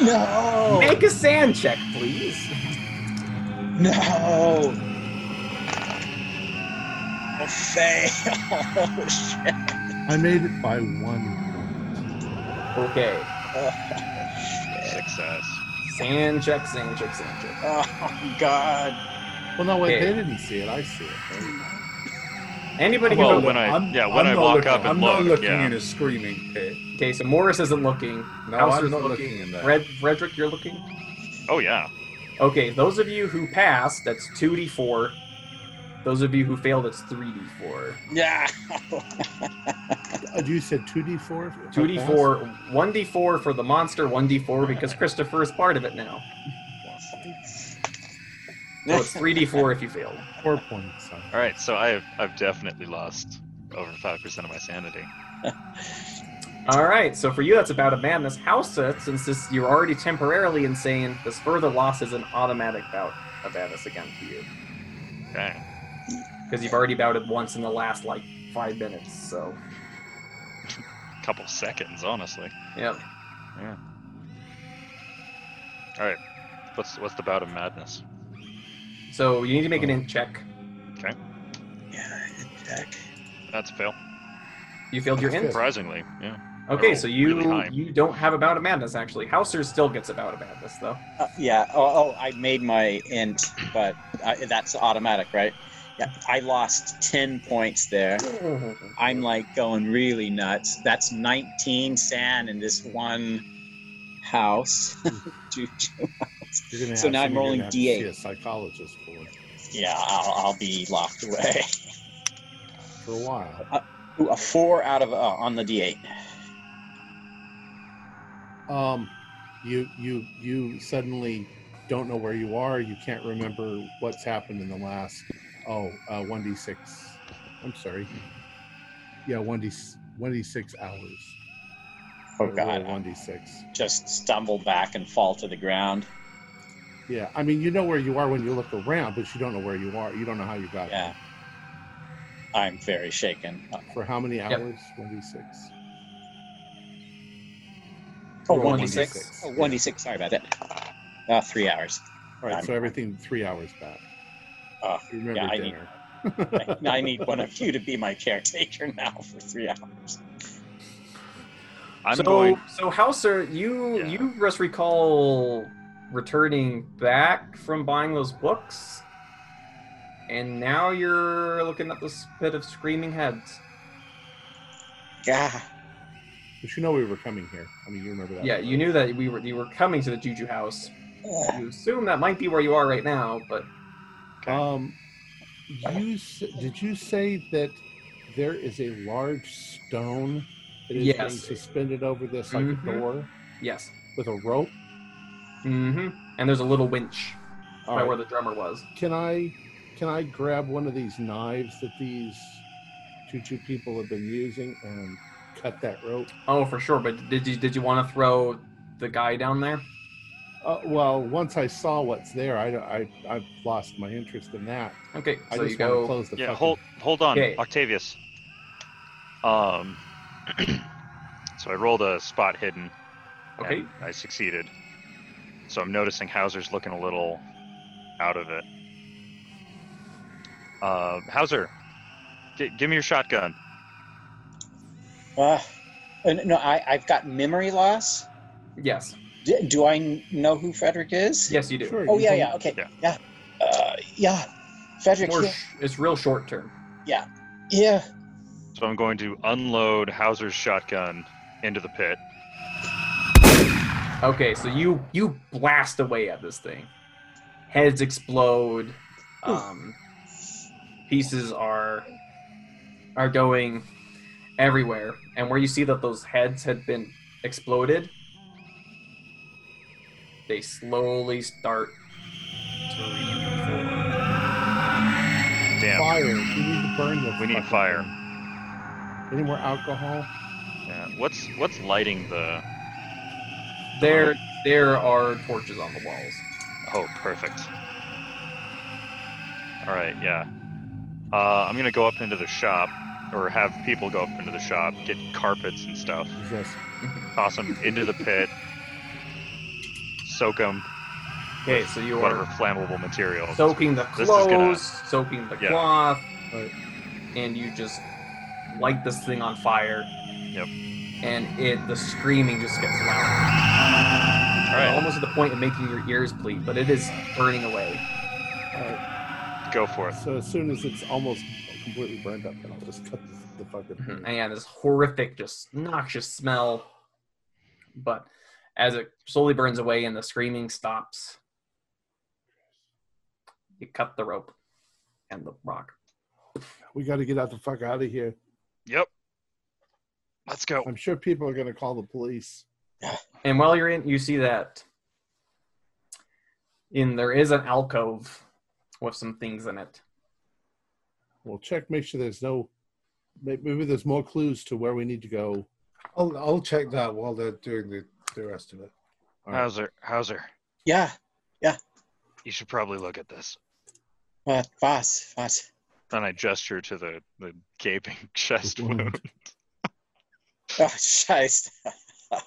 No. Make a SAN check, please. No. A fail. Oh, shit. I made it by one Okay. Oh. Success. SAN check, SAN check, SAN check. Oh, God. Well, no, wait, Okay. they didn't see it. I see it. right? Anybody can Well, go. when I I'm- yeah when I'm I not walk looking- up and I'm look, not looking yeah. in a screaming pit. Okay, so Morris isn't looking. No, Hauser's I'm not looking in there. Fred, Frederick, you're looking. Oh yeah. Okay, those of you who passed, that's two d four. Those of you who failed, it's three d four. Yeah. You said two d four. Two d four, one d four for the monster, one d four because Christopher is part of it now. So it's three d four if you failed. Four points. Sorry. All right, so I've I've definitely lost over five percent of my sanity. All right, so for you that's about a madness. Hauser, since this you're already temporarily insane, this further loss is an automatic bout of madness again for you Okay. because you've already bouted once in the last like five minutes. So Couple seconds, honestly. yeah. Yeah. All right. What's what's the bout of madness? So you need to make an int check. Okay. Yeah, check. That's a fail. You failed your int. Surprisingly, yeah. Okay, so you really you don't have a bout of madness actually. Hauser still gets a bout of madness though. Uh, yeah. Oh, oh, I made my int, but I, that's automatic, right? Yeah. I lost 10 points there. I'm like going really nuts. That's 19 SAN in this one house. You're So now I'm rolling gonna have to D8. A psychologist for yeah, I'll, I'll be locked away. for a while. Ooh, a four out of uh, on the D8. Um, you you you suddenly don't know where you are. You can't remember what's happened in the last oh uh, one d six. I'm sorry. Yeah, one d one d six hours. Oh God! one d six. Just stumble back and fall to the ground. Yeah, I mean you know where you are when you look around, but you don't know where you are. You don't know how you got Yeah. I'm very shaken. Uh, there. For how many Yep. hours? One d six. Oh, Roll 1d6. Oh, 1d6. Sorry about that. Uh, three hours. All right, I'm- so everything three hours back. Oh, you remember yeah, I need- I, I need one of you to be my caretaker now for three hours. I'm so going. so Hauser, you Yeah. you just recall returning back from buying those books, and now you're looking at this pit of screaming heads. Yeah. But you know we were coming here. I mean, you remember that. Yeah, you knew that we were you were coming to the Juju house. Ugh. You assume that might be where you are right now, but Um, you did you say that there is a large stone that is being suspended over this like Mhm. a door yes. with a rope? Mm-hmm. And there's a little winch All right right. where the drummer was. Can I can I grab one of these knives that these two two people have been using and cut that rope? Oh, for sure. But did you did you want to throw the guy down there? Uh, well, once I saw what's there, I I I've lost my interest in that. Okay, I so just you want to go. close the Yeah, fucking- hold hold on, Okay. Octavius. Um. so I rolled a spot hidden. Okay. and I succeeded. So I'm noticing Hauser's looking a little out of it. Uh, Hauser, g- give me your shotgun. Ah, Uh, no, I, I've got memory loss. Yes. D- do I know who Frederick is? Yes, you do. Sure. Oh you yeah, can- yeah. Okay. Yeah. Yeah. Uh, yeah. Frederick. More Yeah. sh- it's real short term. Yeah. Yeah. So I'm going to unload Hauser's shotgun into the pit. Okay, so you you blast away at this thing. Heads explode. Um, pieces are are going everywhere, and where you see that those heads had been exploded, they slowly start to reform. Damn. Fire. We need to burn the. We need fire. thing. Any more alcohol? Yeah. What's what's lighting the? There there are torches on the walls. Oh, perfect. All right. Yeah. Uh, I'm gonna go up into the shop, or have people go up into the shop, get carpets and stuff, Is this? toss them into the pit, soak them, Okay, so you whatever are flammable material. soaking the This is gonna- clothes, soaking the Yeah. cloth, Right. and you just light this thing on fire. Yep. And it the screaming just gets louder. All right, Almost to the point of making your ears bleed, but it is burning away. All right. go for it. So as soon as it's almost completely burned up, then I'll just cut the, the fucking Mhm. And yeah, this horrific, just noxious smell. But as it slowly burns away and the screaming stops, you cut the rope and the rock. We got to get out the fuck out of here. Yep. Let's go. I'm sure people are going to call the police. And while you're in, you see that in there is an alcove with some things in it. We'll check, make sure there's no. Maybe there's more clues to where we need to go. I'll I'll check that while they're doing the, the rest of it. All right. Hauser, Hauser, Yeah. Yeah. You should probably look at this. What? Was? Was? Then I gesture to the the gaping chest wound. wound. Oh, scheiße. oh,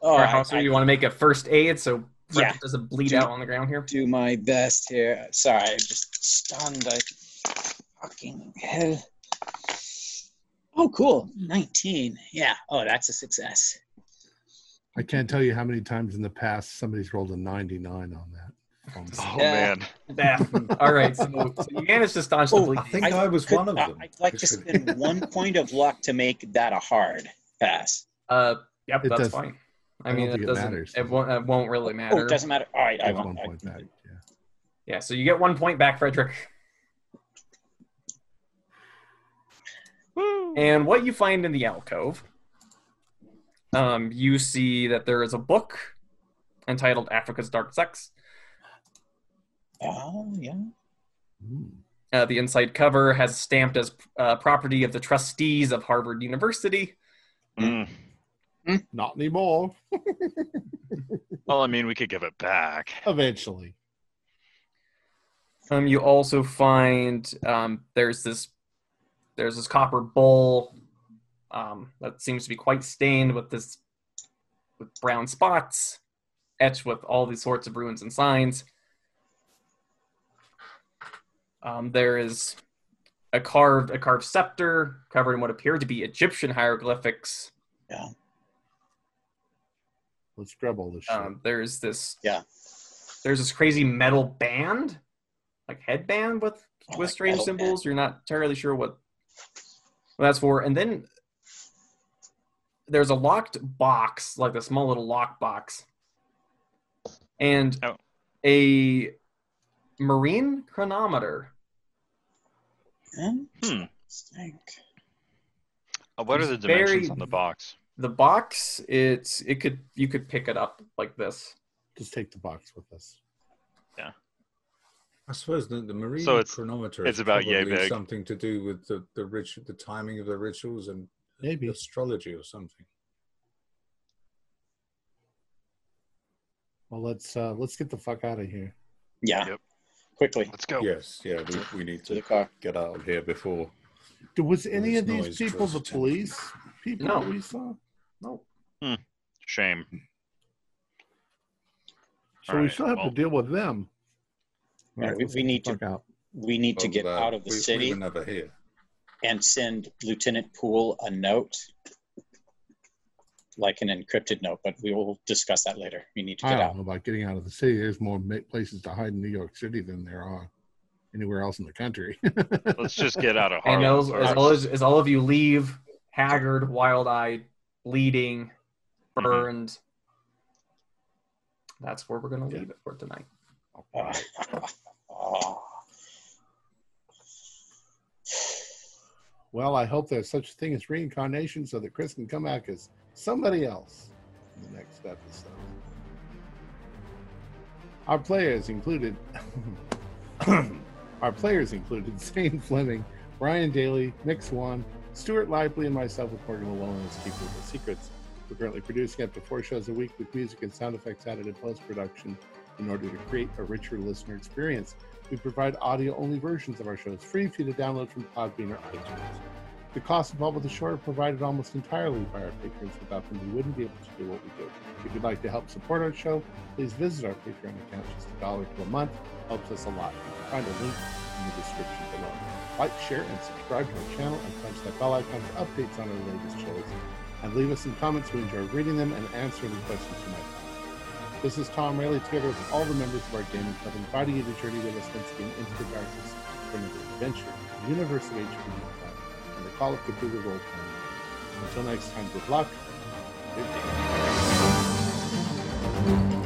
Or I, how I you want to make a first aid so Frederick Yeah. doesn't bleed Do- out on the ground here? do my best here. Sorry, I'm just stunned. I fucking hell. Oh, cool. 19. Yeah. Oh, that's a success. I can't tell you how many times in the past somebody's rolled a 99 on that. Um, Oh Yeah. man. Yeah. All right. So, so you managed to staunch the Oh, bleed. I think I, was Could- one of I- them. I'd like to spend one point of luck to make that a hard pass. Uh, yep, It that's does- fine. I, I mean, it it doesn't. matters. It won't. It won't really Oh, matter. it doesn't matter. All right, I Take won't. one I- point back. Yeah. yeah. So you get one point back, Frederick. And what you find in the alcove, um, you see that there is a book entitled Africa's Dark Sects. Oh, yeah. Mm. Uh, the inside cover has stamped as uh, property of the trustees of Harvard University. Mm. Not anymore. Well, I mean, we could give it back. Eventually. Um, you also find um, there's this there's this copper bowl um, that seems to be quite stained with this with brown spots, etched with all these sorts of runes and signs. Um, there is a carved a carved scepter covered in what appear to be Egyptian hieroglyphics. Yeah. Let's grab all this shit. Um, there's this Yeah. There's this crazy metal band, like headband with Oh, with strange symbols. You're not entirely sure what, what that's for. And then there's a locked box, like a small little lock box, and Oh. a marine chronometer. Hmm. Interesting. Uh, What are the dimensions very- on the box? The box, it's it could you could pick it up like this. Just take the box with us. I suppose the, the marine So it's- chronometer it's is about yay probably big. something to do with the the rich the timing of the rituals and Maybe. astrology or something. Well, let's uh let's get the fuck out of here. Yeah. Yep. Quickly Let's go. Yes, yeah, we, we need to the car. get out of here before. Was any of these noise people the police people No. we saw? No, Shame. So All we right, still have well- to deal with them. Yeah, Alright, we- we need to- out. We need to get uh, out of the we, city. We never here. and send Lieutenant Poole a note, like an encrypted note. But we will discuss that later. We need to I get don't out. know about getting out of the city. There's more places to hide in New York City than there are anywhere else in the country. Let's just get out of And as, as, all, as, as all of you leave, haggard, wild eyed, bleeding, Mhm. burned, that's where we're going to Yeah. leave it for tonight. Uh, well, I hope there's such a thing as reincarnation so that Chris can come back as somebody else in the next episode. Our players included our players included Zane Fleming, Brian Daly, Nick Swan, Stuart Lively, and myself with Morgan Llewellyn as Keepers of Secrets. We're currently producing up to four shows a week with music and sound effects added in post production in order to create a richer listener experience. We provide audio only versions of our shows free for you to download from Podbean or iTunes. The costs involved with the show are provided almost entirely by our patrons. Without them, we wouldn't be able to do what we do. If you'd like to help support our show, please visit our Patreon account. Just a dollar to a month helps us a lot. You can find a link in the description below. Like, share, and subscribe to our channel and punch that bell icon for updates on our latest shows. And leave us some comments. We enjoy reading them and answering questions you might have. This is Tom Rayleigh, together with all the members of our gaming club, inviting you to journey with us once again into the darkness from the adventure, the universe of HP, and the Call of Cthulhu role playing. Until next time, good luck. Good